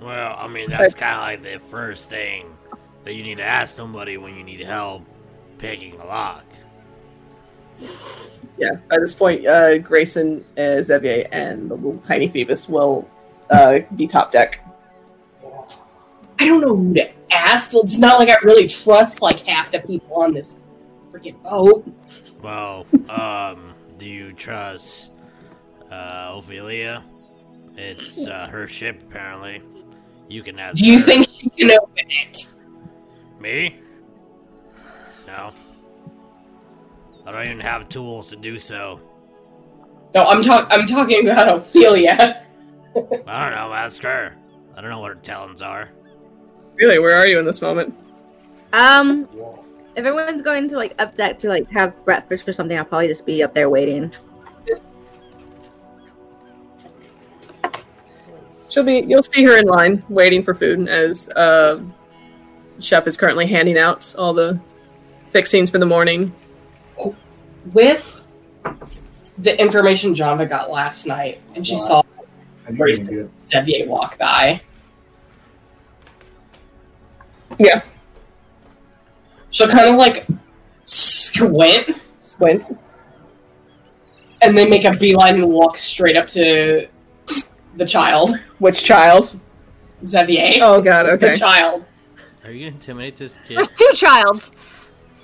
Well, I mean, that's kind of like the first thing. That you need to ask somebody when you need help picking a lock. Yeah, by this point, uh, Greyson, uh, Xavier, and the little tiny Phoebus will uh, be top deck. I don't know who to ask. It's not like I really trust like half the people on this freaking boat. Well, [laughs] um, do you trust uh, Ophelia? It's uh, her ship, apparently. You can ask. Do you her. think she can open it? Me? No. I don't even have tools to do so. No, I'm talking. I'm talking about Ophelia. [laughs] I don't know. Ask her. I don't know what her talents are. Really, where are you in this moment? Um, if everyone's going to like up deck to like have breakfast or something, I'll probably just be up there waiting. She'll be. You'll see her in line waiting for food as uh, chef is currently handing out all the fixings for the morning. With the information Janva got last night, and she saw I knew you Greyson could do it. Xavier walk by. Yeah. She'll kind of like squint Squint. and then make a beeline and walk straight up to the child, Which child? Xavier. Oh God. Okay. The child. Are you gonna intimidate this kid? There's two childs.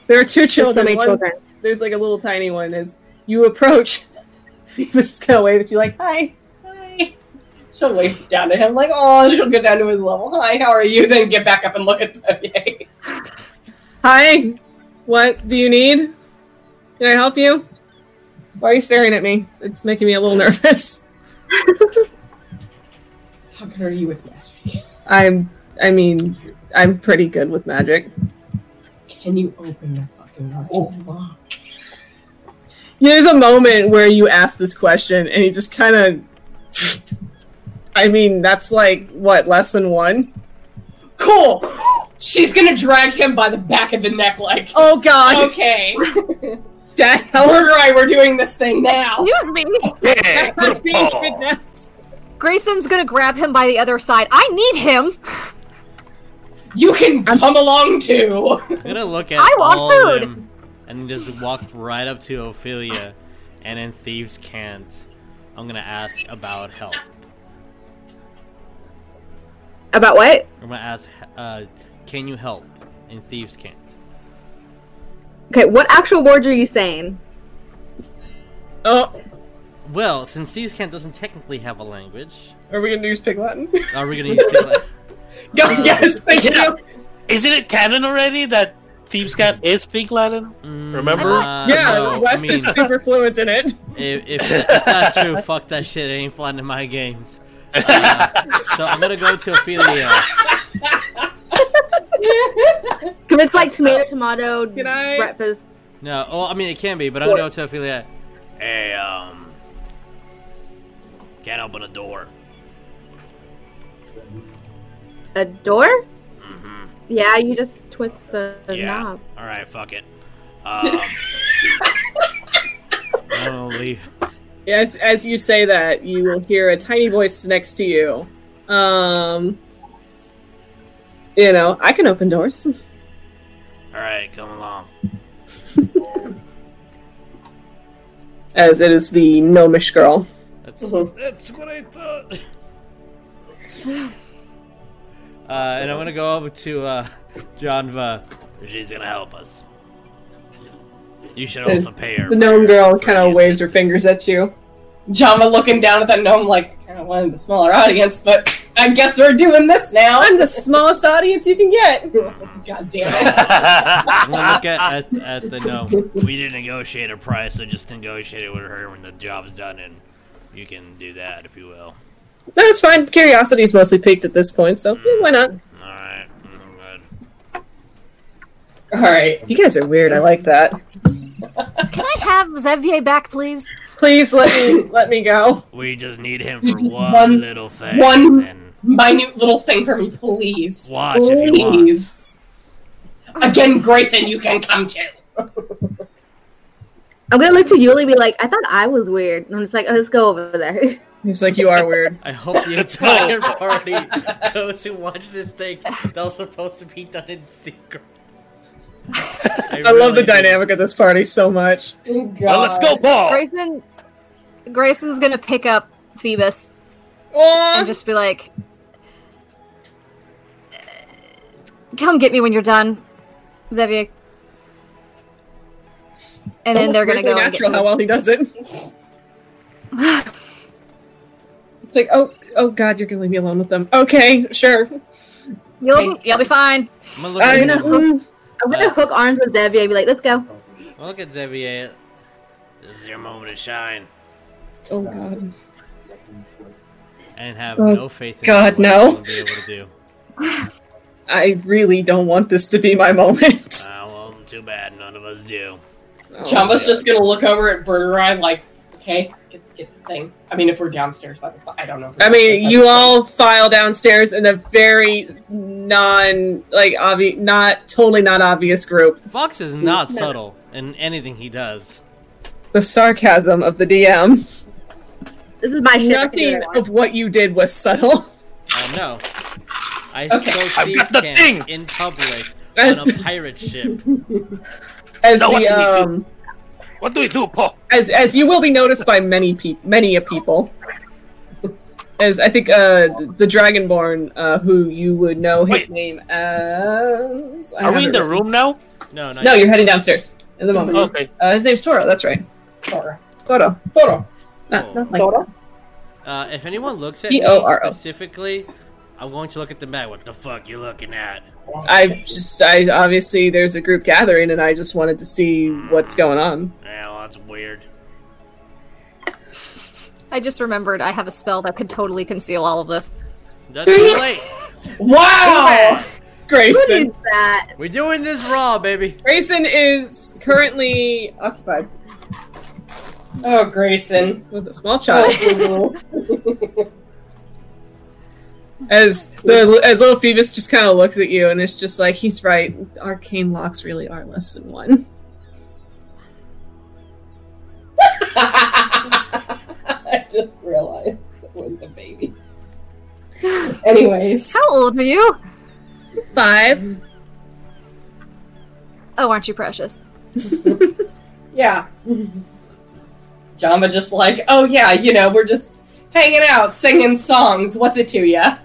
There are two children. many One's- children. There's like a little tiny one. As you approach, Phoebus is gonna wave at you like, "Hi." Hi. She'll wave down to him like, oh, she'll get down to his level. Hi, how are you? Then get back up and look at Xavier. Hi. What do you need? Can I help you? Why are you staring at me? It's making me a little nervous. [laughs] How good are you with magic? I'm. I mean, I'm pretty good with magic. Can you open the fucking magic lock? Oh. Yeah, there's a moment where you ask this question and you just kind of. I mean, that's like what lesson one. Cool. She's gonna drag him by the back of the neck, like, Oh God, okay, [laughs] Dad, we're right. We're doing this thing now. Excuse me. Yeah, being kidnapped. Greyson's gonna grab him by the other side. I need him. [laughs] You can come along too. I'm gonna look at I want all of food. them and just walk right up to Ophelia, and in Thieves' Cant, I'm gonna ask about help. About what? I'm gonna ask, uh, can you help in Thieves' Cant? Okay, what actual words are you saying? Oh, Well, since Thieves' Cant doesn't technically have a language, are we gonna use Pig Latin? are we gonna use Piglet? [laughs] God, yes, thank Yeah. you. Isn't it canon already that Thieves' Cant is Pig Latin? Remember? Uh, Yeah, no, West I mean, is super fluent in it. [laughs] if, if, if that's true, [laughs] fuck that shit. It ain't flying in my games. [laughs] Uh, so I'm gonna go to Ophelia. Because it's like tomato, tomato, Can I- breakfast. No, well, I mean it can be, but I'm gonna go to Ophelia. Hey, um, can't open a door. A door? Mm-hmm. Yeah, you just twist the, the Yeah. knob. All right, fuck it. Um, I'm gonna leave. As as you say that, you will hear a tiny voice next to you. Um, you know, I can open doors. [laughs] All right, come along. As it is the gnomish girl. That's Mhm. that's what I thought. [sighs] [laughs] Uh, and I'm gonna go over to uh, [laughs] Janva. She's gonna help us. You should also pay her. The gnome girl kind of waves her fingers at you. Janva looking down at that gnome like, I kind of wanted a smaller audience, but I guess we're doing this now. I'm the smallest audience you can get. [laughs] God damn it. [laughs] I'm gonna look at, at, at the gnome. We didn't negotiate a price, so just negotiate it with her when the job's done, and you can do that if you will. That's fine. Curiosity's mostly peaked at this point, so yeah, why not? Mm, alright. Alright. You guys are weird. I like that. Can I have Xavier back, please? Please let me let me go. We just need him for one, one- little thing. one- and Minute little thing for me, please. watch if you want. Please. Again, Greyson, you can come too. I'm gonna look to Yuliy and be like, I thought I was weird. And I'm just like, oh, let's go over there. [laughs] He's like, you are weird. [laughs] I hope the entire [laughs] party those who watch this thing that was supposed to be done in secret. I, love really the do. dynamic of this party so much. Well, let's go, Paul. Greyson, Greyson's gonna pick up Phoebus Aw. and just be like, "Come get me when you're done, Xavier." And then they're gonna weirdly go and get natural how well he does it. [laughs] It's like, oh, oh God, you're gonna leave me alone with them. Okay, sure. You'll, you'll be fine. I'm gonna look I at, gonna hook, I'm gonna Uh, hook arms with Xavier and be like, let's go. look at Xavier. This is your moment to shine. Oh God. And have Oh, no faith in God, no. be able to do. I really don't want this to be my moment. [laughs] Ah, well, too bad. None of us do. Oh, Janva's God. just gonna look over at Birdurai like, okay, get, get the thing. I mean, if we're downstairs by the I don't know. If I mean, you but- all file downstairs in a very non, like, obvious, not totally not obvious group. Fox is not No. subtle in anything he does. The sarcasm of the DM. This is my shit. I can do Nothing what I want. of what you did was subtle. I know. I Okay. stole I've thieves' got the thing. in public As, on a pirate ship. [laughs] as No, the do we um, What do we do, Paul? as as you will be noticed by many pe- many a people. As I think uh the Dragonborn, uh, who you would know his Wait. name as. I Are we in the room now? No, no. No, you're heading downstairs in the moment. Okay. Uh, his name's Toro. That's right. Toro. Toro. Toro. Not, Oh. not like Toro. Uh, if anyone looks at me T-O-R-O. specifically, I'm going to look at the map. What the fuck you looking at? I just, I obviously there's a group gathering, and I just wanted to see what's going on. Yeah, well, that's weird. I just remembered I have a spell that could totally conceal all of this. That's too late. [laughs] Wow! What is Greyson. that? We're doing this raw, baby. Greyson is currently occupied Oh, Greyson. with a small child. [laughs] [laughs] As the as little Phoebus just kind of looks at you, and it's just like he's right. Arcane locks really are less than one. [laughs] I just realized it was the baby. Anyways. How old are you? Five. Oh, aren't you precious? [laughs] Yeah. Janva just like, oh yeah, you know, we're just hanging out, singing songs. What's it to ya?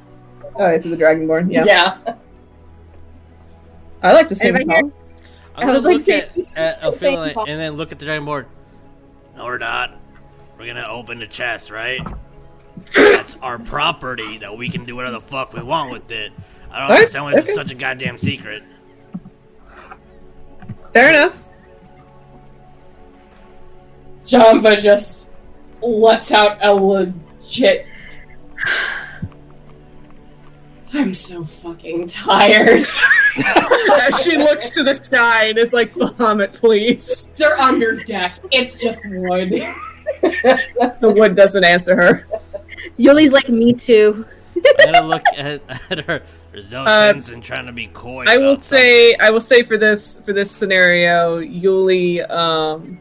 Oh, it's the Dragonborn. Yeah. Yeah. [laughs] I like to sing Anybody. I'm gonna was like, look at, [laughs] thank at Ophelia and then look at the Dragonborn. No, we're not. We're gonna open the chest, right? That's our property that we can do whatever the fuck we want with it. I don't What? understand why this is Okay. such a goddamn secret. Fair enough. Janva just lets out a legit. I'm so fucking tired. [laughs] As she looks to the sky and is like, Bahamut, please. They're under deck. It's just wood. The wood doesn't answer her. Yuliy's like, me too. I'm gonna look at, at her. There's no Uh, sense in trying to be coy. I will about say, I will say for this for this scenario, Yuliy, um,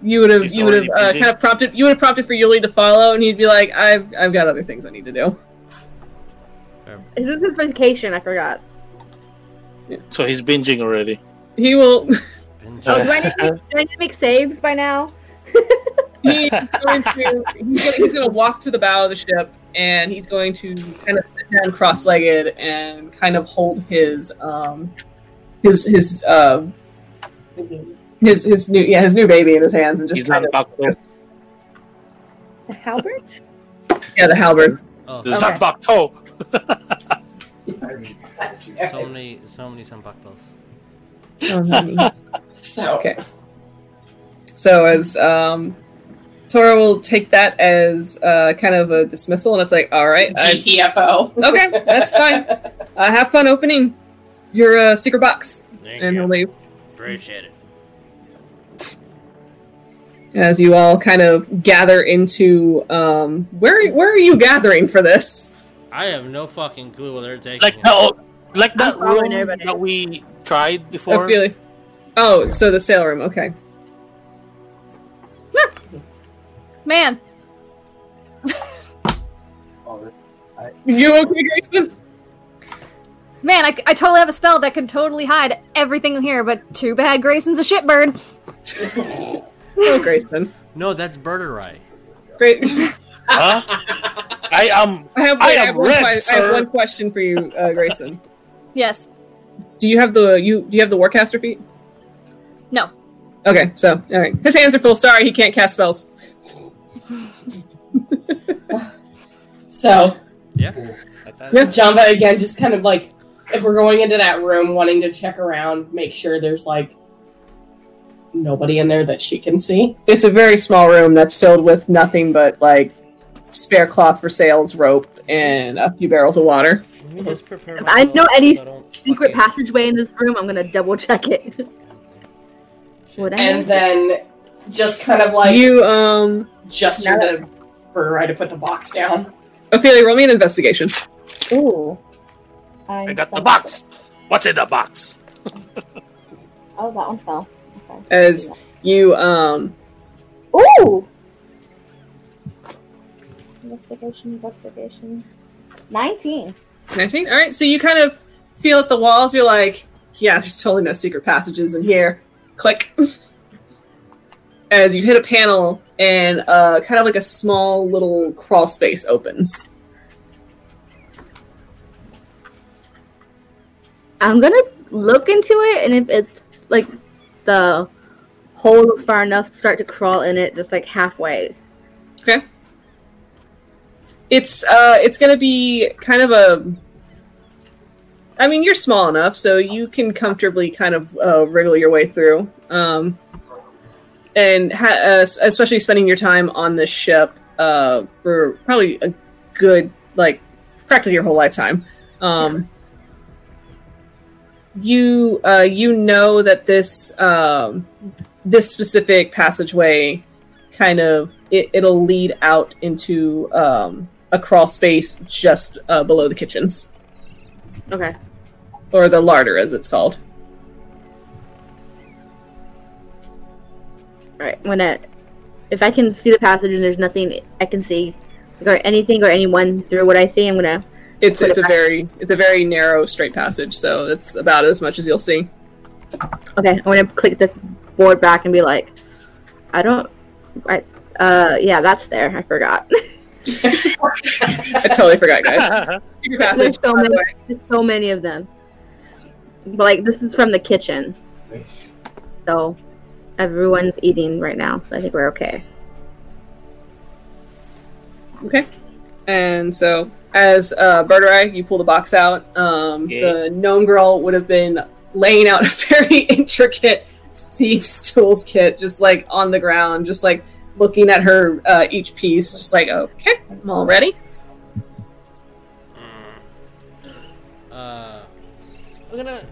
you would have you would have already uh, busy. kind of prompted you would have prompted for Yuliy to follow, and he'd be like, I've I've got other things I need to do. Is this his vacation? I forgot. So he's binging already. He will. [laughs] something. Oh, do I need, to, [laughs] do I need to make saves by now? He's going to he's gonna, he's gonna walk to the bow of the ship, and he's going to kind of sit down cross-legged and kind of hold his um his his uh his his new yeah his new baby in his hands and just He's kind of about to. The halberd? yeah the halberd. Oh, The Zanpakuto. So many, so many Zanpakutos. [laughs] so Okay. So as um, Toro will take that as uh, kind of a dismissal, and it's like, all right, I- GTFO. okay, that's fine. Uh, have fun opening your uh, secret box, Thank and you. he'll leave. Appreciate it. As you all kind of gather into um, where where are you gathering for this? I have no fucking clue where they're taking Like it. that, like that room everybody. that we tried before. Ophelia. Oh, so the sail room. Okay. Man, Oh, [laughs] You okay, Greyson? man, I, I totally have a spell that can totally hide everything in here, but too bad Greyson's a shitbird. [laughs] Oh, Greyson. No, that's Birdurai. Great. [laughs] Huh? I am. I have, I wait, I am have, one, red, I have one question for you, uh, Greyson. Yes. Do you have the you do you have the Warcaster feat? No. Okay, so all right, his hands are full. Sorry, he can't cast spells. [laughs] So Yeah. That's Yeah. Janva again, just kind of like if we're going into that room, wanting to check around, make sure there's like nobody in there that she can see. It's a very small room that's filled with nothing but like spare cloth for sails, rope, and a few barrels of water. Let me just prepare If I know any so I secret fucking- passageway in this room, I'm gonna double check it. Would I? And then just kind of like you um, gesture to Birdurai to put the box down. Ophelia, roll me an investigation. Ooh. I got the box. What's in the box? Oh, that one fell. Okay. As you um, Ooh. Investigation. Investigation. Nineteen. 19? All right, so you kind of feel at the walls. You're like, yeah, there's totally no secret passages in here. Click. As you hit a panel, and uh, kind of like a small little crawl space opens. I'm gonna look into it, and if it's like the hole is far enough start to crawl in it, just like halfway. It's uh, it's gonna be kind of a. I mean, you're small enough, so you can comfortably kind of uh, wriggle your way through. Um, and ha- uh, especially spending your time on this ship uh, for probably a good, like, practically your whole lifetime. Um, you uh, you know that this um, this specific passageway kind of it, it'll lead out into um, a crawl space just uh, below the kitchens Okay. or the larder as it's called Alright, I'm gonna. If I can see the passage and there's nothing I can see, or anything or anyone through what I see, I'm gonna. it's Put it's a back. very it's a very narrow straight passage so it's about as much as you'll see Okay, I'm gonna click the board back and be like, I don't. I, uh, yeah, that's there. I forgot. [laughs] i totally forgot guys [laughs] secret passage there's, so many, there's so many of them. But like, this is from the kitchen, so everyone's eating right now, so I think we're okay. okay and so as uh Birdurai, you pull the box out um Yeah. the gnome girl would have been laying out a [laughs] very intricate thieves tools kit just like on the ground just like looking at her uh each piece just like okay i'm all ready Uh, I'm gonna.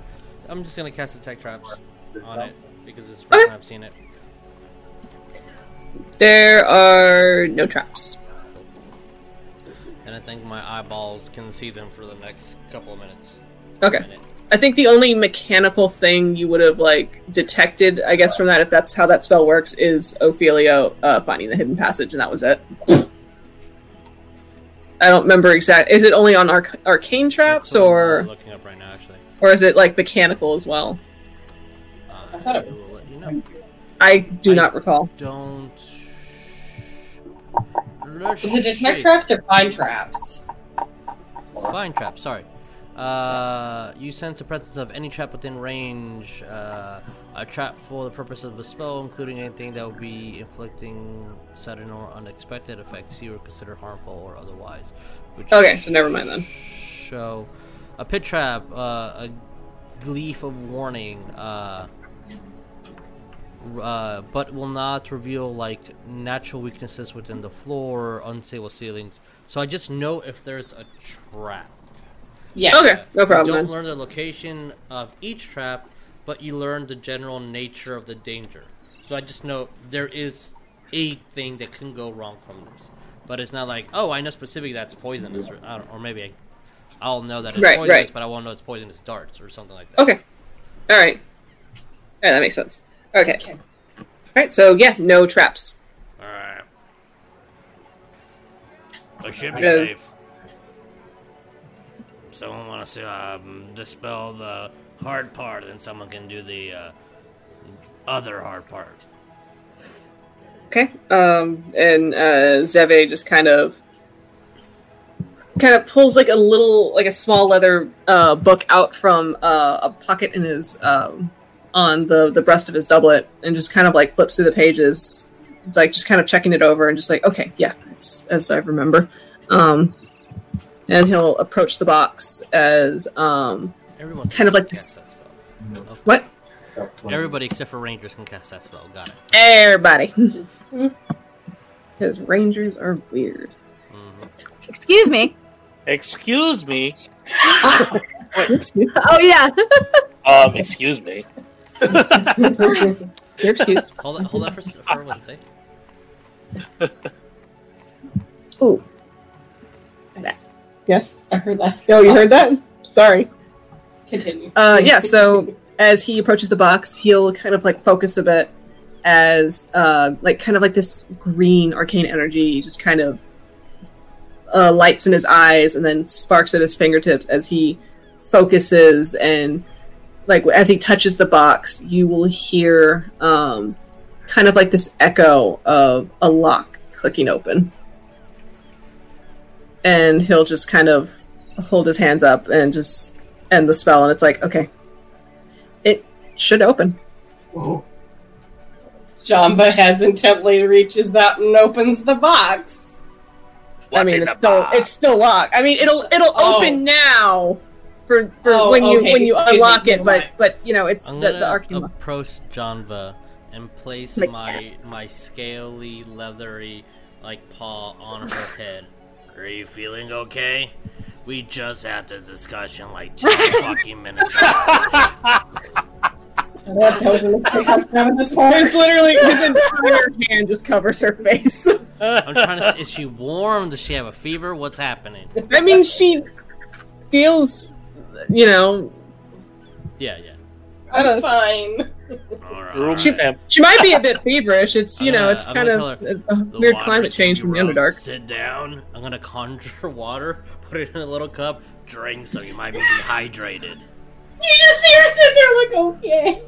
I'm just gonna cast attack traps on it because it's the first time I've seen it. there are no traps And I think my eyeballs can see them for the next couple of minutes. okay Minute. I think the only mechanical thing you would have like detected, I guess, from that, if that's how that spell works, is Ophelia uh, finding the hidden passage, and that was it. I don't remember exact. Is it only on arc- arcane traps, That's what I'm or looking up right now, actually. or is it like mechanical as well? Uh, I thought it I was- will let you know. I do I- not recall. Don't. Is it detect traps or find traps? Find trap, sorry. Uh, you sense the presence of any trap within range. Uh, a trap for the purpose of a spell, including anything that would be inflicting sudden or unexpected effects you would consider harmful or otherwise. Which Okay, so never mind then. show a pit trap, uh, a glyph of warding, uh, uh, but will not reveal like natural weaknesses within the floor or unstable ceilings. So I just know if there's a trap. Yeah. Okay, no You problem. don't Then. learn the location of each trap, but you learn the general nature of the danger. So I just know there is a thing that can go wrong from this, but it's not like oh I know specifically that's poisonous, or, I don't, or maybe I, I'll know that it's Right, poisonous, right. but I won't know it's poisonous darts or something like that. Okay, all right. Yeah, that makes sense. Okay. Okay. All right. So yeah, no traps. All right. I should be Yeah. safe. Someone wants to um, dispel the hard part, and someone can do the uh, other hard part. Okay. Um, and uh, Zeve just kind of kind of pulls like a little like a small leather uh, book out from uh, a pocket in his um, on the the breast of his doublet and just kind of like flips through the pages it's like just kind of checking it over and just like okay yeah it's as i remember um and he'll approach the box as um Everyone Kind of like cast this- that spell. what Everybody except for rangers can cast that spell. Got it. everybody [laughs] because rangers are weird hmm Excuse me. Excuse me. [laughs] Oh yeah. Um, excuse me. [laughs] you're excused Hold that. Hold that for, for what to say. Yes. I heard that. Oh, you heard that? Sorry. Continue. Uh, yeah. So as he approaches the box, he'll kind of like focus a bit as uh, like kind of like this green arcane energy just kind of uh, lights in his eyes and then sparks at his fingertips as he focuses and like as he touches the box, you will hear um, kind of like this echo of a lock clicking open. And he'll just kind of hold his hands up and just end the spell, and it's like, okay, it should open. Oh, Janva hesitantly reaches out and opens the box. I mean, it's still it's still locked. I mean, it'll it'll Oh. open now for for Oh, when you okay, when you excuse me, unlock it, but mind. but you know it's I'm the, gonna the arcane. lock. approach Janva and place Like- my my scaly, leathery, like paw on her head. Are you feeling okay? We just had this discussion like two [laughs] fucking minutes ago. [laughs] That was a mistake. I was having this point. It's literally his entire hand just covers her face. I'm trying to. Is she warm? Does she have a fever? What's happening? I mean, she feels, you know, Yeah, yeah. I'm uh, fine. All right. She- she might be a bit feverish. It's you know, uh, it's I'm kind of it's a weird climate change from the rough. Underdark. Sit down. I'm gonna conjure [laughs] water, put it in a little cup, drink so you might be dehydrated. You just see her sit there like, okay.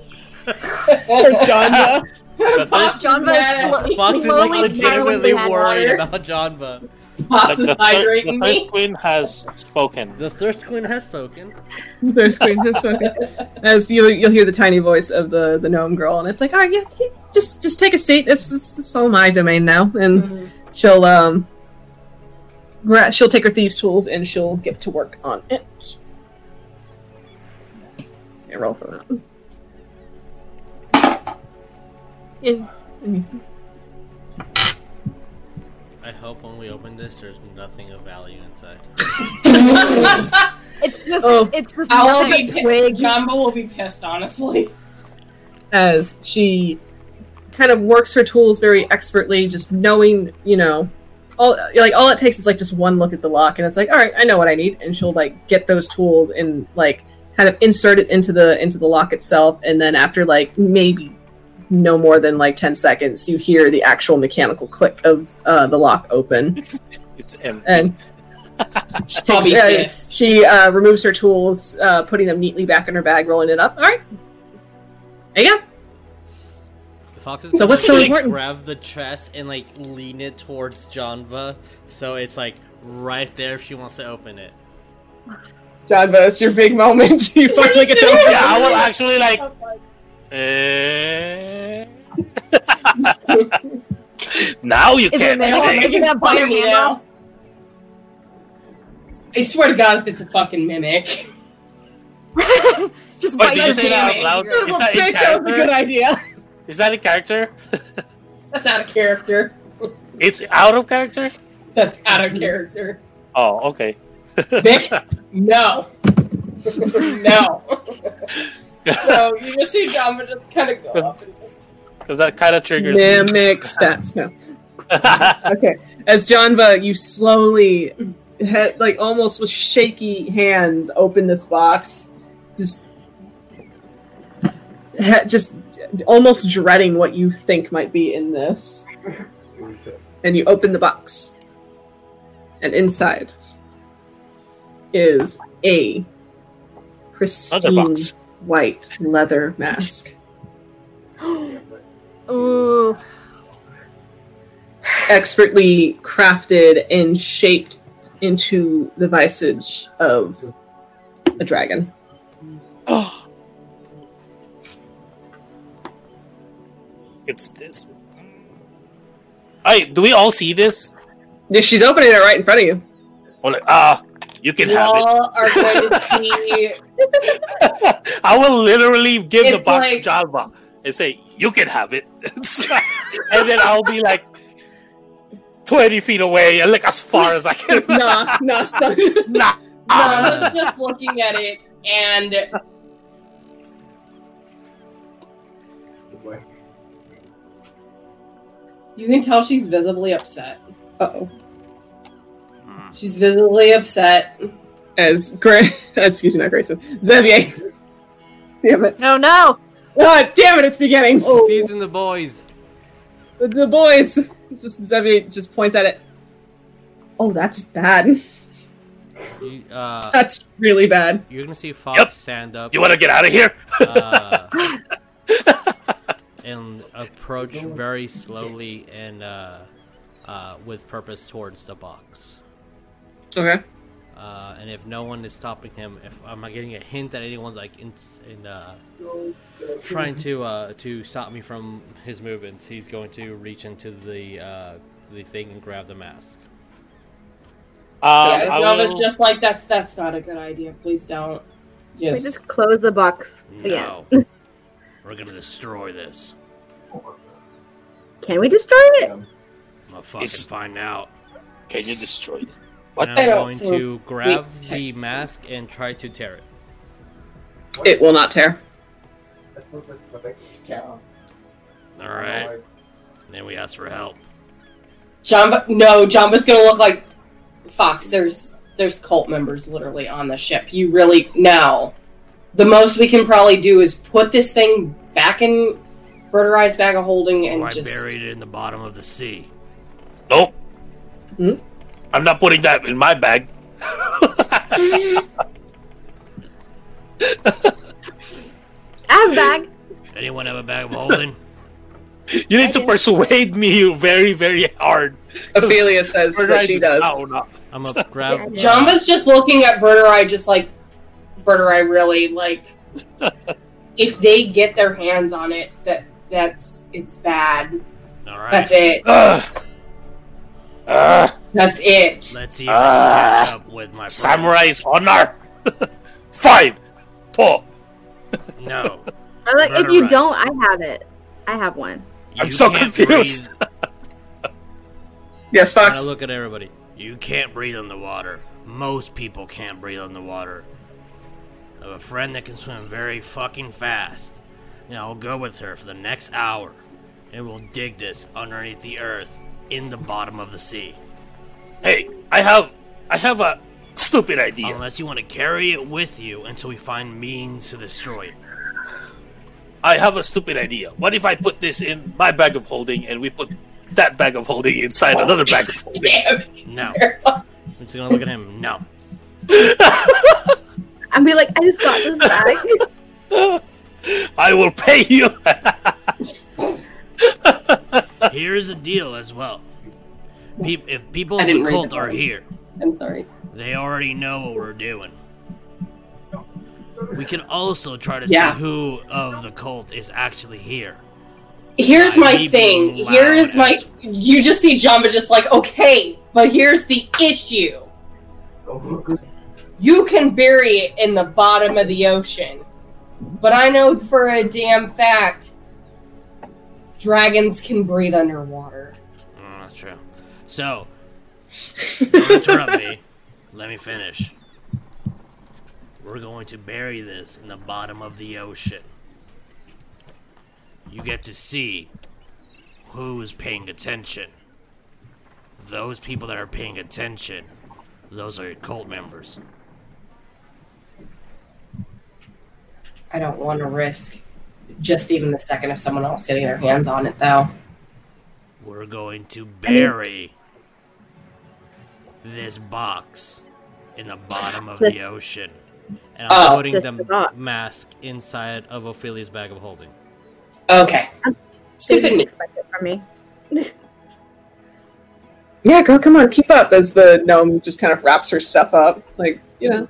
Or Janda. [laughs] Pops is John mad Vogt at sl- Fox is like legitimately worried water. about Janva. Pops The, is the, third, the hydrating first me. queen has spoken. The Thirst Queen has spoken. Their screen has spoken. As you you'll hear the tiny voice of the the gnome girl, and it's like, all right, yeah, yeah, just just take a seat. This is this is all my domain now, and she'll um, gra- she'll take her thieves' tools and she'll get to work on it. Yeah, roll for that. Yeah. I hope when we open this, there's nothing of value inside. It's just Oh. it's just I'll another be pissed. twig. Janva will be pissed, honestly. as she kind of works her tools very expertly, just knowing, you know, all like all it takes is like just one look at the lock, and it's like, all right, I know what I need, and she'll like get those tools and like kind of insert it into the into the lock itself, and then after like maybe no more than like ten seconds, you hear the actual mechanical click of uh, the lock open, [laughs] It's empty. and [laughs] she, takes, be uh, she uh, removes her tools, uh, putting them neatly back in her bag, rolling it up. All right, there you go. Fox is So what's so like, important? grab the chest and like lean it towards Janva, so it's like right there if she wants to open it. John, but it's your big moment. [laughs] you finally get to open yeah, I will actually like. Eh... [laughs] now you Is can. mimic? Don't Make make it it that bite your funny now. I swear to God, if it's a fucking mimic. [laughs] just Wait, bite did your you say that out hand. loud? Son Is that bitch, that was a good character? idea. Is that in character? That's out of character. It's out of character. That's out of character. Oh, okay. Vic, [laughs] no. no. So [laughs] you just see Janva just kind of go up and just. Because that kind of triggers. me. Mimic stats. No. [laughs] Okay. As Janva, you slowly, he- like almost with shaky hands, open this box, just, he- just almost dreading what you think might be in this. And you open the box, And inside is a Other pristine box. White leather mask. [gasps] Ooh. expertly crafted and shaped into the visage of a dragon. Oh. [gasps] It's this. Hey, do we all see this? She's opening it right in front of you. Or like, ah, you can You have it. all are going to see. [laughs] [laughs] I will literally give the It's box like- to Janva and say, "You can have it," [laughs] and then I'll be like twenty feet away and like as far as I can. [laughs] Nah, nah, stop. nah. Janva's just looking at it, and you can tell she's visibly upset. Uh-oh. She's visibly upset. As Gra- [laughs] excuse me, not Greyson. Xavier. [laughs] Damn it. No, no. Ah, damn it, it's beginning. Oh, Feeds in the boys. the, the boys. Just Xavier just points at it. Oh, that's bad. You, uh, That's really bad. you're gonna see Fox Yep. stand up You want to get out of here? uh, and approach [laughs] very slowly and uh, uh, with purpose towards the box. Okay. Uh, and if no one is stopping him, if I'm not getting a hint that anyone's like in, in uh, trying to uh, to stop me from his movements, he's going to reach into the uh, the thing and grab the mask. Um, yeah, I Janva's will- just like, "That's that's not a good idea. Please don't." We Yes. just close the box again. No, [laughs] we're gonna destroy this. Can we destroy it? I'm gonna fucking It's- find out. Can you destroy it? And What? I'm I going to grab we- the mask and try to tear it. It will not tear. All right. Then we ask for help. Janva, no, Janva's gonna look like Fox. There's there's cult members literally on the ship. You really now. The most we can probably do is put this thing back in Birdurai's bag of holding and Or I just. buried it in the bottom of the sea. Nope. Hmm? I'm not putting that in my bag. I have a bag. Anyone have a bag of holding? You need to persuade me very, very hard. Ophelia says that I she does. No, no. I'm gonna grab. Janva's just looking at Birdurai, just like Birdurai. Really, like [laughs] if they get their hands on it, that that's it's bad. All right. That's it. Ugh. Ugh. That's it. Let's see if I Ah. can catch up with my friend. Samurai's honor. [laughs] Fine. Pull. No. [laughs] Or like, if you right. don't, I have it. I have one. I'm so confused. [laughs] Yes, And I Fox. look at everybody. You can't breathe in the water. Most people can't breathe in the water. I have a friend that can swim very fucking fast. And I'll go with her for the next hour. And we'll dig this underneath the earth in the bottom of the sea. Hey, I have, I have a stupid idea. Unless you want to carry it with you until we find means to destroy it. I have a stupid idea. What if I put this in my bag of holding and we put that bag of holding inside another bag of [laughs] holding? Damn. No. [laughs] I'm just gonna look at him. No. [laughs] I'd be like, I just got this bag. I will pay you. Here's the deal as well. Pe- if people I of the cult are here, I'm sorry. they already know what we're doing. We can also try to Yeah. see who of the cult is actually here. Here's my thing. Here's my. You just see Janva just like, okay, but here's the issue. You can bury it in the bottom of the ocean, but I know for a damn fact dragons can breathe underwater. Oh, that's true. So, don't interrupt me. [laughs] Let me finish. We're going to bury this in the bottom of the ocean. You get to see who's paying attention. Those people that are paying attention, those are your cult members. I don't want to risk just even the second of someone else getting their hands on it, though. We're going to bury this box in the bottom of Just- the ocean. And I'm Oh, putting the the mask inside of Ophelia's bag of holding. Okay. Didn't Stupid me. from me. [laughs] Yeah, girl, come on, keep up. As the gnome just kind of wraps her stuff up, like you know,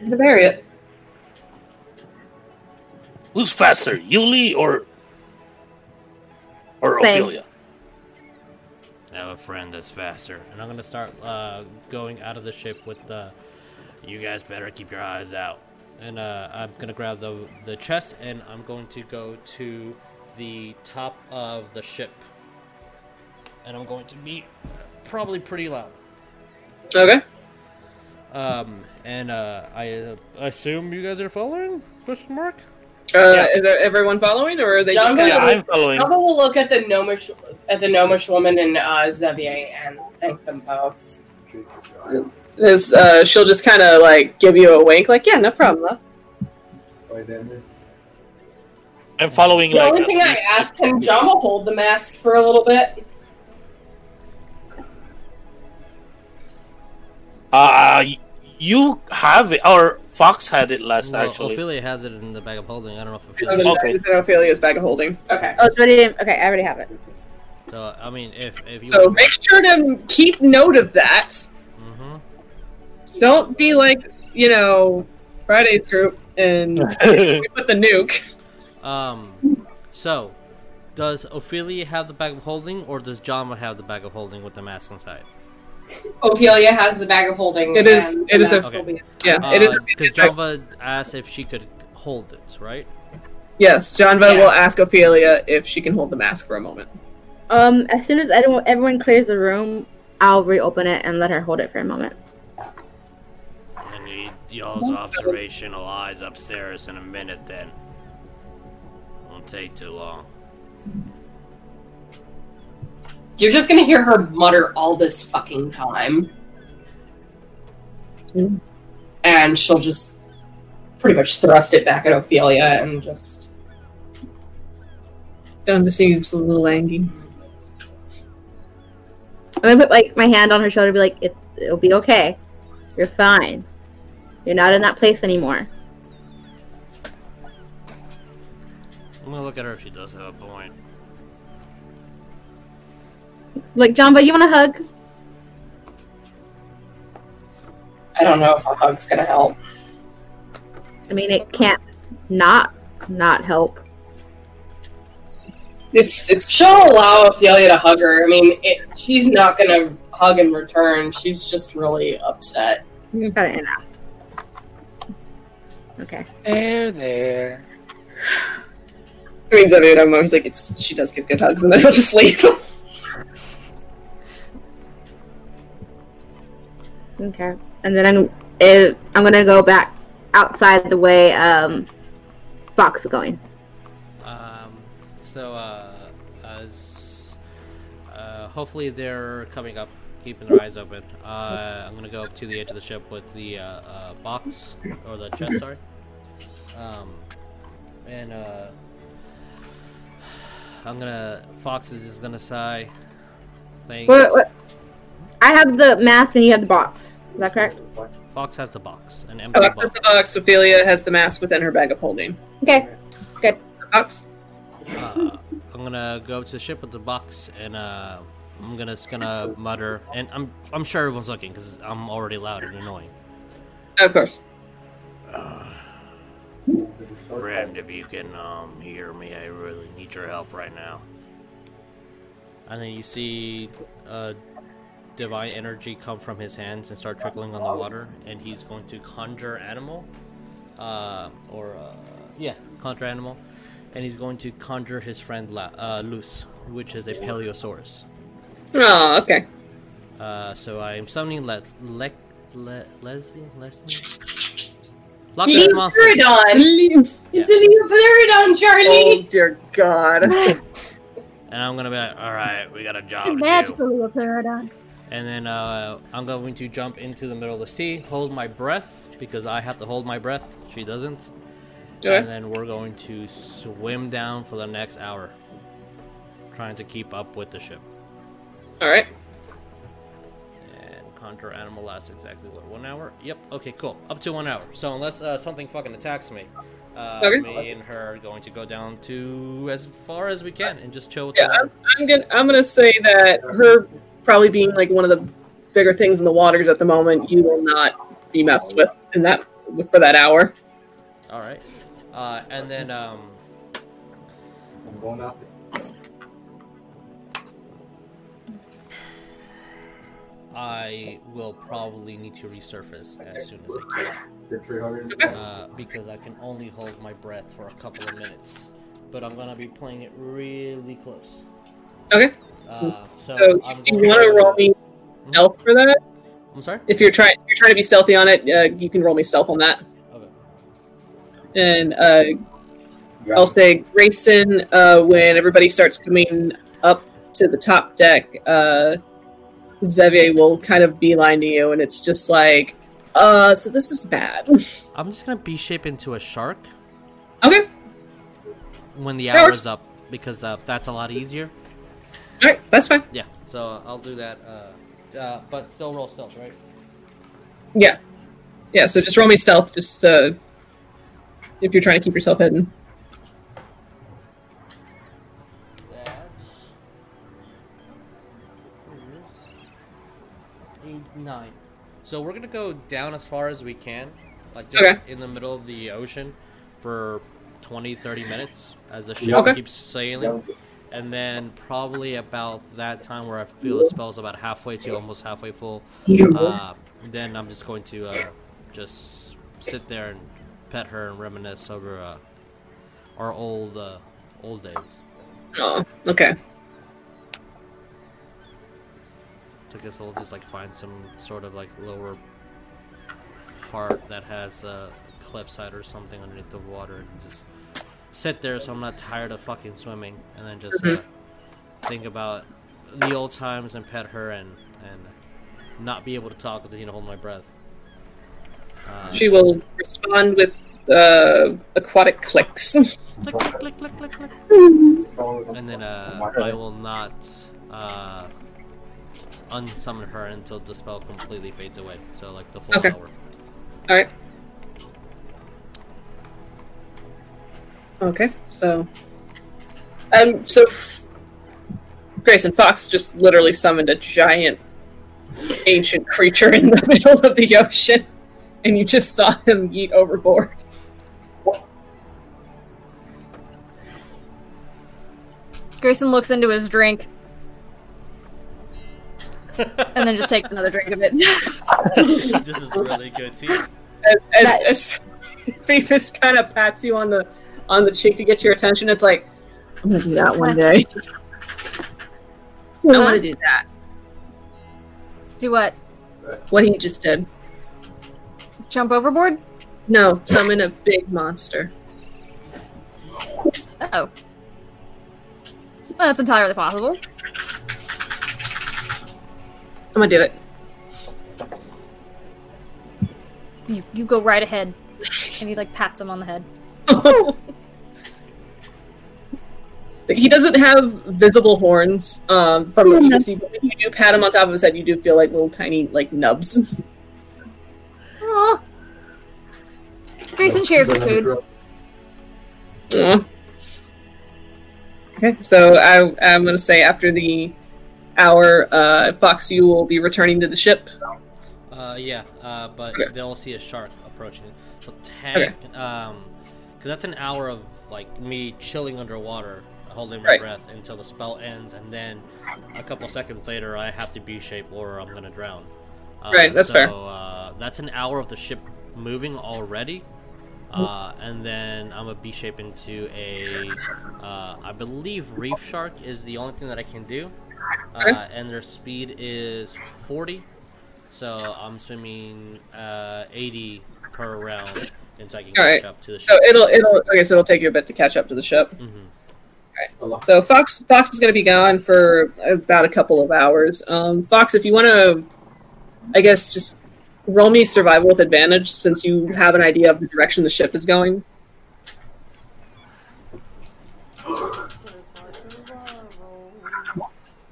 I'm going to bury it. Who's faster, Yuliy or or Same. Ophelia? I have a friend that's faster, and I'm gonna start uh, going out of the ship with the. You guys better keep your eyes out, and uh, I'm gonna grab the the chest, and I'm going to go to the top of the ship, and I'm going to be probably pretty loud. Okay. Um, and uh, I uh, assume you guys are following? Question mark. Uh, Yeah. Is everyone following, or are they John just will- kind Yeah, of? I'm following. Alba will look at the gnomish at the gnomish woman and uh, Xavier and thank them both. Is, uh, she'll just kind of like give you a wink, like, "Yeah, no problem." love." Wait, Dennis. I'm following The like. only thing I least- asked him, John will hold the mask for a little bit. Uh, y- you have it, or Fox had it last Well, actually. Ophelia has it in the bag of holding. I don't know if Ophelia. then Okay. It's in Ophelia's bag of holding. Okay. Oh, so I didn't. Okay, I already have it. So I mean, if if you. So make sure to keep note of that. hmm Don't be like you know Friday's group and [laughs] we put the nuke. Um. So, does Ophelia have the bag of holding, or does Janva have the bag of holding with the mask inside? Ophelia has the bag of holding. It is- and it the is a- mask will be- Yeah, it is. Because Janva asked if she could hold it, right? Yes, Janva Yeah. will ask Ophelia if she can hold the mask for a moment. Um, as soon as everyone, everyone clears the room, I'll reopen it and let her hold it for a moment. I need y'all's observational eyes upstairs in a minute. Then won't take too long. You're just gonna hear her mutter all this fucking time. Mm. And she'll just pretty much thrust it back at Ophelia and just Janva seems a little angry. I'm gonna put like my hand on her shoulder, and be like, "It's, it'll be okay. You're fine. You're not in that place anymore." I'm gonna look at her if she does have a point. Like, Janva, you want a hug? I don't know if a hug's gonna help. I mean, it can't not not help. It's it's She'll allow Ophelia to hug her. I mean, it, she's not gonna hug in return. She's just really upset. Got it enough. Okay. There, there. I mean Xavier Dogmo, he's like it's she does give good hugs and then he'll just leave. [laughs] Okay. And then I'm uh, I'm gonna go back outside the way um Fox is going. Um, so, uh, as, uh, hopefully they're coming up, keeping their eyes open. Uh, I'm gonna go up to the edge of the ship with the, uh, uh box, or the chest, sorry. Um, and, uh, I'm gonna, Fox is just gonna sigh. Thank, What, what? I have the mask and you have the box. Is that correct? Fox has the box, an empty Alex box. has the box. Ophelia has the mask within her bag of holding. Okay. The box. uh, I'm gonna go to the ship with the box, and uh, I'm gonna just gonna mutter, and I'm I'm sure everyone's looking because I'm already loud and annoying. Of course. Friend, if you can um hear me, I really need your help right now. And then you see uh, divine energy come from his hands and start trickling on the water, and he's going to conjure animal, uh, or uh, yeah, conjure animal, and he's going to conjure his friend La- uh, Luce, which is a Paleosaurus. Oh, okay. Uh, so I am summoning Le- Le- Le- Leslie Leslie. Loch Ness monster. Leopleurodon! It's a Leopleurodon, Charlie! Oh dear God. [laughs] And I'm gonna be like, all right, we got a job to do. Magically a Pleurodon. And then uh, I'm going to jump into the middle of the sea, hold my breath because I have to hold my breath. She doesn't. Okay. And then we're going to swim down for the next hour, trying to keep up with the ship. All right. And encounter animal lasts exactly what one hour. Yep. Okay. Cool. Up to one hour. So unless uh, something fucking attacks me, uh, Okay. me and her are going to go down to as far as we can and just chill with Yeah, I'm. I'm gonna I'm gonna say that her probably being like one of the bigger things in the waters at the moment, you will not be messed with in that for that hour. All right. Uh, and then um, I'm going out. I will probably need to resurface as soon as I can. Your tree hugger. uh, because I can only hold my breath for a couple of minutes. But I'm gonna be playing it really close. Okay. Uh, so So I'm if you want to roll me stealth for that, I'm sorry. if you're trying you're trying to be stealthy on it, uh, you can roll me stealth on that. Okay. And uh, I'll say Greyson, uh, when everybody starts coming up to the top deck, uh, Xavier will kind of beeline to you, and it's just like, uh, so this is bad. [laughs] I'm just gonna B shape into a shark okay, when the hour is up because uh, that's a lot easier. All right, that's fine. Yeah. So I'll do that. Uh, uh, but still roll stealth, right? Yeah, yeah. So just roll me stealth, just uh, if you're trying to keep yourself hidden. That's eight, nine. So we're gonna go down as far as we can, like just Okay. in the middle of the ocean, for 20, 30 minutes as the ship Okay. keeps sailing, and then probably about that time where I feel the spell's about halfway to almost halfway full, uh, then I'm just going to uh, just sit there and pet her and reminisce over uh, our old uh, old days. Oh, okay. So I guess I'll just like find some sort of like lower part that has a cliffside or something underneath the water and just sit there so I'm not tired of fucking swimming and then just uh, think about the old times and pet her and and not be able to talk because I need to hold my breath. Uh, She will respond with uh, aquatic clicks. [laughs] click, click, click, click, click, click. And then uh, I will not uh, unsummon her until the spell completely fades away. So like the full Okay. hour. All right. Okay, so, um, so Greyson Fox just literally summoned a giant, ancient creature in the [laughs] middle of the ocean, and you just saw him eat overboard. Greyson looks into his drink [laughs] and then just takes another drink of it. this is really good tea. As as, as Phoebus kind of pats you on the on the cheek to get your attention, it's like, I'm gonna do that one day. I want to do that. Do what? What he just did. Jump overboard? No, summon a big monster. Oh. Well, that's entirely possible. I'm gonna do it. You, you go right ahead. And he like pats him on the head. [laughs] [laughs] he doesn't have visible horns um, from what you can see, but when you do pat him on top of his head, you do feel like little tiny like nubs. Aw. Grayson shares his food. Aw. Okay, so I, I'm gonna say after the hour, uh, Fox, you will be returning to the ship. Uh, yeah, uh, but Okay. they'll see a shark approaching it. So tag, um, because that's an hour of like me chilling underwater, holding my Right. breath until the spell ends, and then a couple seconds later I have to B shape or I'm gonna drown. Uh, Right, that's so, fair. Uh, that's an hour of the ship moving already. Uh, and then I'm a B shape into a, uh, I believe reef shark is the only thing that I can do, uh, and their speed is 40, so I'm swimming uh, 80 per round until I can catch Alright. up to the So ship. it'll it'll okay. So it'll take you a bit to catch up to the ship. So Fox Fox is going to be gone for about a couple of hours. Um, Fox, if you want to, I guess just roll me survival with advantage since you have an idea of the direction the ship is going.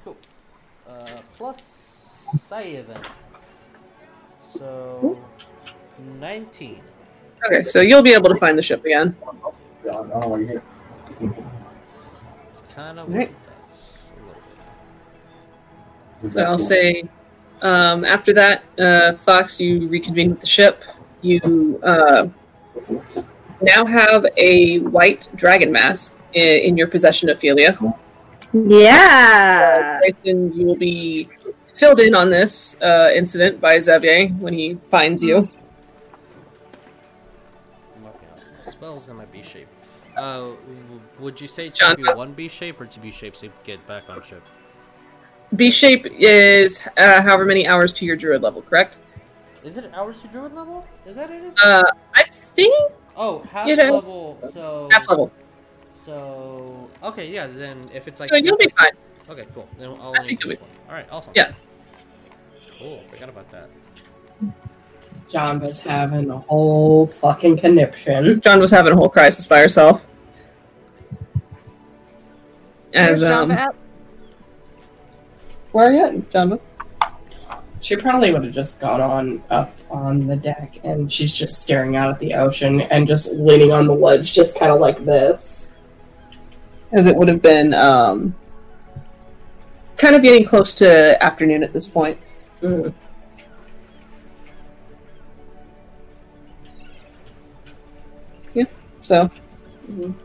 Cool. Uh, plus seven. so 19. Okay, so you'll be able to find the ship again. Yeah. It's kind of Right. it does. A little bit. So I'll say um, after that, uh, Fox, you reconvene with the ship. You uh, now have a white dragon mask in, in your possession, Ophelia. Yeah. Greyson, you will be filled in on this uh, incident by Xavier when he finds you. I'm working on spells in my B shape. Uh, w- would you say to John, be one B shape or to B shape to get back on ship? B shape is uh, however many hours to your druid level, correct? Is it hours to druid level? Is that it? Is Uh, I think oh, half you know- level. So half level. So okay, yeah. Then if it's like So you'll be fine. okay, cool. Then I'll I think you'll this one. All right, awesome. Yeah. Cool. Forgot about that. John was having a whole fucking conniption. John was having a whole crisis by herself. Where's As um, Janva where are you at, John? She probably would have just got on up on the deck and she's just staring out at the ocean and just leaning on the ledge, just kind of like this. As it would have been um, kind of getting close to afternoon at this point. Mm. So I'm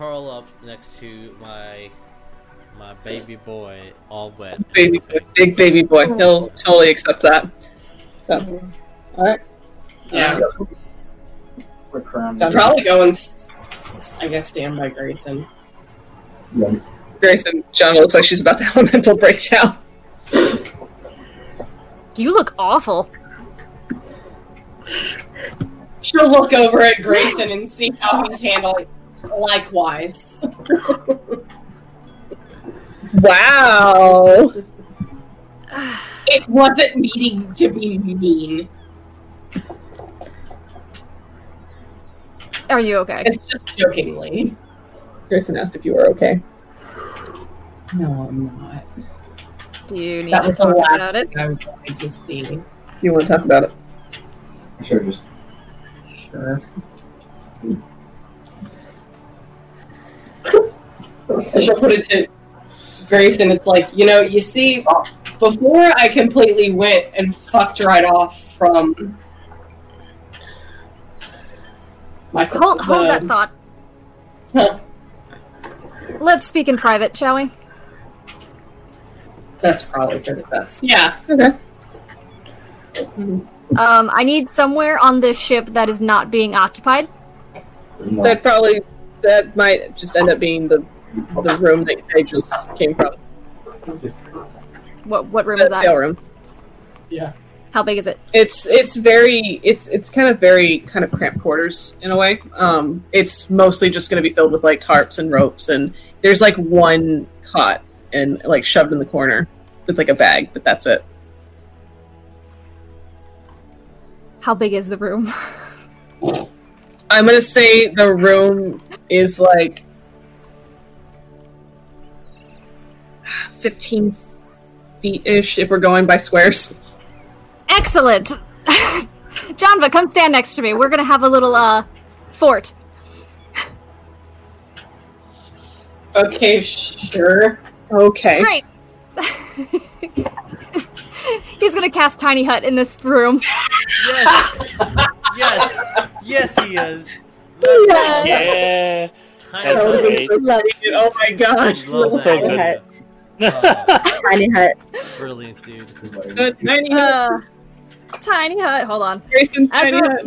curl up next to my my baby boy, all wet. baby boy, big baby boy, he'll totally accept that. So, all right. Yeah. Quick crown. John, Probably go and, s- s- I guess, stand by Greyson. Greyson, John looks like she's about to [laughs] have a mental breakdown. You look awful. She'll look over at Greyson and see how he's handling. Likewise. [laughs] Wow. It wasn't meaning to be mean. Are you okay? It's just jokingly. Greyson asked if you were okay. No, I'm not. Do you need That to was the talk last about it? I was going to see. You want to talk about it? Sure, just Sure. Hmm. I shall put it to Grace, and It's like, you know, you see, before I completely went and fucked right off from my Hold, hold that thought. Huh. Let's speak in private, shall we? That's probably for the best. Yeah. Okay. Um, I need somewhere on this ship that is not being occupied. That probably that might just end up being the the room that they just came from. What what room is The sail that? room. Yeah. How big is it? It's it's very it's it's kind of very kind of cramped quarters in a way. Um, it's mostly just going to be filled with like tarps and ropes, and there's like one cot and like shoved in the corner with like a bag, but that's it. How big is the room? [laughs] I'm gonna say the room is like 15 feet ish if we're going by squares. Excellent. Janva, come stand next to me. We're gonna have a little uh fort. Okay, sure. Okay. Great. [laughs] He's gonna cast tiny hut in this room. Yes, [laughs] yes, yes, he is. Let's Yeah. Tiny That's hut. great. Oh my god. Love So that. good. hut. Oh, Tiny hut. brilliant, dude. The tiny hut. Uh, tiny hut. Hold on. Greyson's As tiny a- hut.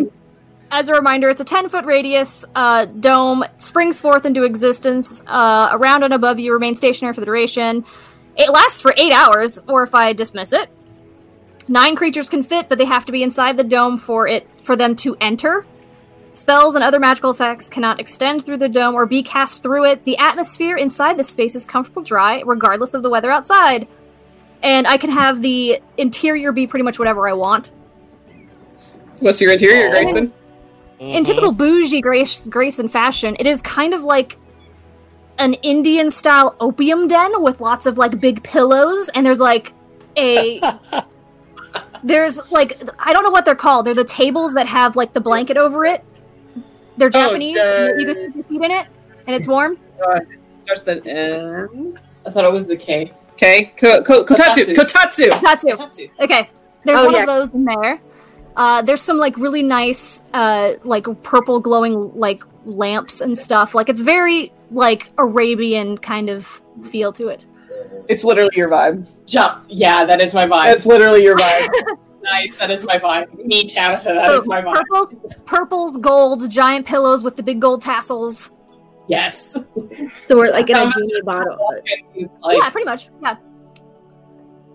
As a reminder, it's a 10 foot radius uh, dome, springs forth into existence. Uh, around and above you remain stationary for the duration. It lasts for eight hours, or if I dismiss it. Nine creatures can fit, but they have to be inside the dome for it for them to enter. Spells and other magical effects cannot extend through the dome or be cast through it. The atmosphere inside the space is comfortable dry, regardless of the weather outside. And I can have the interior be pretty much whatever I want. What's your interior. Greyson? in Mhm. typical bougie Grace Greyson fashion, it is kind of like an Indian style opium den with lots of like big pillows, and there's like a [laughs] there's like I don't know what they're called. They're the tables that have like the blanket over it. They're Japanese. the- You can stick your feet in it, and it's warm. Uh, starts the N. I thought it was the K. Okay, ko- ko- kotatsu. Kotatsu. Kotatsu. Kotatsu. Okay, there's Oh, one yeah. of those in there. Uh, there's some like really nice, uh, like purple glowing like lamps and stuff. Like it's very like Arabian kind of feel to it. It's literally your vibe. Jump. yeah, that is my vibe. That's literally your vibe. [laughs] nice. That is my vibe. Me, Tabitha. That is my vibe. Purples, purples, golds, giant pillows with the big gold tassels. Yes. [laughs] So we're like in a Um, genie bottle. It's like, yeah, pretty much. Yeah.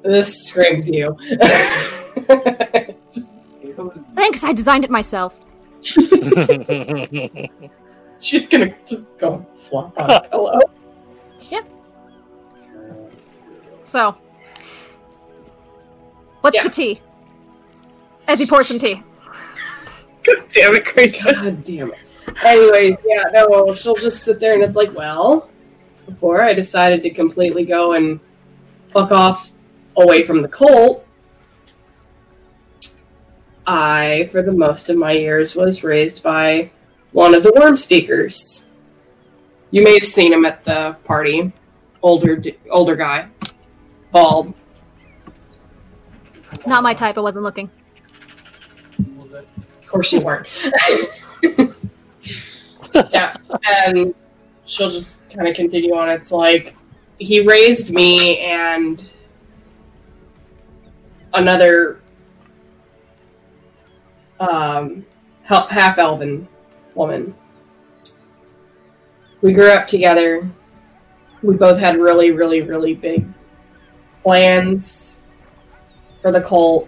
this screams you. [laughs] Thanks, I designed it myself. She's gonna just go flop on a pillow. So, what's Yeah. the tea? As he pours some tea. God damn it, Greyson. God damn it. Anyways, yeah, no, she'll just sit there and it's like, well, before I decided to completely go and fuck off away from the cult, I, for the most of my years, was raised by one of the Wyrmspeakers. You may have seen him at the party. Older, older guy, bald. Not my type. I wasn't looking. Of course you weren't. [laughs] yeah, and she'll just kind of continue on. It's like he raised me and another um, half elven woman. We grew up together. We both had really, really, really big plans for the cult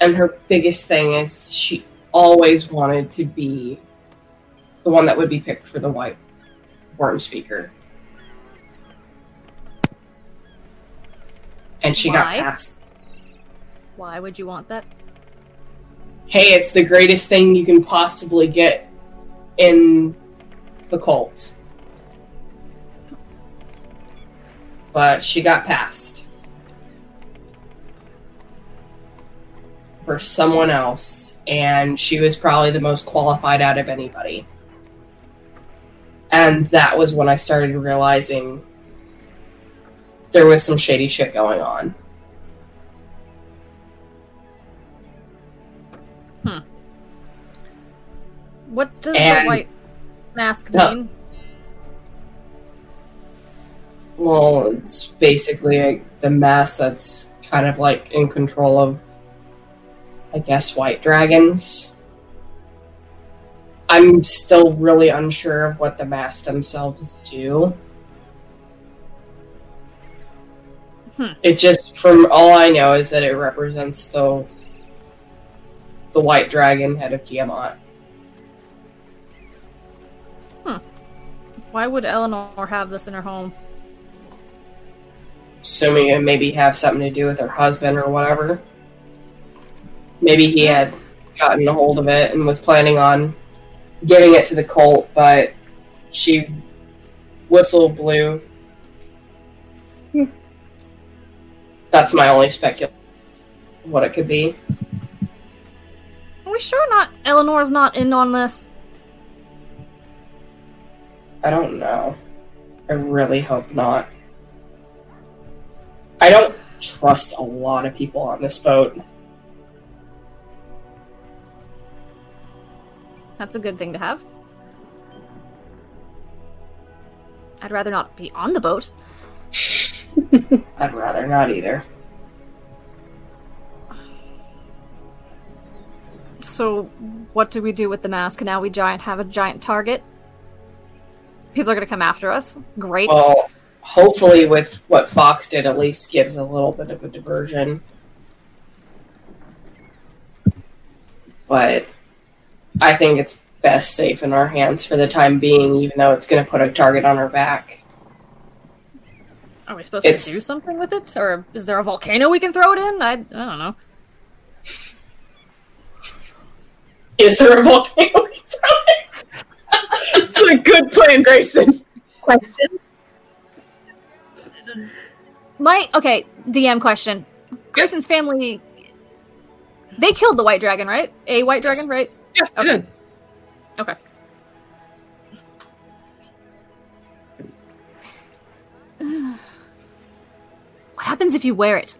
and her biggest thing is she always wanted to be the one that would be picked for the white Wyrmspeaker. And she Why? got passed. Why would you want that? Hey, it's the greatest thing you can possibly get in the cult. But she got passed. for someone else, and she was probably the most qualified out of anybody. And that was when I started realizing there was some shady shit going on. Hmm. What does the white mask mean? Well, it's basically the mass that's kind of like in control of, I guess, white dragons. I'm still really unsure of what the mass themselves do. Hmm. It just, from all I know, is that it represents the the white dragon head of Tiamat. Why would Eleanor have this in her home? Assuming it maybe have something to do with her husband or whatever. Maybe he had gotten a hold of it and was planning on giving it to the cult, but she whistle blew. That's my only speculation. What it could be. Are we sure not Eleanor's not in on this? I don't know. I really hope not. I don't trust a lot of people on this boat. That's a good thing to have. I'd rather not be on the boat. [laughs] I'd rather not either. So, what do we do with the mask? Now we giant have a giant target. People are gonna come after us. Great. Well, hopefully, with what Fox did, at least gives a little bit of a diversion. But I think it's best safe in our hands for the time being, even though it's going to put a target on our back. Are we supposed it's- to do something with it, or is there a volcano we can throw it in? I, I don't know. Is there a volcano? It's [laughs] a good plan, Greyson. Questions? My okay, DM question. Greyson's family they killed the white dragon, right? A white dragon, right? Yes, I Okay. did. Okay. [sighs] what happens if you wear it?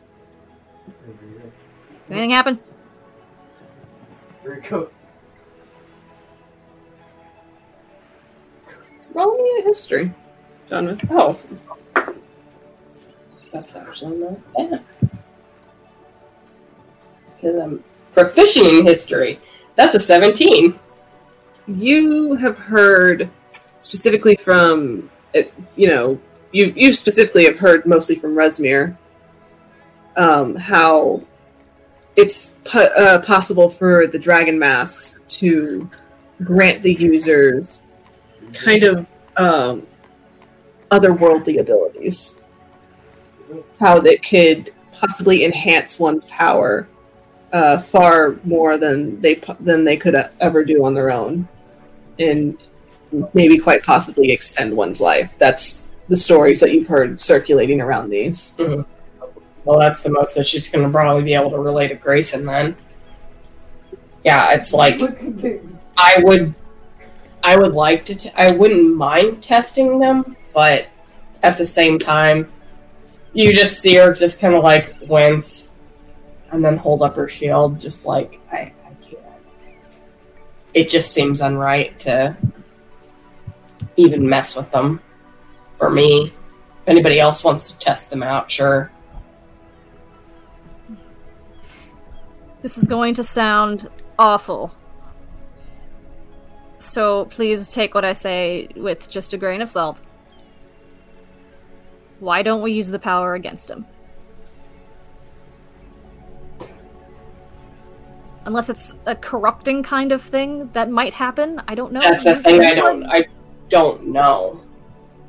Does anything happen? Very cool. Roll me a history, John. Oh. That's actually not bad. Because I'm proficient in history. That's a 17. You have heard specifically from, uh, you know, you you specifically have heard mostly from Rezmir um, how it's po- uh, possible for the dragon masks to grant the users kind of um, otherworldly abilities. How that could possibly enhance one's power uh, far more than they than they could uh, ever do on their own, and maybe quite possibly extend one's life. That's the stories that you've heard circulating around these. Well, that's the most that she's going to probably be able to relate to Greyson then. Yeah, it's like I would, I would like to. T- I wouldn't mind testing them, but at the same time, you just see her just kind of like wince, and then hold up her shield, just like I, I can't. It just seems unright to even mess with them. For me, if anybody else wants to test them out, sure. This is going to sound awful. So please take what I say with just a grain of salt. Why don't we use the power against him? Unless it's a corrupting kind of thing that might happen. I don't know. That's the thing I don't I don't know.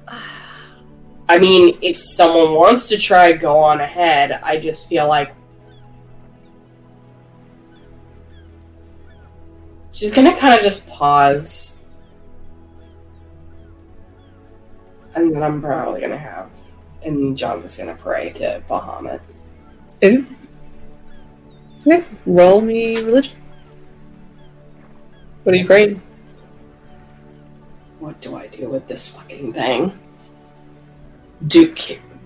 [sighs] I mean, if someone wants to try go on ahead, I just feel like she's gonna kind of just pause, and then I'm probably gonna have, and John was gonna pray to Bahamut. Okay. Okay. Roll me religion. What are you praying? What do I do with this fucking thing? Do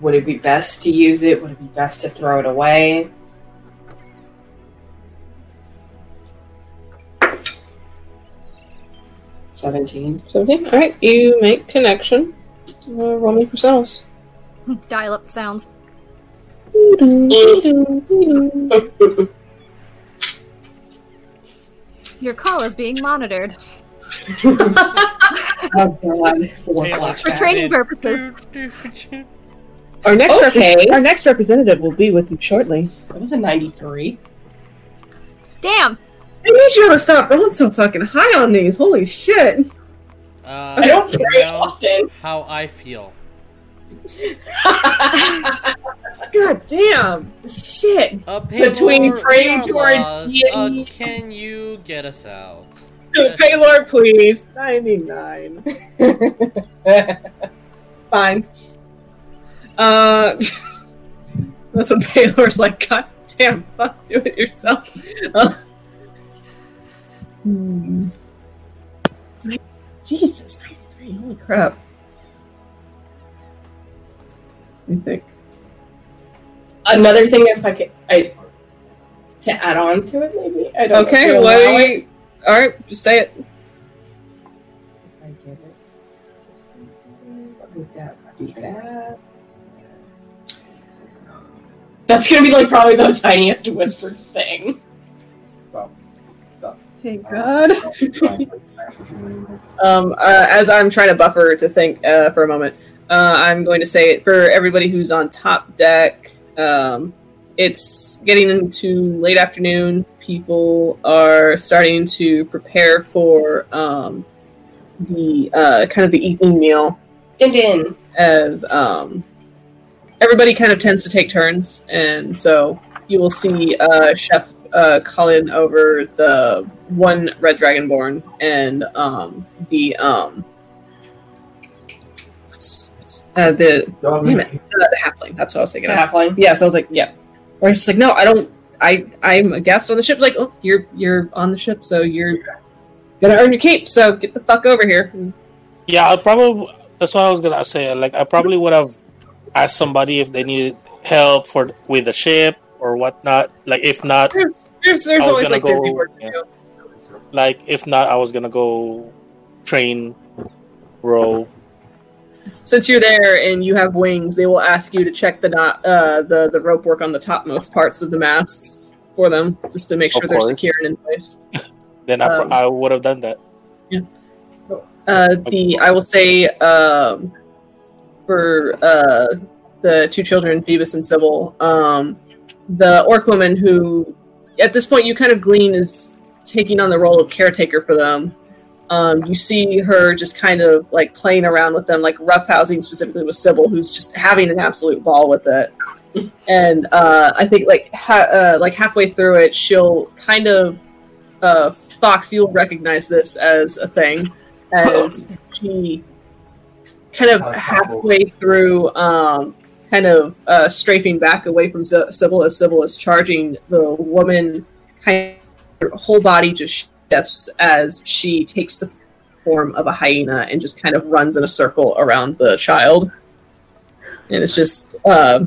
would it be best to use it? Would it be best to throw it away? Seventeen. 17. Alright, you make connection. Uh, roll me for cells. [laughs] Dial up sounds. Your call is being monitored [laughs] Oh god, for training purposes. Our next rep- our next representative will be with you shortly. That was a ninety-three. Damn! I need you to stop rolling so fucking high on these. Holy shit. Uh, I don't you pray often. how I feel. God damn. Shit. Between Paylor, praying to our lost. Uh, deity- can you get us out? Paylor, please. 99. [laughs] Fine. Uh, [laughs] that's what Paylor's like. God damn, fuck, do it yourself. [laughs] Uh, hmm. Jesus, 93. Holy crap. You think? Another thing, if I could, I to add on to it, maybe I don't. Okay, you what allow do it. you. Alright, just say it. If I get it to something, what would that be bad? That's gonna be like probably the tiniest whispered thing. Thank God. [laughs] Um, uh, as I'm trying to buffer to think uh, for a moment, uh, I'm going to say it for everybody who's on top deck. Um, it's getting into late afternoon. People are starting to prepare for um, the uh, kind of the evening meal Din din. as um, everybody kind of tends to take turns, and so you will see uh, Chef uh, calling over the one red dragonborn and um, the um, Uh, the Dog damn me. it, the halfling. That's what I was thinking. of. Halfling. Yeah, so I was like, yeah. Or it's just like, no, I don't. I I'm a guest on the ship. Like, oh, you're you're on the ship, so you're gonna earn your keep. So get the fuck over here. Yeah, I probably. That's what I was gonna say. Like, I probably would have asked somebody if they needed help for with the ship or whatnot. Like, if not, There's there's, there's I was always like go- work yeah. like if not, I was gonna go train row. Since you're there and you have wings, they will ask you to check the knot, uh, the the rope work on the topmost parts of the masts for them, just to make sure they're secure and in place. [laughs] Then I, Um, I would have done that. Uh, the I will say um, for uh, the two children, Phoebus and Sybil, um, the orc woman who, at this point, you kind of glean is taking on the role of caretaker for them. Um, you see her just kind of like playing around with them, like roughhousing specifically with Sybil, who's just having an absolute ball with it. And uh, I think like ha- uh, like halfway through it, she'll kind of uh, Fox. You'll recognize this as a thing as [coughs] she kind of halfway through, um, kind of uh, strafing back away from Sy- Sybil as Sybil is charging the woman, kind of her whole body just shifts as she takes the form of a hyena and just kind of runs in a circle around the child, and it's just uh,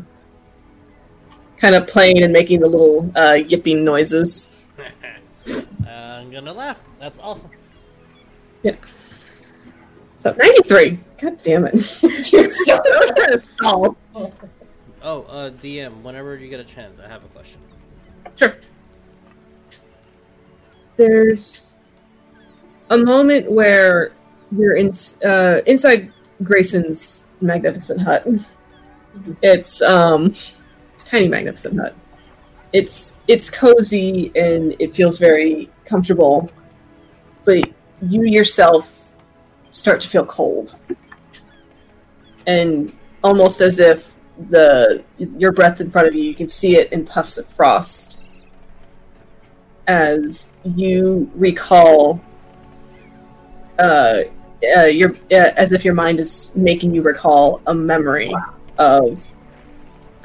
kind of playing and making the little uh, yipping noises. [laughs] I'm gonna laugh. That's awesome. Yeah. So ninety three. God damn it! That was kind of. Oh, uh, DM. Whenever you get a chance, I have a question. Sure. There's a moment where you're in uh, inside Greyson's magnificent hut. It's um, it's a tiny magnificent hut. It's it's cozy and it feels very comfortable, but you yourself start to feel cold, and almost as if the your breath in front of you, you can see it in puffs of frost as you recall uh, uh, your uh, as if your mind is making you recall a memory of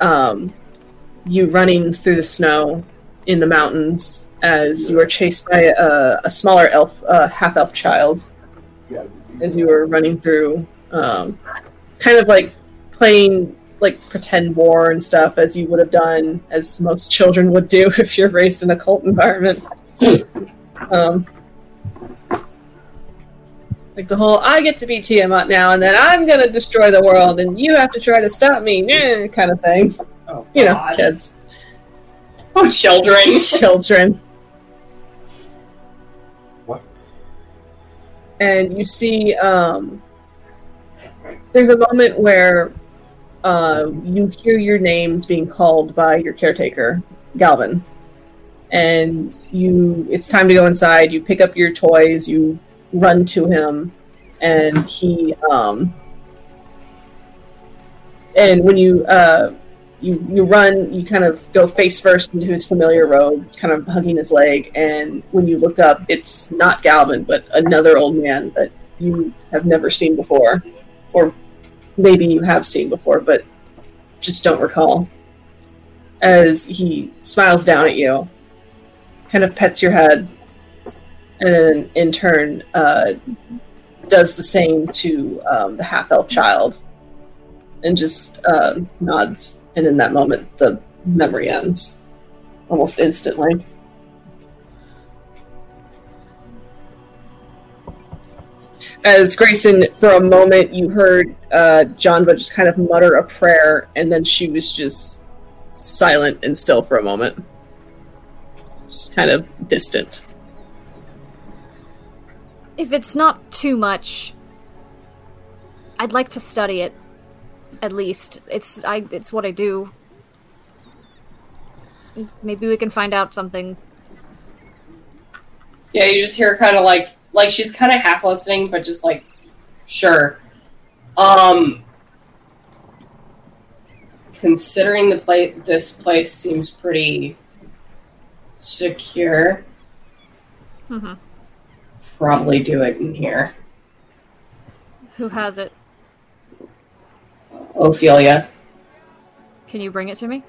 um, you running through the snow in the mountains as you were chased by a, a smaller elf, half elf child, as you were running through, um, kind of like playing like pretend war and stuff as you would have done, as most children would do [laughs] if you're raised in a cult environment. [laughs] um, like the whole "I get to be Tiamat now, and then I'm gonna destroy the world, and you have to try to stop me," eh, [laughs] kind of thing. Oh, You know, kids, Oh, children. children. What? and you see um, there's a moment where uh, you hear your names being called by your caretaker galvin. And you it's time to go inside. You pick up your toys. You run to him. And he um, and when you uh, you you run you kind of go face first into his familiar robe kind of hugging his leg. And when you look up it's not galvin but another old man that you have never seen before or maybe you have seen before but just don't recall. As he smiles down at you kind of pets your head and then in turn uh, does the same to um, the half elf child and just uh, nods and in that moment the memory ends almost instantly. As Greyson for a moment you heard uh, Janva just kind of mutter a prayer and then she was just silent and still for a moment just kind of distant If it's not too much, I'd like to study it. At least it's I it's what I do. Maybe we can find out something. Yeah, you just hear kind of like like she's kind of half listening, but just like, sure. Um, considering the place, this place seems pretty secure. hmm Probably do it in here. Who has it? Ophelia. Can you bring it to me?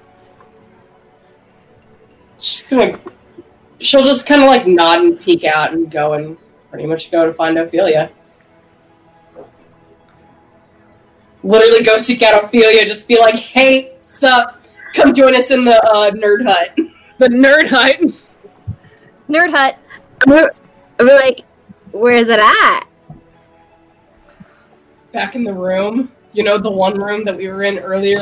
She's gonna. She'll just kind of like nod and peek out and go and pretty much go to find Ophelia. Literally go seek out Ophelia. Just be like, "Hey, sup? Come join us in the uh, nerd hut." The nerd hut. Nerd Hut. We're, we're like, where's it at? Back in the room, you know, the one room that we were in earlier.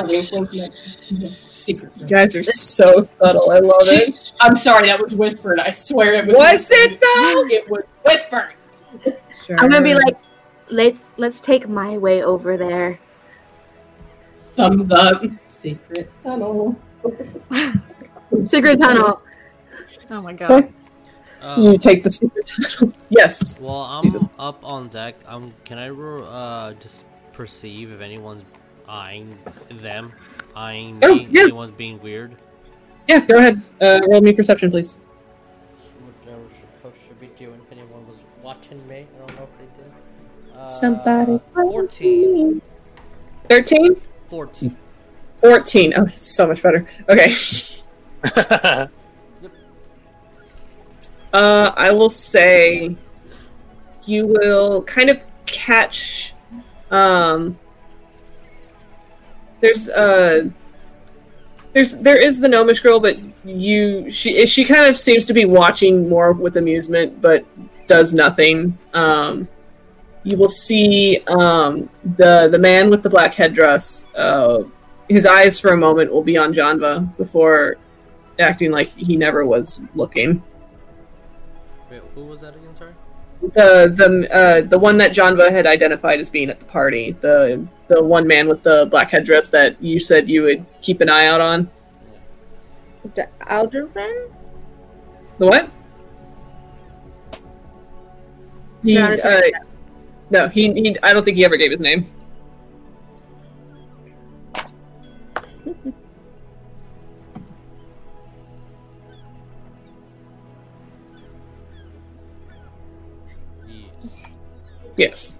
Secret. You guys are so subtle. I love it. I'm sorry, that was whispered. I swear it was. Was whispered. it though? It was whispered. Sure. I'm gonna be like, let's let's take my way over there thumbs up. Secret tunnel. secret tunnel. Oh my god. Um, you take the secret tunnel. [laughs] yes. Well, I'm Jesus. up on deck. Um, can I uh, just perceive if anyone's eyeing them, eyeing oh, me, yeah. anyone's being weird? Yeah, go ahead. Uh, roll me perception, please. What I was supposed to be doing if anyone was watching me. I don't know if they did. Uh, Somebody. 14. 13? Fourteen. Fourteen. Oh, that's so much better. Okay. [laughs] [laughs] uh, I will say you will kind of catch. Um, there's a. Uh, there's there is the gnomish girl, but you she she kind of seems to be watching more with amusement, but does nothing. Um, you will see um, the the man with the black headdress. Uh, his eyes for a moment will be on Janva before acting like he never was looking. Wait, who was that again? Sorry. The the uh, the one that Janva had identified as being at the party, the the one man with the black headdress that you said you would keep an eye out on. The Alderman? The what? He, Not a uh, no, he, he. I don't think he ever gave his name. Yes. Yes.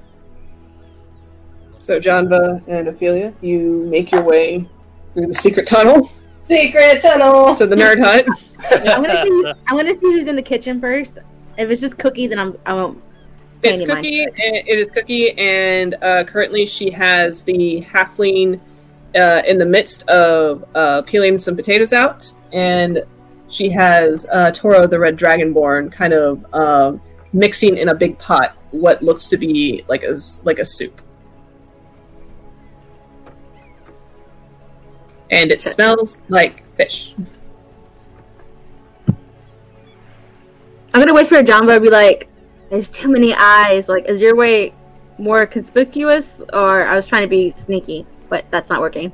So Janva and Ophelia, you make your way through the secret tunnel Secret tunnel. to the nerd hut. [laughs] I'm gonna see. I'm gonna see who's in the kitchen first. If it's just Cookie, then I'm. I won't. It's. Cookie. and It is Cookie, and uh, currently she has the halfling uh, in the midst of uh, peeling some potatoes out, and she has uh, Toro, the red dragonborn, kind of uh, mixing in a big pot what looks to be like a like a soup, and it smells like fish. I'm gonna whisper to Janva and be like, "There's too many eyes. Like, is your way more conspicuous, or I was trying to be sneaky, but that's not working."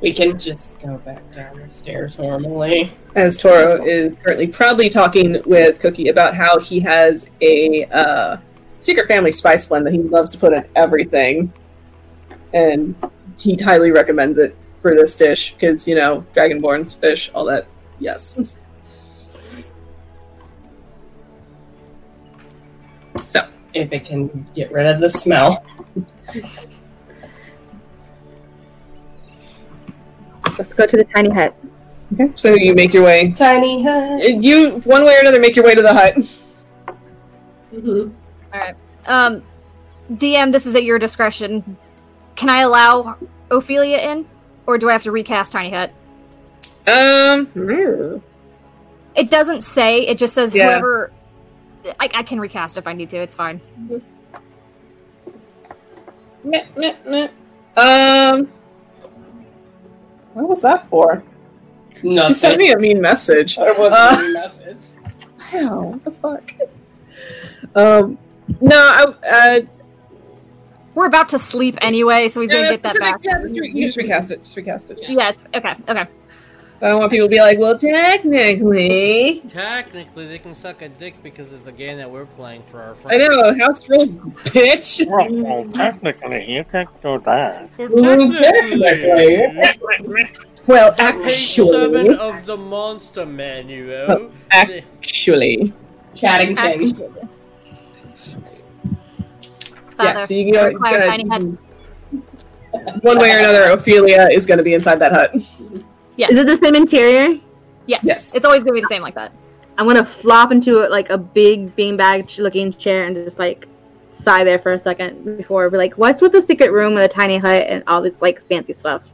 We can just go back down the stairs normally. as Toro is currently proudly talking with Cookie about how he has a uh, secret family spice blend that he loves to put in everything, and he highly recommends it for this dish because you know dragonborns, fish, all that. Yes. So If it can get rid of the smell. Let's go to the tiny hut. okay, so you make your way. Tiny hut. You one way or another make your way to the hut. Mhm. Um, DM, this is at your discretion. Can I allow Ophelia in, or do I have to recast Tiny Hut? Um. hmm. It doesn't say. It just says Yeah. whoever. I, I can recast if I need to. It's fine. Meh, meh, meh. Um. What was that for? Nothing. She sent me a mean message. There was Uh, a message. Wow, what the fuck? Um, no, I, uh, We're about to sleep anyway, so he's gonna get that back. Yeah, you just recast it. Just recast it. Yeah, it's okay. Okay. I don't want people to be like, well, technically. Technically, they can suck a dick because it's a game that we're playing for our friends. I friends. know, house rules, bitch. well, technically, you can't do that. Well, Page seven actually, of the monster manual. Oh, actually. Chattington. Actually. Yeah, Father, so you go, require Tiny Hut. one way or another, Ophelia is going to be inside that hut. Yes. Is it the same interior? Yes. Yes. It's always gonna be the same like that. I'm gonna flop into like a big beanbag looking chair and just like sigh there for a second before be like, what's with the secret room and the tiny hut and all this like fancy stuff?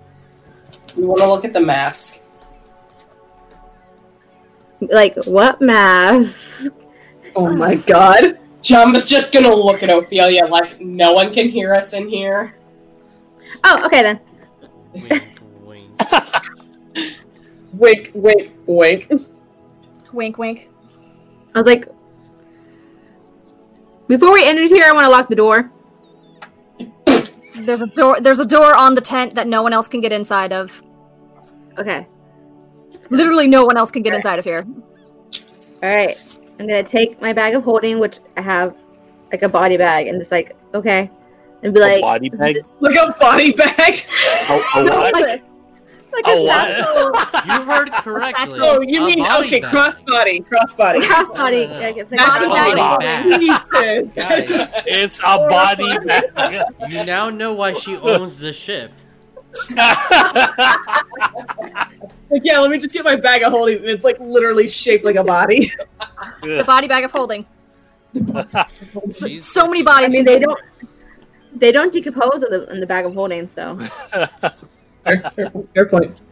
We want to look at the mask. Like what mask? Oh my god. John was just gonna look at Ophelia like no one can hear us in here. Oh, okay then. Wink, wink. Wink, wink, wink. Wink, wink. I was like, before we enter here, I want to lock the door. There's a door. There's a door on the tent that no one else can get inside of. Okay. Literally, no one else can get inside of here. All right. I'm gonna take my bag of holding, which I have like a body bag, and just like okay, and be A like body bag? Like a body bag. A, a [laughs] what? like, like A a what? satchel. You heard correctly. Oh, you A mean body okay, bag. crossbody, crossbody. crossbody. Uh, Like, it's like a body body bag. bag. bag. Guys. [laughs] It's a body bag. [laughs] You now know why she owns the ship. Like, yeah, let me just get my bag of holding. It's like literally shaped like a body. The body bag of holding. [laughs] She's So many bodies. I bodies. mean, they don't they don't decompose in the, in the bag of holding, so fair, fair point,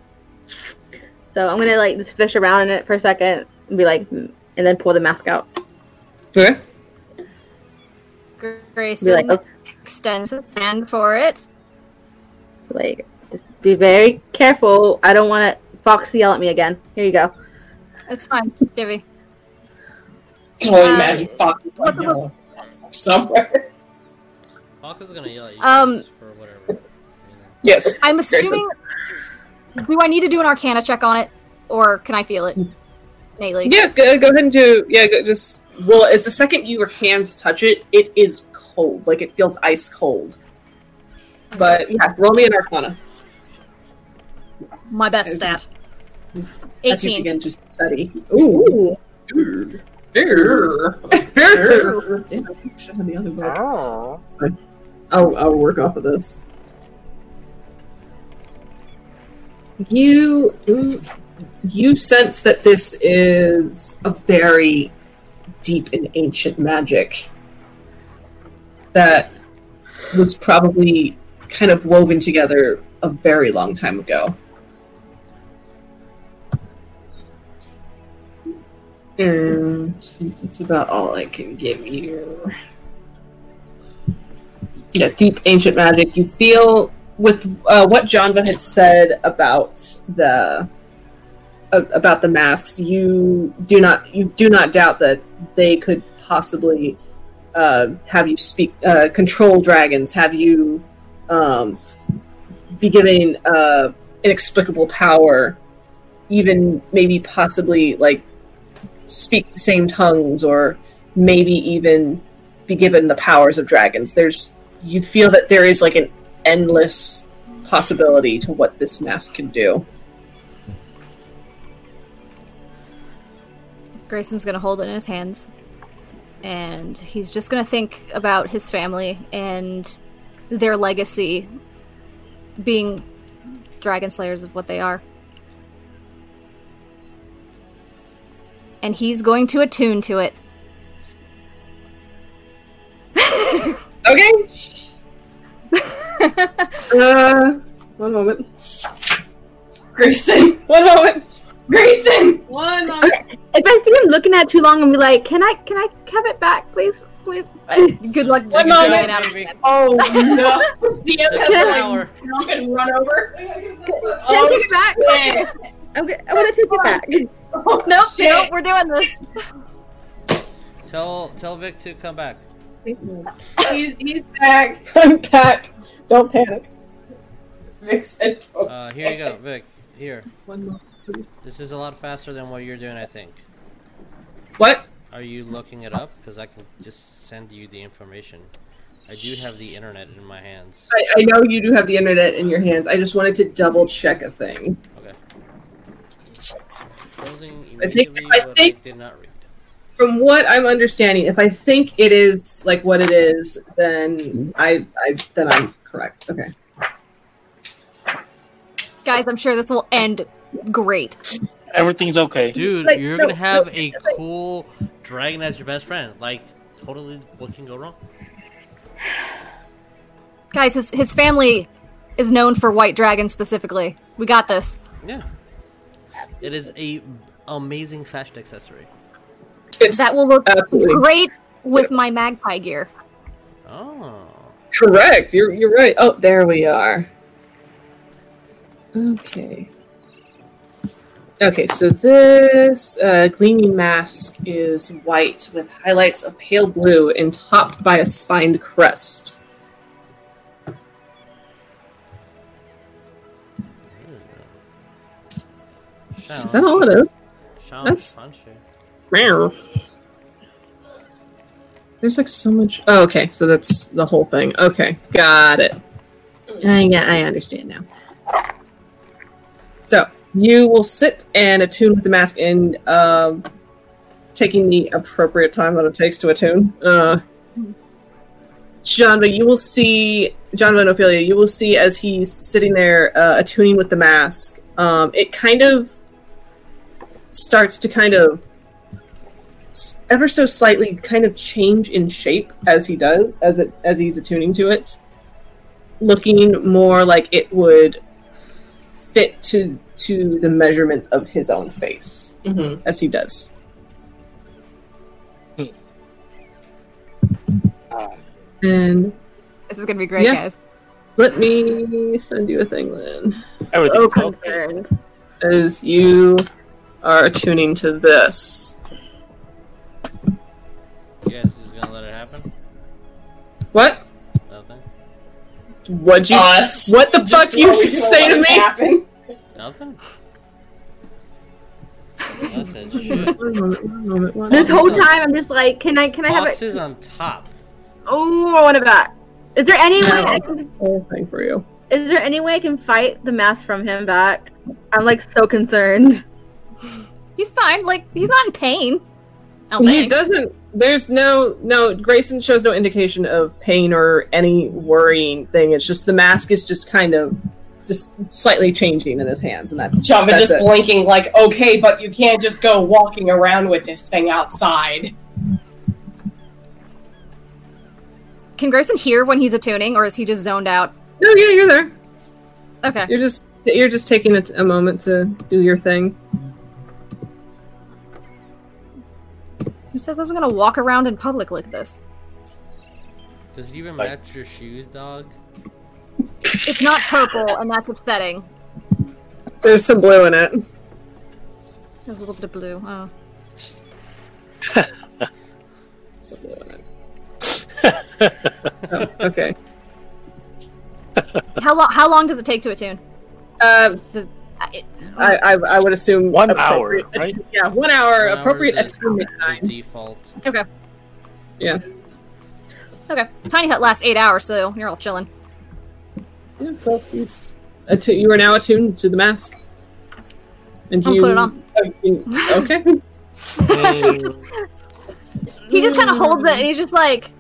so I'm gonna like just fish around in it for a second and be like, and then pull the mask out. Okay. Be Greyson like, okay, extends his hand for it. like just be very careful. I don't want to Fox yell at me again. Here you go. It's fine, Gibby. Can only imagine Fox what the- you know, somewhere. Hawk is gonna yell at you Um, for whatever. You know. Yes. I'm assuming. Do I need to do an Arcana check on it, or can I feel it innately? Yeah, go, go ahead and do. Yeah, go, just. Well, as the second your hands touch it, it is cold. Like it feels ice cold. But yeah, roll me an Arcana My best stat. as you begin to study. Ooh. Ooh. Damn, I should have the other book. It's fine. I'll, I'll work off of this. You mm, you you sense that this is a very deep and ancient magic that was probably kind of woven together a very long time ago. And that's about all I can give you. Yeah, deep ancient magic. You feel with uh, what Janva had said about the uh, about the masks. You do not you do not doubt that they could possibly uh, have you speak uh, control dragons. Have you um, be given uh, inexplicable power, even maybe possibly like speak the same tongues or maybe even be given the powers of dragons. There's you feel that there is like an endless possibility to what this mask can do. Greyson's gonna hold it in his hands, and he's just gonna think about his family and their legacy being dragon slayers of what they are. And he's going to attune to it. Okay. Uh, [laughs] one moment. Greyson, One moment. Greyson, one moment. If I see him looking at it too long, I'm be like, can I can I have it back, please, please? [laughs] Good luck One moment. it out of Baby. Oh [laughs] no! DM Takes has an like hour. Jump and run over. Can Oh, I take it back? shit. I'm, go- I want to take it back. Oh, Nope, shit. nope, we're doing this. Tell tell Vic to come back. He's, he's back. I'm back. Don't panic. Vic said, "Don't Uh, here you go, Vic. Here. One moment, please. This is a lot faster than what you're doing, I think. What? Are you looking it up? Because I can just send you the information. I do have the internet in my hands. I, I know you do have the internet in your hands. I just wanted to double check a thing. Okay. Closing I think- I think- I did not read. From what I'm understanding, if I think it is like what it is, then I, I then I'm correct. Okay. Guys, I'm sure this will end great. Everything's okay. Dude, Like, you're no, gonna have no, a like- cool dragon as your best friend. Like, totally, what can go wrong? Guys, his his family is known for white dragons specifically. We got this. Yeah. It is a amazing fashion accessory. It's That will look absolutely great with my magpie gear. Oh. Correct. You're you're right. Oh, there we are. Okay. Okay, so this uh, gleaming mask is white with highlights of pale blue and topped by a spined crest. Is that all it is? Sounds That's- punchy. There's like so much. Oh, okay. So that's the whole thing. Okay, got it. I yeah, I understand now. So you will sit and attune with the mask, and um, taking the appropriate time that it takes to attune. Uh, John, but you will see John and Ophelia. You will see as he's sitting there uh, attuning with the mask. Um, it kind of starts to kind of ever so slightly kind of change in shape as he does as it as he's attuning to it looking more like it would fit to to the measurements of his own face Mhm. as he does and This is gonna be great, Yeah. guys. let me send you a thing then Everything's Okay. okay. Concerned. as you are attuning to this You guys just gonna let it happen? what Nothing? what'd you Us. what the Just fuck you just [laughs] say to me happen. Nothing? [laughs] Shit. one moment one moment one This whole time, I'm just like, can I can I have Box it? is on top. Oh, I want it back. Is there any way I can? [laughs] whole thing for you Is there any way I can fight the mask from him back? I'm like so concerned. He's fine. Like he's not in pain. He think. doesn't. There's no no. Greyson shows no indication of pain or any worrying thing. It's just the mask is just kind of just slightly changing in his hands, and that's Janva that's just it. blinking like, okay, but you can't just go walking around with this thing outside. Can Greyson hear when he's attuning, or is he just zoned out? No, yeah, you're there. Okay. You're just you're just taking a, a moment to do your thing. Says I'm gonna walk around in public like this? Does it even Like- match your shoes, dog? It's not purple, and that's upsetting. There's some blue in it. There's a little bit of blue. Oh. [laughs] Some blue in it. [laughs] oh, okay. How long? How long does it take to attune? Uh, it- I, I I would assume One hour, appropriate- right? Yeah, one hour. One appropriate attunement time. default. okay. Yeah. Okay. Tiny hut lasts eight hours, so you're all chilling. Yeah, so he's attu- you are now attuned to the mask. And I'll you put it on. Okay. [laughs] He just kind of holds it, and he's just like,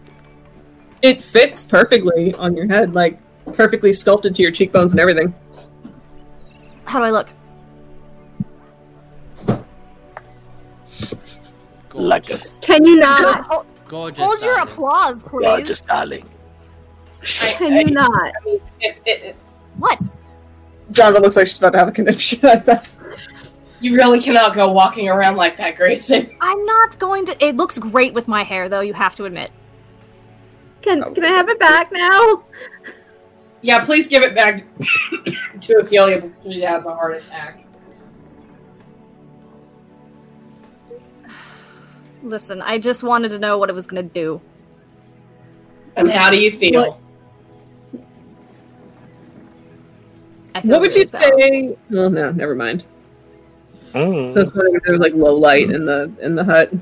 It fits perfectly on your head, like perfectly sculpted to your cheekbones and everything. "How do I look?" Like a Gorgeous. Can you not? Hold, Gorgeous. hold your darling. applause, please. gorgeous darling. Can you not? I mean, it, it, it, What? Janva looks like she's about to have a conniption. [laughs] I bet. you really cannot go walking around like that, Greyson. I'm not going to. It looks great with my hair, though. You have to admit. Can Can I have it back now? Yeah, please give it back [coughs] to Ophelia before she has a heart attack. Listen, I just wanted to know what it was going to do. And how do you feel? I feel What would you really bad. say? Oh no, never mind. Mm. So I was there was like low light in the in the hut.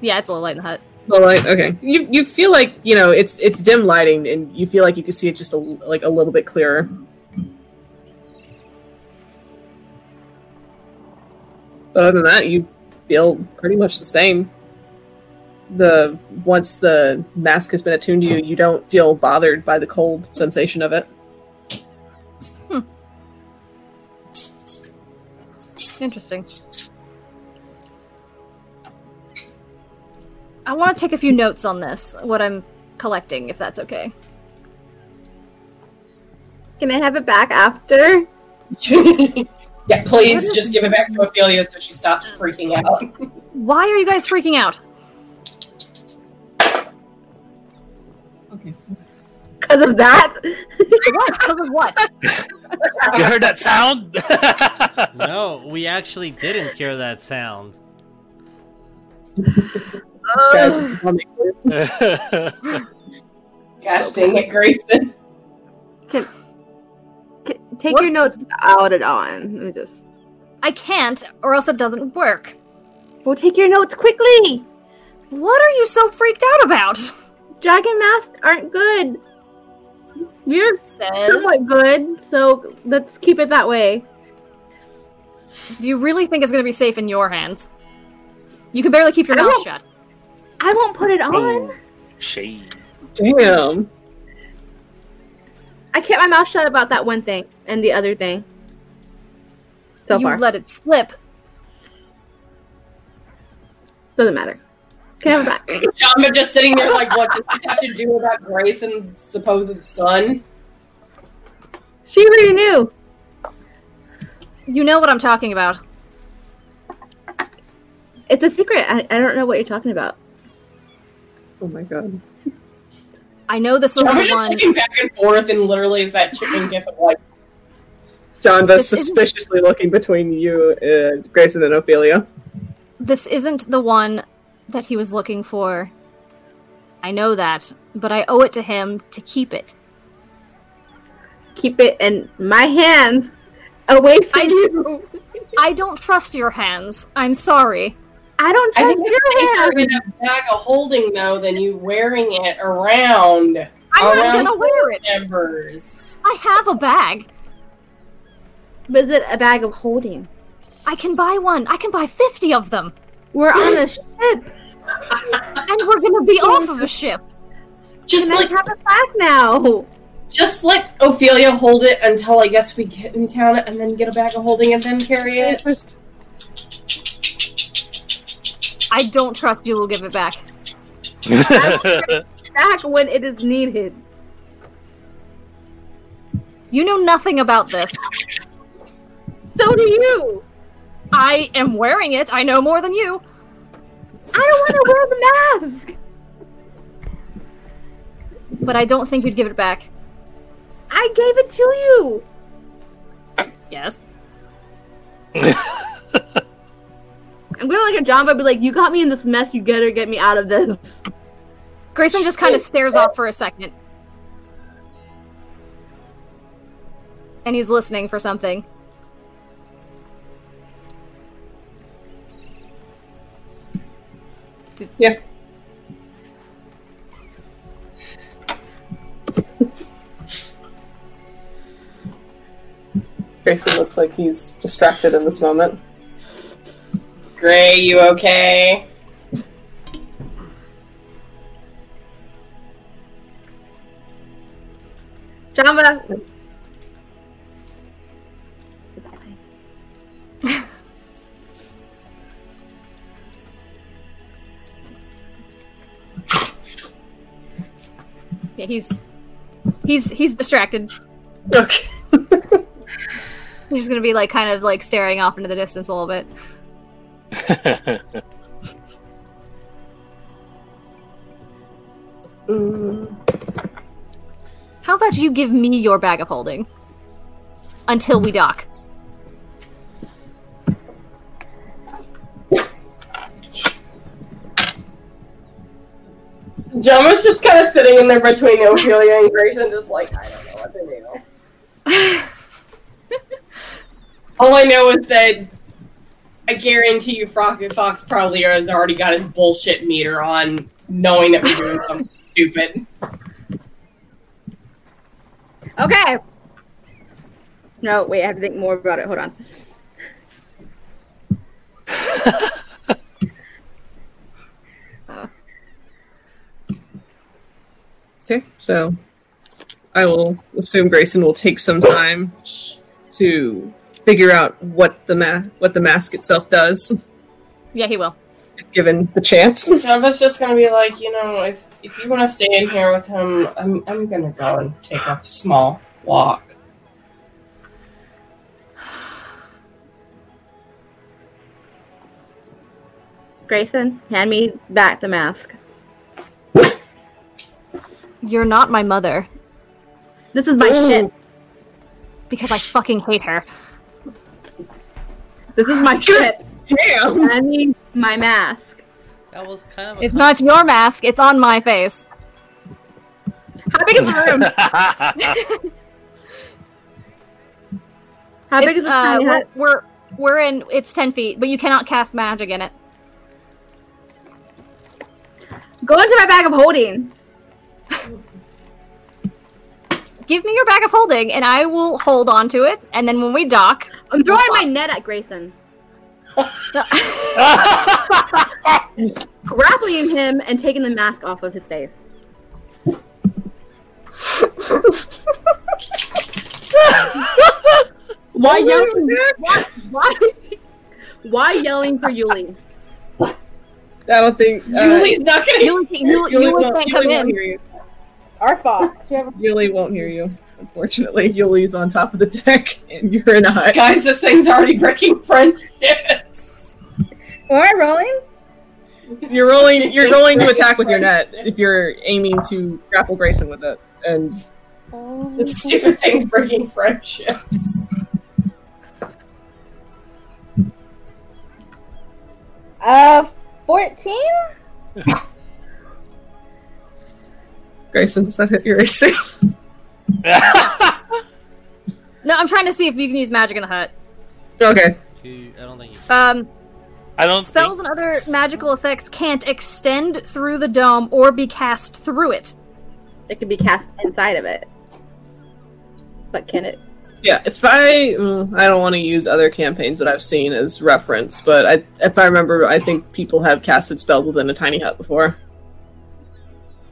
Yeah, it's a little light in the hut. Well, light. Okay. You you feel like you know it's it's dim lighting, and you feel like you can see it just a, like a little bit clearer. But other than that, you feel pretty much the same. The once the mask has been attuned to you, you don't feel bothered by the cold sensation of it. Hmm. Interesting. I want to take a few notes on this, what I'm collecting, if that's okay. Can I have it back after? [laughs] yeah, please just give it back to Ophelia so she stops freaking out. [laughs] Why are you guys freaking out? Okay. Because of that? What? Because of what? [laughs] You heard that sound? No, we actually didn't hear that sound. Guys, this is humming. Gosh dang it, Greyson. Can, can, take your notes out and on. Let me just. I can't, or else it doesn't work. Well, take your notes quickly. What are you so freaked out about? Dragon masks aren't good. You're Says. somewhat good, so let's keep it that way. Do you really think it's going to be safe in your hands? You can barely keep your I mouth won't- shut. I won't put it on. oh, shade. Damn. I kept my mouth shut about that one thing and the other thing. So you far, let it slip. doesn't matter. Can I have it back? [laughs] Janva just sitting there like, what does this have to do about Greyson's supposed son? She already knew. You know what I'm talking about. It's a secret. I, I don't know what you're talking about. Oh my god. I know this was Janva the just one. looking back and forth and literally is that chicken gif of like, John This was isn't- suspiciously looking between you, uh, Greyson, and Ophelia. This isn't the one that he was looking for. I know that, but I owe it to him to keep it. Keep it in my hands, away from I- you. I don't trust your hands. I'm sorry. I don't I trust think your it's safer hands. in a bag of holding though than you wearing it around I'm not around gonna wear it. members. I have a bag. But is it a bag of holding? I can buy one. I can buy 50 of them. We're on a ship. [laughs] And we're gonna be off of a ship. Just Can I like have it back now? just let Ophelia hold it until I guess we get in town and then get a bag of holding and then carry it. I don't trust you will give it back. [laughs] Back when it is needed. You know nothing about this. So do you. I am wearing it. I know more than you. I don't want to wear the mask. But I don't think you'd give it back. I gave it to you. Yes. [laughs] I'm gonna look at John and be like, "You got me in this mess. You better get me out of this." Greyson just kind of stares off for a second. And he's listening for something. Yeah. [laughs] Greyson looks like he's distracted in this moment. Gray, you okay? Janva. [laughs] Yeah, he's he's he's distracted. Okay. [laughs] He's just gonna be like kind of like staring off into the distance a little bit. How about you give me your bag of holding until we dock? Janva's just kind of sitting in there between Ophelia and Greyson, just like, I don't know what to do. [laughs] All I know is that I guarantee you Frock Fox probably has already got his bullshit meter on, knowing that we're doing [laughs] something stupid. Okay. No, wait. I have to think more about it. Hold on. [laughs] Okay, so I will assume Greyson will take some time to figure out what the ma- what the mask itself does, Yeah, he will. given the chance. Janva's just gonna be like, you know, if if you want to stay in here with him, I'm I'm gonna go and take a small walk. Greyson, hand me back the mask. You're not my mother This is my Ooh. ship. because I fucking hate her. This is my [laughs] ship. Damn. I me my mask. That was kind of. A It's not your mask. It's on my face. How big is the room? [laughs] How big It's, is the uh, we're, we're we're in. It's ten feet, but you cannot cast magic in it. Go into my bag of holding. Give me your bag of holding, and I will hold on to it. And then when we dock, I'm throwing my net at Greyson. [laughs] Grappling him and taking the mask off of his face. [laughs] Why yelling? Why, why, why yelling for Yuliy? I don't think uh, Yuliy's not gonna. you you Yuliy you won't, can't Yuliy come won't in. hear you. Our fox. Yuliy won't hear you. Unfortunately, Yuliy's on top of the deck, and you're in a hut. Guys, this thing's already breaking friendships. Am I rolling? You're rolling. You're rolling to attack with your net if you're aiming to grapple Greyson with it. And This stupid thing's breaking friendships. Uh, 14? Greyson, does that hit your AC? [laughs] No, I'm trying to see if you can use magic in the hut. okay. I don't think you. Um, I don't spells think, and other magical effects can't extend through the dome or be cast through it. It could be cast inside of it. But can it? Yeah, if I mm, I don't want to use other campaigns that I've seen as reference, but I, if I remember, I think people have casted spells within a tiny hut before.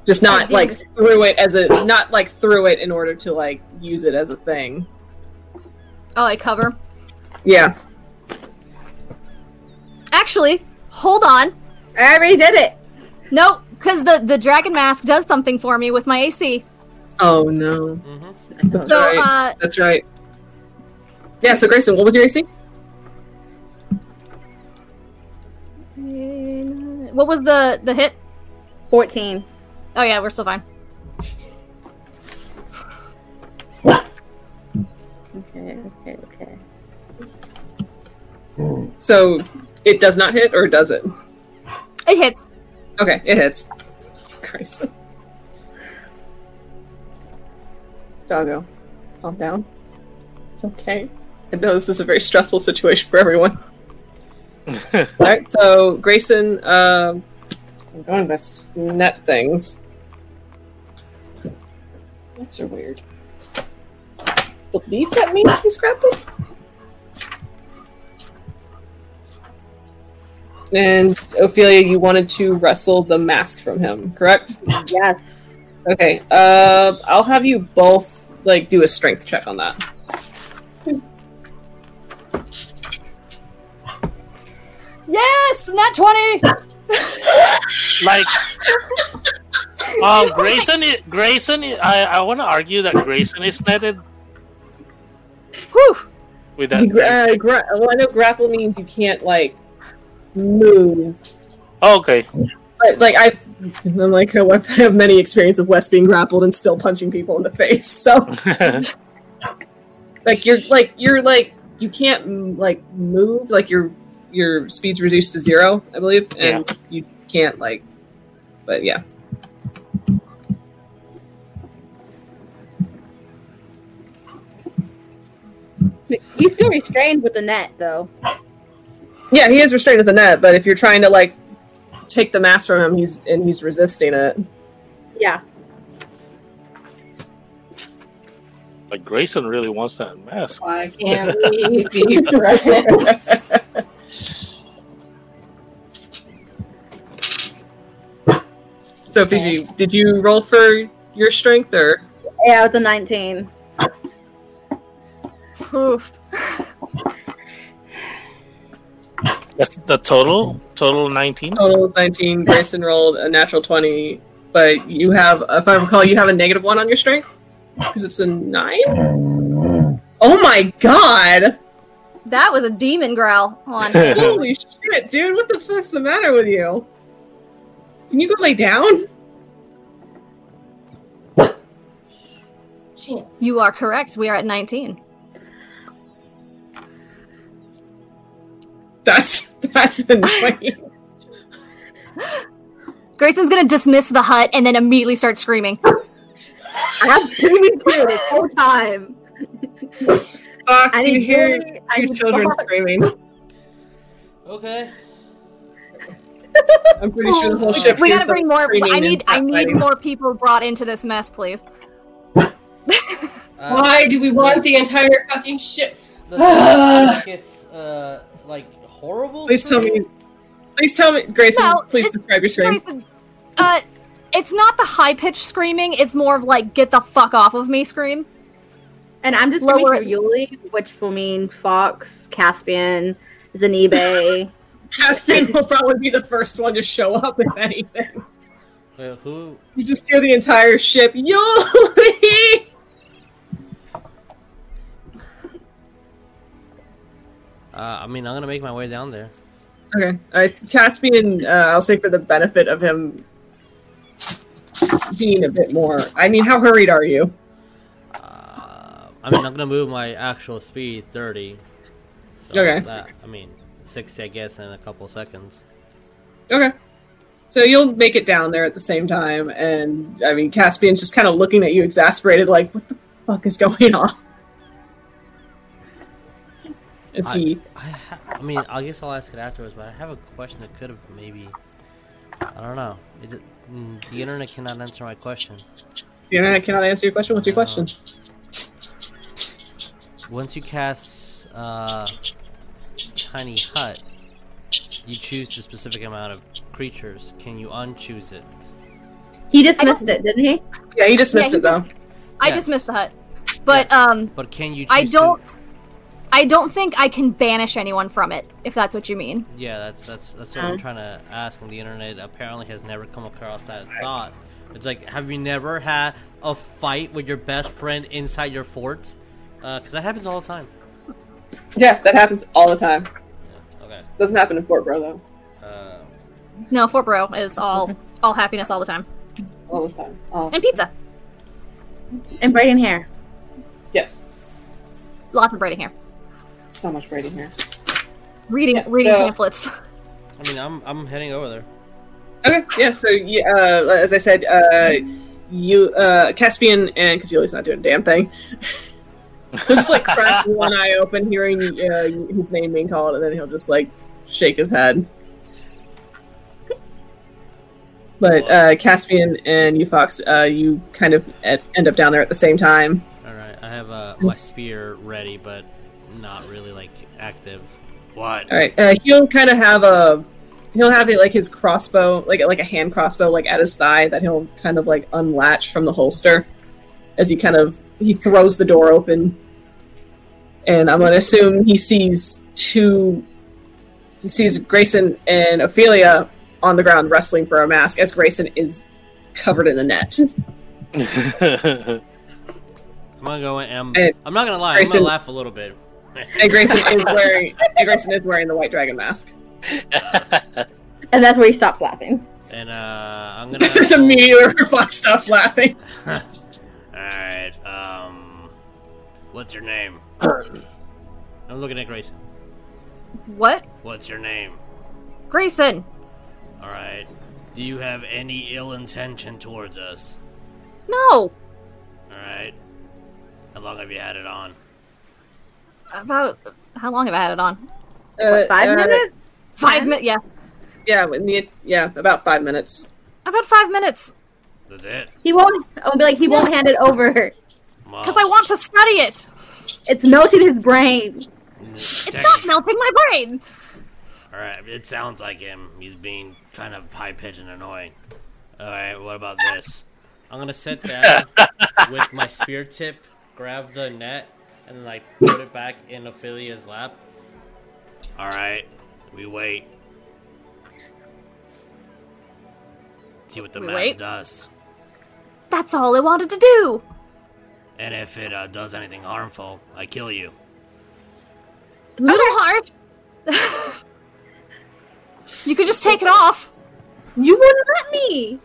Just not As like demons. through it as a not like through it in order to like use it as a thing. Oh, like cover. Yeah. Actually, hold on. I already did it. No, because the the dragon mask does something for me with my AC. Oh no. Mm-hmm. That's So, right. uh, That's right. Yeah. So Greyson, what was your AC? what was the the hit? 14. Oh yeah, we're still fine. Okay, okay, okay. So it does not hit, or does it? It hits. Okay, it hits. Greyson. Doggo, calm down. It's okay. I know this is a very stressful situation for everyone. [laughs] Alright, so Greyson, um, I'm going to s- net things. Nets are weird. Believe that means he's grappled? And Ophelia, you wanted to wrestle the mask from him, correct? Yes. Okay. Uh, I'll have you both like do a strength check on that. Yes, not twenty. like um [laughs] Greyson i- Greyson i- I, I wanna argue that Greyson is netted Whew. with that. Uh, gra- well, I know grapple means you can't like move, Oh, okay. but like I've, I'm like oh, I have many experience of Wes being grappled and still punching people in the face. So [laughs] [laughs] like you're like you're like you can't like move like your your speed's reduced to zero, I believe, and you can't like. But yeah. He's still restrained with the net, though. Yeah, he is restrained with the net, but if you're trying to like take the mask from him, he's and he's resisting it. Yeah. like Greyson really wants that mask. Why [laughs] can't we be friends? so, Fiji, did you roll for your strength or? Yeah, it's a 19. Oof. That's the total. Total nineteen. Total 19. Greyson rolled a natural 20, but you have, if I recall, you have a negative one on your strength because it's a nine. Oh my god! That was a demon growl. On. [laughs] Holy shit, dude! What the fuck's the matter with you? Can you go lay down? you are correct. We are at 19. That's that's annoying. [laughs] Greyson's gonna dismiss the hut and then immediately start screaming. I'm screaming too this whole time. Fox, I you hear really- two need children Fox. screaming. Okay. [laughs] I'm pretty sure the whole ship. we gotta bring more. I need. I need fighting. more people brought into this mess, please. [laughs] Uh, Why do we want the entire fucking ship? Does it like it's uh like horrible? Please tell me. Please tell me, Greyson. No, please it's- describe your scream. Greyson, uh, it's not the high pitched screaming. It's more of like "get the fuck off of me" scream. And I'm just screaming Lower for it. Yuliy, which will mean Fox, Caspian, Zanibe. [laughs] Caspian will probably be the first one to show up if anything. Wait, who? You just hear the entire ship. Yuliy! Uh, I mean, I'm gonna make my way down there. Okay. Uh, Caspian, uh, I'll say for the benefit of him being a bit more. I mean, how hurried are you? Uh, I mean, I'm gonna move my actual speed 30. So Okay. That, I mean, 60, I guess, in a couple seconds. Okay. So you'll make it down there at the same time, and I mean, Caspian's just kind of looking at you, exasperated, like, "What the fuck is going [laughs] on?" As I- he, I, ha- I mean, I guess I'll ask it afterwards, but I have a question that could have maybe. I don't know. Is it, mm, the internet cannot answer my question. the internet cannot answer your question. What's your question? Once you cast uh, Tiny Hut, you choose the specific amount of creatures. Can you unchoose it? He dismissed it, didn't he? Yeah, he dismissed Yeah, it though. I Yes. dismissed the hut, but um, But can you? Choose I don't. I don't think I can banish anyone from it. If that's what you mean. Yeah, that's that's that's what I'm trying to ask. And the internet apparently has never come across that thought. It's like, have you never had a fight with your best friend inside your fort? Because that happens all the time. Yeah, that happens all the time. Yeah, okay. Doesn't happen in Fort Bro though. Uh, No, Fort Bro is all all happiness all the time, All the time. Oh, and pizza. And braiding hair. yes. Lots of braiding hair, So much braiding here. reading Yeah, reading so- pamphlets. I mean, I'm I'm heading over there. Okay, yeah. So, yeah, uh, as I said, uh, you, uh, Caspian, and because Yuliy's not doing a damn thing, he'll [laughs] just like crack [laughs] one eye open, hearing uh, his name being called, and then he'll just like shake his head. But uh, Caspian and you, Fox, uh, you kind of end up down there at the same time. All right, I have uh, my spear ready, but not really like active. What? All right, uh, he'll kind of have a he'll have it like his crossbow, like like a hand crossbow, like at his thigh that he'll kind of like unlatch from the holster as he kind of he throws the door open, and I'm gonna assume he sees two. He sees Greyson and Ophelia on the ground wrestling for a mask as Greyson is covered in a net. [laughs] I'm gonna go in. And I'm, I'm not gonna lie. I'm gonna laugh a little bit. And Greyson is [laughs] wearing and Greyson is wearing the white dragon mask. [laughs] And that's where he stops laughing. And uh, I'm gonna. [laughs] There's immediately where Fox stops laughing. All right. Um, what's your name? [clears throat] I'm looking at Greyson. What, What's your name? Greyson? All right. Do you have any ill intention towards us? No, All right. How long have you had it on? About how long have I had it on? Uh, Five uh, minutes? Five minutes. Yeah, Yeah, in the, yeah, about five minutes. about five minutes. That's it. He won't. I'll be like, he won't hand it over. Because I want to study it. It's melting his brain. It's not melting my brain. All right. It sounds like him. He's being kind of high pitched and annoying. All right. What about this? I'm gonna sit down [laughs] with my spear tip, grab the net, and like put it back in Ophelia's lap. All right. We wait. See what the We map wait? does. That's all I wanted to do. And if it uh, does anything harmful, I kill you. Little heart. [laughs] you could just take it off. You wouldn't let me.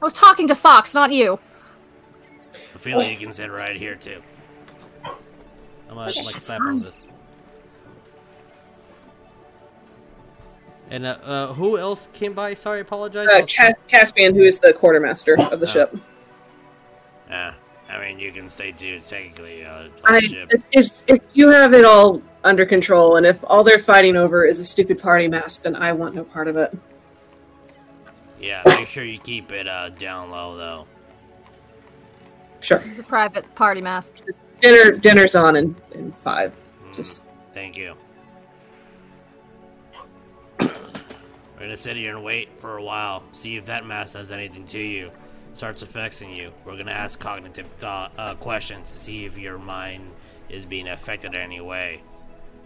I was talking to Fox, not you. Ophelia can sit right here too. I'm gonna like It's slap her fine. with it. And uh, uh, who else came by? Sorry, I apologize. Uh, Cas- Caspian, who is the quartermaster of the Oh. ship. Yeah, I mean you can stay too technically uh, on I, the ship. if, if you have it all under control, and if all they're fighting over is a stupid party mask, then I want no part of it. Yeah, make sure you keep it uh, down low though. Sure. This is a private party mask. Dinner, dinner's on in, in five. Just Thank you. We're gonna sit here and wait for a while, see if that mask does anything to you, starts affecting you. We're gonna ask cognitive thought, uh, questions to see if your mind is being affected in any way.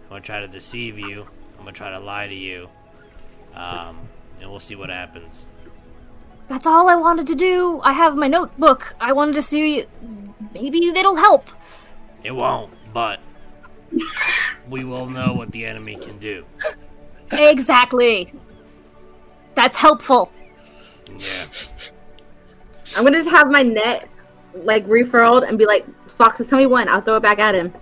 I'm gonna try to deceive you. I'm gonna try to lie to you, um, and we'll see what happens. That's all I wanted to do. I have my notebook. I wanted to see. Maybe it'll help. It won't, but we will know what the enemy can do. exactly. That's helpful. Yeah. I'm gonna just have my net like refurled and be like, Foxes, tell me when. I'll throw it back at him.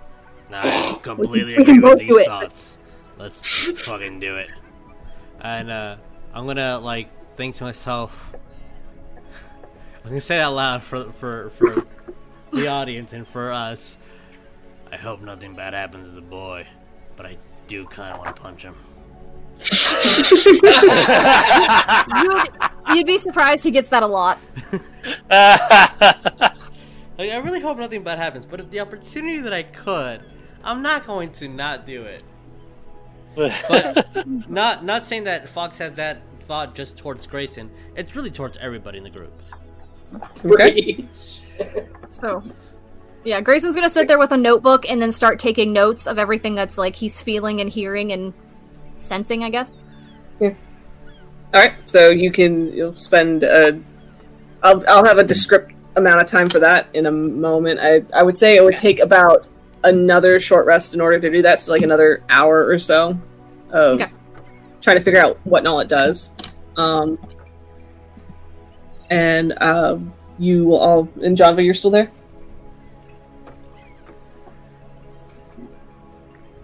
Nah, I completely we agree with these it. thoughts. Let's, let's fucking do it. and uh, I'm gonna like think to myself. [laughs] I'm gonna say it out loud for for for the audience and for us. I hope nothing bad happens to the boy, but I do kind of want to punch him. You'd, you'd be surprised he gets that a lot. [laughs] Like, I really hope nothing bad happens, but if the opportunity that I could, I'm not going to not do it. But [laughs] not not saying that Fox has that thought just towards Greyson. It's really towards everybody in the group. okay. So, yeah, Greyson's gonna sit there with a notebook and then start taking notes of everything that's like he's feeling and hearing and sensing. I guess. All right. So you can you'll spend. Uh, I'll I'll have a descript amount of time for that in a moment. I I would say it would take about another short rest in order to do that. So like another hour or so of Okay. trying to figure out what and all it does. Um. And um, you will all and Janva, you're still there.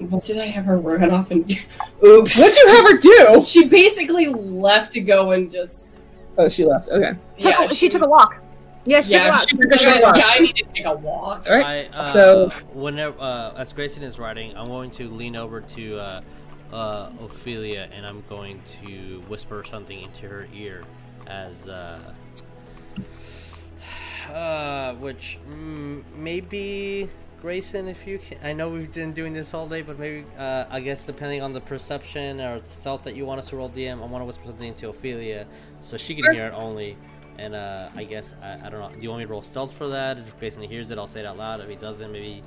What did I have her run off and do? [laughs] Oops. What'd you have her do? She basically left to go and just. Oh, she left. Okay. Took yeah, a, she, took a walk. Yeah, she Yeah, yeah, she, took a short walk. yeah, I need to take a walk. All right. I, uh, So- whenever uh, as Greyson is writing, I'm going to lean over to uh, uh, Ophelia and I'm going to whisper something into her ear as uh, [sighs] uh, which mm, maybe Greyson, if you can. I know we've been doing this all day, but maybe uh, I guess depending on the perception or the stealth that you want us to roll DM, I want to whisper something into Ophelia so she can hear it only. And uh, I guess I, I don't know. Do you want me to roll stealth for that? If Greyson hears it, I'll say it out loud. If he doesn't, maybe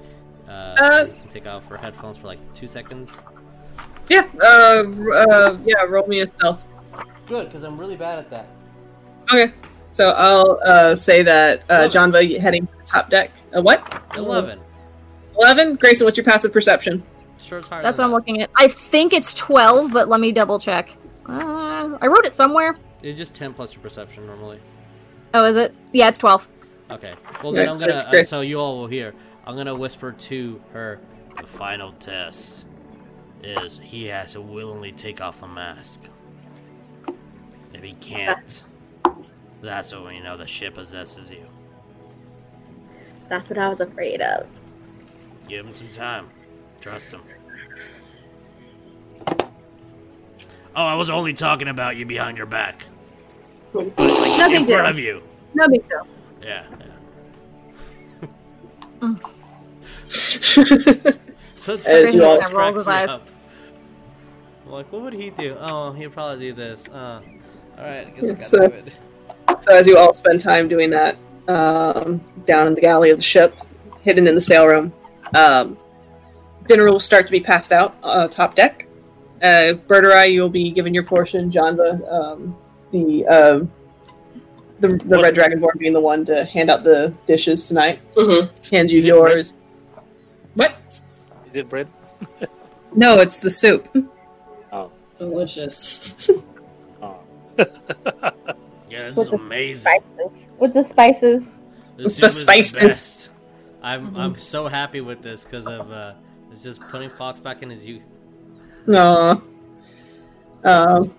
uh, Uh, you can take off her headphones for like two seconds. Yeah. Uh, uh. Yeah. Roll me a stealth. Good, because I'm really bad at that. Okay. So I'll uh, say that uh. John heading to the top deck. Uh, what? Eleven. Eleven. Greyson, what's your passive perception? Sure, it's higher That's what than I'm looking at. I think it's twelve, but let me double check. Uh, I wrote it somewhere. It's just ten plus your perception normally. Oh, is it? Yeah, it's twelve. Okay. Well, Yeah, then I'm gonna. Uh, so you all will hear. I'm gonna whisper to her. The final test is he has to willingly take off the mask. If he can't, that's when you know the ship possesses you. That's what I was afraid of. Give him some time. Trust him. Oh, I was only talking about you behind your back. Like, like No in big deal. front of you. No big deal. Yeah. yeah. [laughs] So it's As you all- cracks rolls his me eyes. up. I'm like, what would he do? Oh, he'd probably do this. Uh, all right, I guess I gotta So- do it. so as you all spend time doing that, um, down in the galley of the ship, hidden in the sail room, um, dinner will start to be passed out uh, top deck, uh, Birdurai, you'll be given your portion. Janva, um, the um the the What- red dragonborn being the one to hand out the dishes tonight. Mm-hmm. Hands you Is yours. What? Is it bread? [laughs] No, it's the soup. Oh, delicious. Oh. [laughs] Yeah, this With is the amazing. Spices. With the spices. This the soup is spices. Best. I'm Mm-hmm. I'm so happy with this because of uh, it's just putting Fox back in his youth. Aw. Um.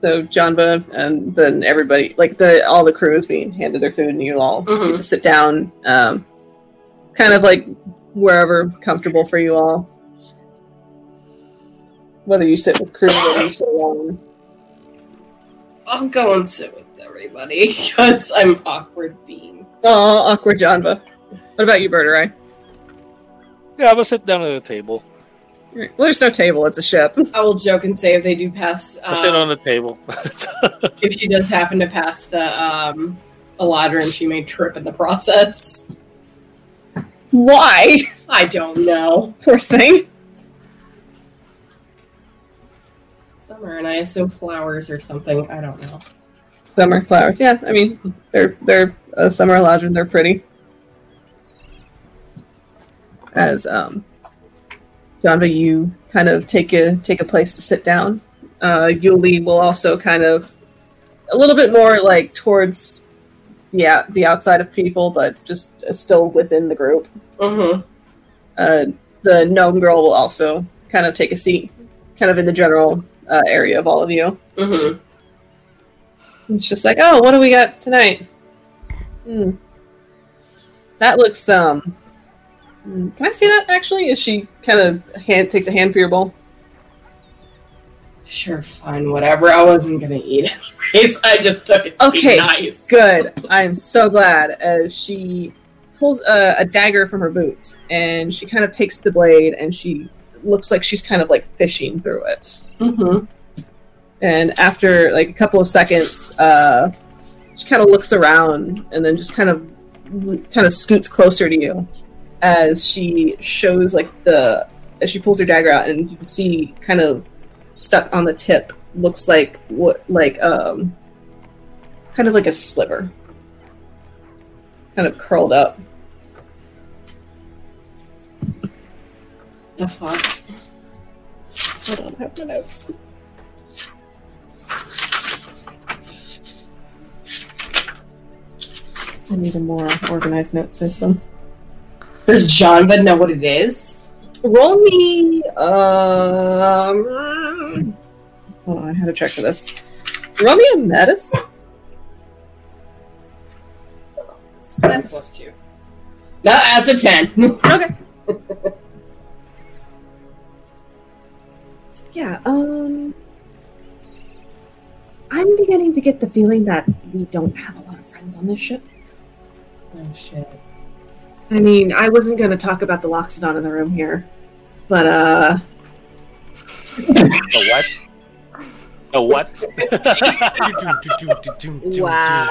So Janva and then everybody, like the all the crew is being handed their food, and you all Mhm. get to sit down, um, kind of like wherever comfortable for you all. Whether you sit with crew, whether you sit alone. I'll go and sit with everybody [laughs] because I'm awkward being. Oh, awkward Janva. What about you, Birdurai? Yeah, I will sit down at the table. Well, there's no table; it's a ship. [laughs] I will joke and say if they do pass, I'll sit uh, on the table. [laughs] if she does happen to pass the um, Eladrin, she may trip in the process. Why? I don't know. [laughs] Poor thing. Summer and I sow flowers or something. I don't know. Summer flowers. Yeah, I mean, they're they're uh, summer eladrin. They're pretty. As um, Janva, you kind of take a take a place to sit down. Uh, Yuliy will also kind of a little bit more like towards yeah the outside of people, but just uh, still within the group. Mm-hmm. Uh, the gnome girl will also kind of take a seat, kind of in the general uh, area of all of you. Mm-hmm. It's just like, oh, what do we got tonight? Hmm. That looks um. Hmm, Can I see that actually? Is she kind of hand takes a hand for your bowl? Sure, fine, whatever. I wasn't gonna eat anyways. [laughs] I just took it. Okay, nice. Good. I'm so glad. As she pulls a, a dagger from her boot and she kind of takes the blade and she looks like she's kind of like fishing through it. Mm-hmm. And after like a couple of seconds, uh, she kind of looks around and then just kind of kind of scoots closer to you as she shows like the as she pulls her dagger out and you can see kind of stuck on the tip looks like what like um kind of like a sliver kind of curled up The fuck? I have my notes I need a more organized note system. Does John but know what it is? Roll me. Um. Hold on, I had to check for this. Roll me a medicine. Plus two. No, that's a ten. [laughs] Okay. [laughs] yeah. Um. I'm beginning to get the feeling that we don't have a lot of friends on this ship. oh shit. I mean, I wasn't going to talk about the Loxodon in the room here, but uh, the what? The what? Wow. [laughs]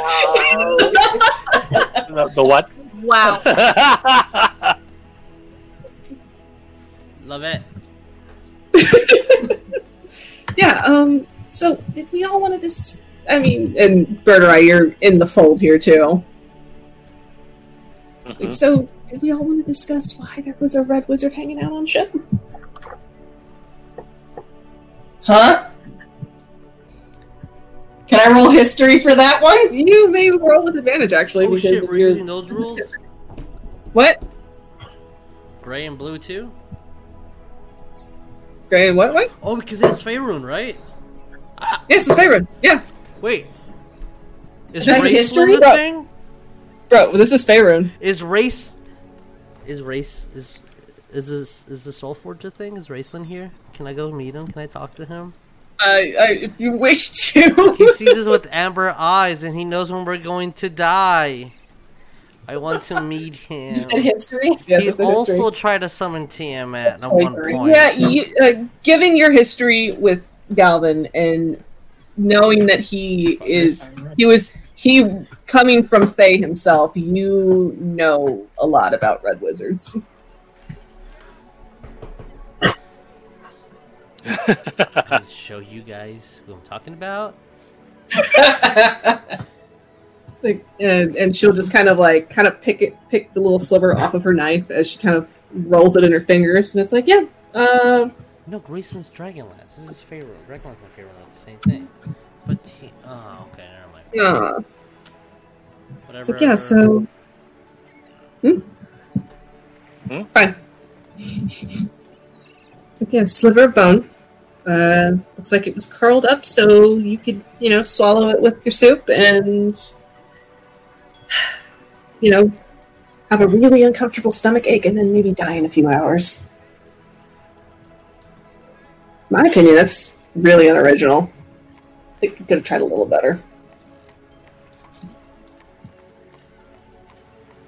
the, the what? Wow. Love it. [laughs] yeah. Um. So, did we all want to dis? I mean, and Berterai, you're in the fold here too. Mhm. So, did we all want to discuss why there was a red wizard hanging out on ship? Huh? Can I roll history for that one? You may roll with advantage, actually. Oh shit, we're your- using those rules? What? Gray and blue too? Gray and what? What? Oh, because it's Faerun, right? Yes, it's favorite. Yeah, Wait. Is This is race history? a thing? Bro. This is Faerun. Is race is race is is this is the Soul Forge a thing? Is Raistlin here? Can I go meet him? Can I talk to him? Uh, I, if you wish to. He sees us with amber eyes and he knows when we're going to die. I want to meet [laughs] him. You said history? Yes, he it's a history. also tried to summon Tiamat at one point. Yeah, you, uh, given your history with Galvin and knowing that he is, he was, he coming from Thay himself, you know a lot about red wizards. [laughs] Show you guys who I'm talking about. It's like, and, and she'll just kind of like kind of pick it, pick the little sliver off of her knife as she kind of rolls it in her fingers, and it's like, yeah, uh, No, Grayson's Dragonlance. This is his favorite. Dragonlance and favorite one. The same thing. But he, oh, okay, never mind. uh, Whatever. it's like yeah, so, hmm, Hmm? fine. It's like yeah, sliver of bone. Uh, looks like it was curled up, so you could you know swallow it with your soup and [sighs] you know have a really uncomfortable stomach ache and then maybe die in a few hours. My opinion, that's really unoriginal. I think you could have tried a little better.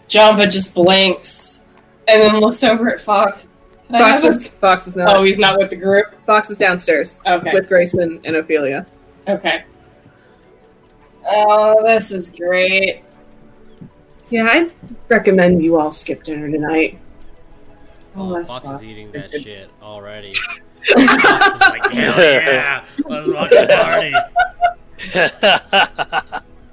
Janva just blinks and then looks over at Fox. Can Fox have is, Fox is not. Oh, he's not with the group. Fox is downstairs Okay. with Greyson and Ophelia. Okay. Oh, this is great. Yeah, I recommend you all skip dinner tonight. Oh, oh that's Fox Fox. is eating that shit already. [laughs] Fox is like, hell yeah, [laughs] let's fucking party.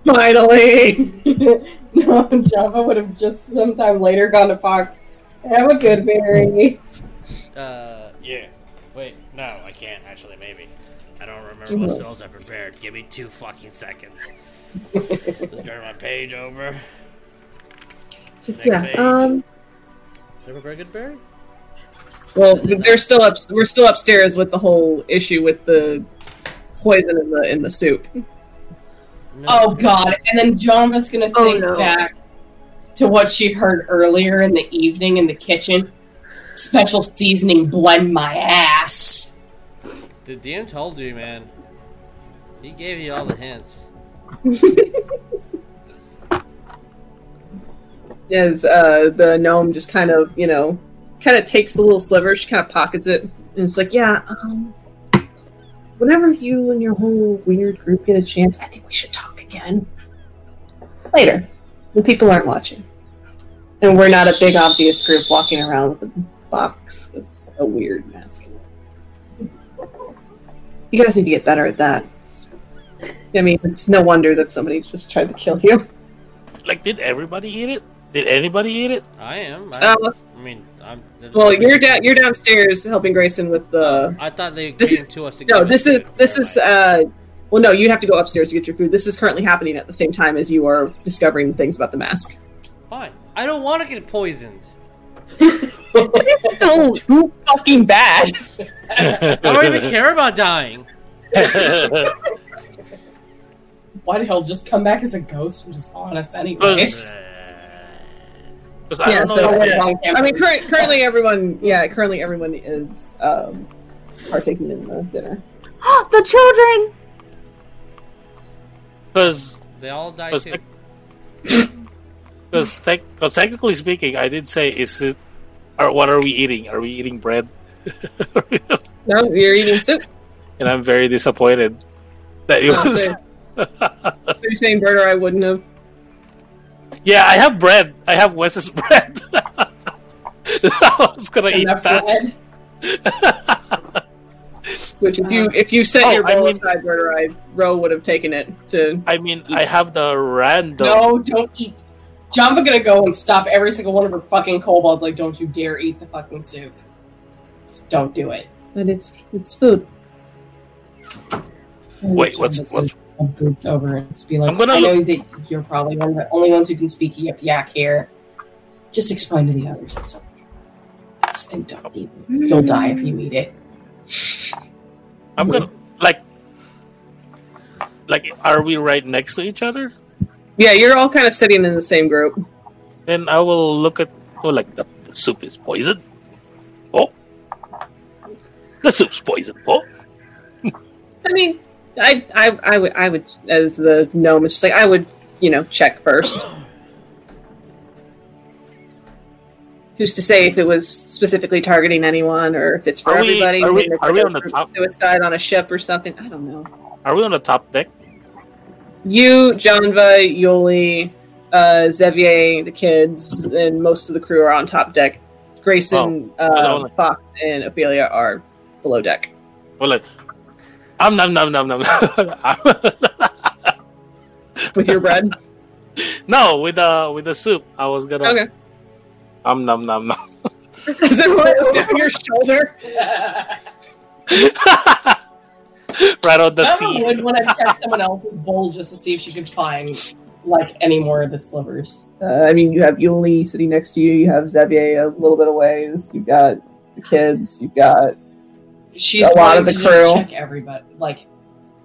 Finally. [laughs] [laughs] no, Janva would have just sometime later gone to Fox. Have a good berry. Uh, Yeah. Wait, no, I can't actually. Maybe. I don't remember what spells I prepared. Give me two fucking seconds. [laughs] to turn my page over. So, yeah. page. Um. have a very good berry. Well, they're still up. We're still upstairs with the whole issue with the poison in the in the soup. No. Oh god! And then Janva's gonna Oh, think no. back to what she heard earlier in the evening in the kitchen. Special seasoning blend my ass. The DM told you, man. He gave you all the hints. [laughs] As uh, the gnome just kind of you know kind of takes the little sliver, she kind of pockets it, and it's like, yeah. Um, whenever you and your whole weird group get a chance, I think we should talk again later when people aren't watching, and we're not a big obvious group walking around with a box with a weird mask. in it. You guys need to get better at that. I mean, it's no wonder that somebody just tried to kill you. like, did everybody eat it? Did anybody eat it? I am. I, Uh, I mean, I'm. they're well, you're down. You're downstairs helping Greyson with the. I thought they This came is- to us. To No, this is this is. uh Well, no, you have to go upstairs to get your food. This is currently happening at the same time as you are discovering things about the mask. fine. I don't want to get poisoned. [laughs] Don't too fucking bad. [laughs] I don't even care about dying. [laughs] Why the he'll just come back as a ghost and just haunt us anyway? Because- Because I Yeah, so- yeah. I mean, current, currently everyone, yeah, currently everyone is um, partaking in the dinner. [gasps] the children! Because They all die Because too. because technically speaking, I did say, is it, or what are we eating? Are we eating bread? [laughs] No, you're eating soup. and I'm very disappointed that it Oh, was. so- So you're saying Birdurai wouldn't have. Yeah, I have bread. I have Wes's [laughs] bread. I was gonna eat that. bread. Which if you uh, if you set Oh, your I bowl mean- aside, Birdurai Ro would have taken it to. I mean, I have the random. No, don't eat. Janva gonna go and stop every single one of her fucking kobolds. Like, don't you dare eat the fucking soup. Just don't do it. But it's it's food. Wait, what's Janva's what's? Gonna have boots over and just be like, I'm gonna I know that you're probably one of the only ones who can speak yip yak here. Just explain to the others it's okay. And don't eat it. You'll die if you eat it. I'm gonna like. Like, are we right next to each other? Yeah, you're all kind of sitting in the same group. Then I will look at. Oh, like the, the soup is poisoned. Oh, the soup's poisoned. Oh, I mean, I I I would I would as the gnome is just like I would you know check first. Who's to say if it was specifically targeting anyone or if it's for Are we- everybody? are we- are we on the top? Suicide on a ship or something. I don't know. are we on the top deck? You, Janva, Yuliy, uh, Xavier, the kids, and most of the crew are on top deck. Greyson, Oh, uh, only- Fox, and Ophelia are below deck. Well, like, um, nom nom nom nom. [laughs] With your bread? no, with the with the soup. I was gonna. Okay. Um, nom nom nom. [laughs] Is it rolls down your shoulder? [laughs] right on the Emma sea. would want to check someone else's bowl just to see if she could find like any more of the slivers. Uh, I mean, you have Yuliy sitting next to you. You have Xavier a little bit of ways. You've got the kids. You've got She's A lot going of the to crew. Check everybody, like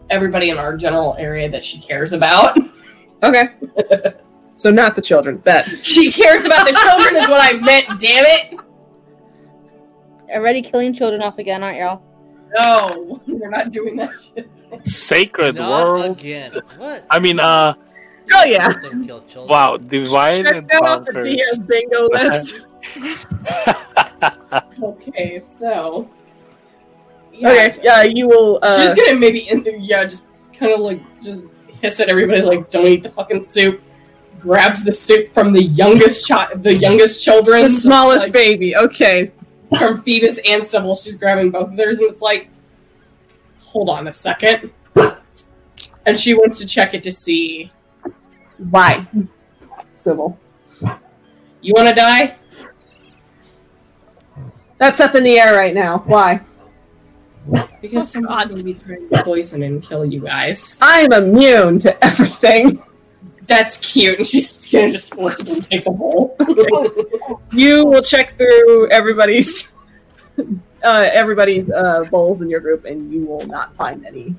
everybody in our general area that she cares about. [laughs] okay. so not the children. Bet. she cares about the children, is what I meant. Damn it! Already killing children off again, aren't y'all? No, we're not doing that shit. Sacred Not world. again. What? I mean, uh, Oh yeah. Don't kill children. wow, divine Check and that off the bonkers. DM bingo [laughs] list. [laughs] Okay, so yeah. Okay. Yeah, you will. Uh, she's gonna maybe in yeah, just kind of like just hiss at everybody like, "Don't eat the fucking soup." Grabs the soup from the youngest child, the youngest children, the smallest like, baby. Okay. from Phoebus and Sybil. She's grabbing both of theirs, and it's like, hold on a second. And she wants to check it to see Why? Sybil. you want to die. That's up in the air right now. Why? Because Oh, going to be trying to poison and kill you guys. I'm immune to everything. That's cute, and she's gonna just forcibly take a bowl. [laughs] You will check through everybody's uh, everybody's uh, bowls in your group, and you will not find any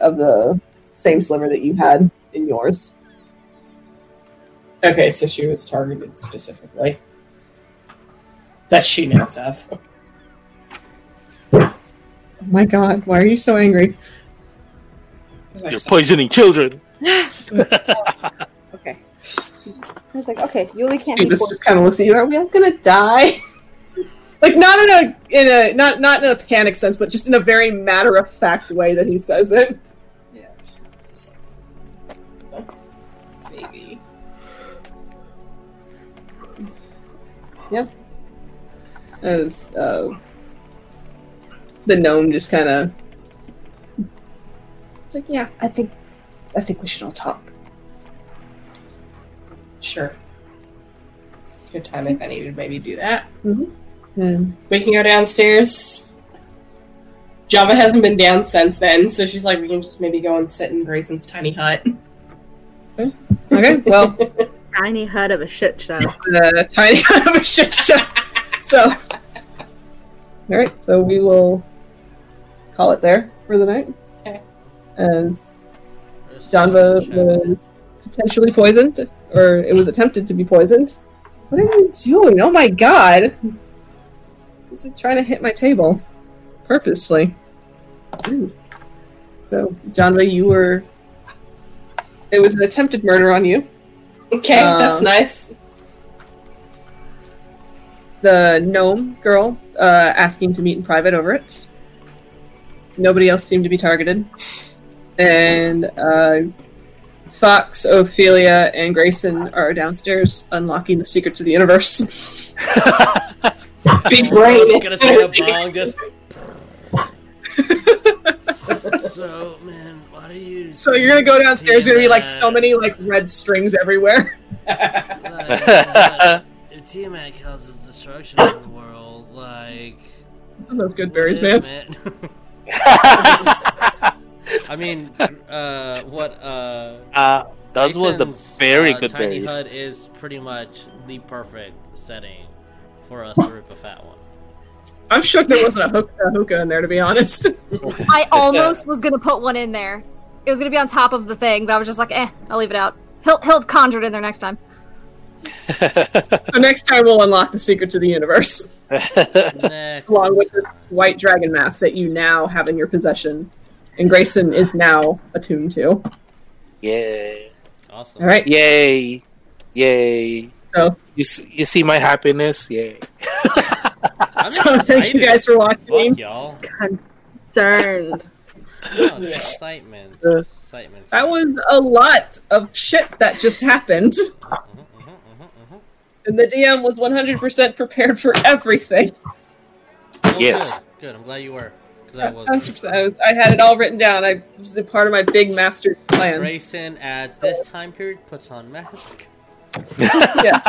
of the same sliver that you had in yours. okay, so she was targeted specifically. That she knows of. Oh my god, why are you so angry? You're poisoning children. [laughs] Okay. I was like, okay, Yuliy can't be Phoebus just kind of looks at you. Are we all gonna die? [laughs] like not in a in a not not in a panic sense, but just in a very matter of fact way that he says it. Yeah. Maybe. Yeah. As uh, the gnome just kind of, it's like, yeah, I think, I think we should all talk. Sure. Good time if I needed to maybe do that. Mm-hmm. And We can go downstairs. Janva hasn't been down since then, so she's like, we can just maybe go and sit in Greyson's tiny hut. okay, well, [laughs] Tiny hut of a shit show. the [laughs] uh, tiny kind of a shit show. So, all right, so we will call it there for the night. Okay. As There's Janva was potentially poisoned, or it was attempted to be poisoned. What are you doing? Oh my god! He's like trying to hit my table Purposely. Ooh. So, Janva, you were. It was an attempted murder on you. Okay, Um, that's nice. The gnome girl uh, asking to meet in private over it. Nobody else seemed to be targeted. And uh, Fox, Ophelia, and Greyson are downstairs unlocking the secrets of the universe. [laughs] Big I brain. was gonna say a bong just. [laughs] so man, why do you? so you're gonna go downstairs, you're gonna be like so many like red strings everywhere. like, uh, [laughs] if Tiamat causes destruction in the world, like Some of those good berries, what man. If, [laughs] I mean, uh, what uh. uh, those was the very uh, good Tiny berries. Hut is pretty much the perfect setting for us to rip a fat one. I'm shook there wasn't a, hook- a hookah in there, to be honest. [laughs] I almost was gonna put one in there. It was gonna be on top of the thing, but I was just like, eh, I'll leave it out. He'll he'll have conjured in there next time. [laughs] so next time we'll unlock the secrets of the universe. Along with this white dragon mask that you now have in your possession, and Greyson is now attuned to. Yay! Awesome. All right, Yay. Yay. so, You, s- you see my happiness? Yay. I'm so thank you guys for watching. Fuck y'all. Concerned. No, the excitement. Uh, Excitement. That was a lot of shit that just happened, and the DM was 100% prepared for everything. Yes. Good. good. I'm glad you were. because I was I was. I had it all written down. I it was a part of my big master plan. Greyson at this time period puts on mask. [laughs] yeah.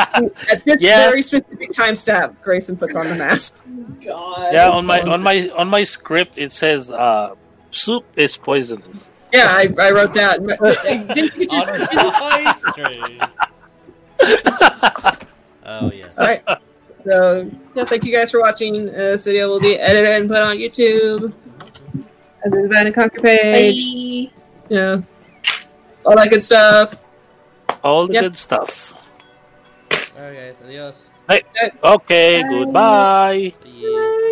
At this Yeah. very specific time stamp, Greyson puts on the mask. God. Yeah, on my on my on my script it says uh, soup is poisonous. Yeah, I, I wrote that. [laughs] Didn't you get On your- my stream. Oh yes. All right. So yeah, thank you guys for watching. Uh, this video will be edited and put on YouTube. And the Divine and Conquer page. Yeah. All that good stuff. All the Yep. good stuff. All right, guys. Adios. Hey. Okay, Bye. goodbye. Yeah.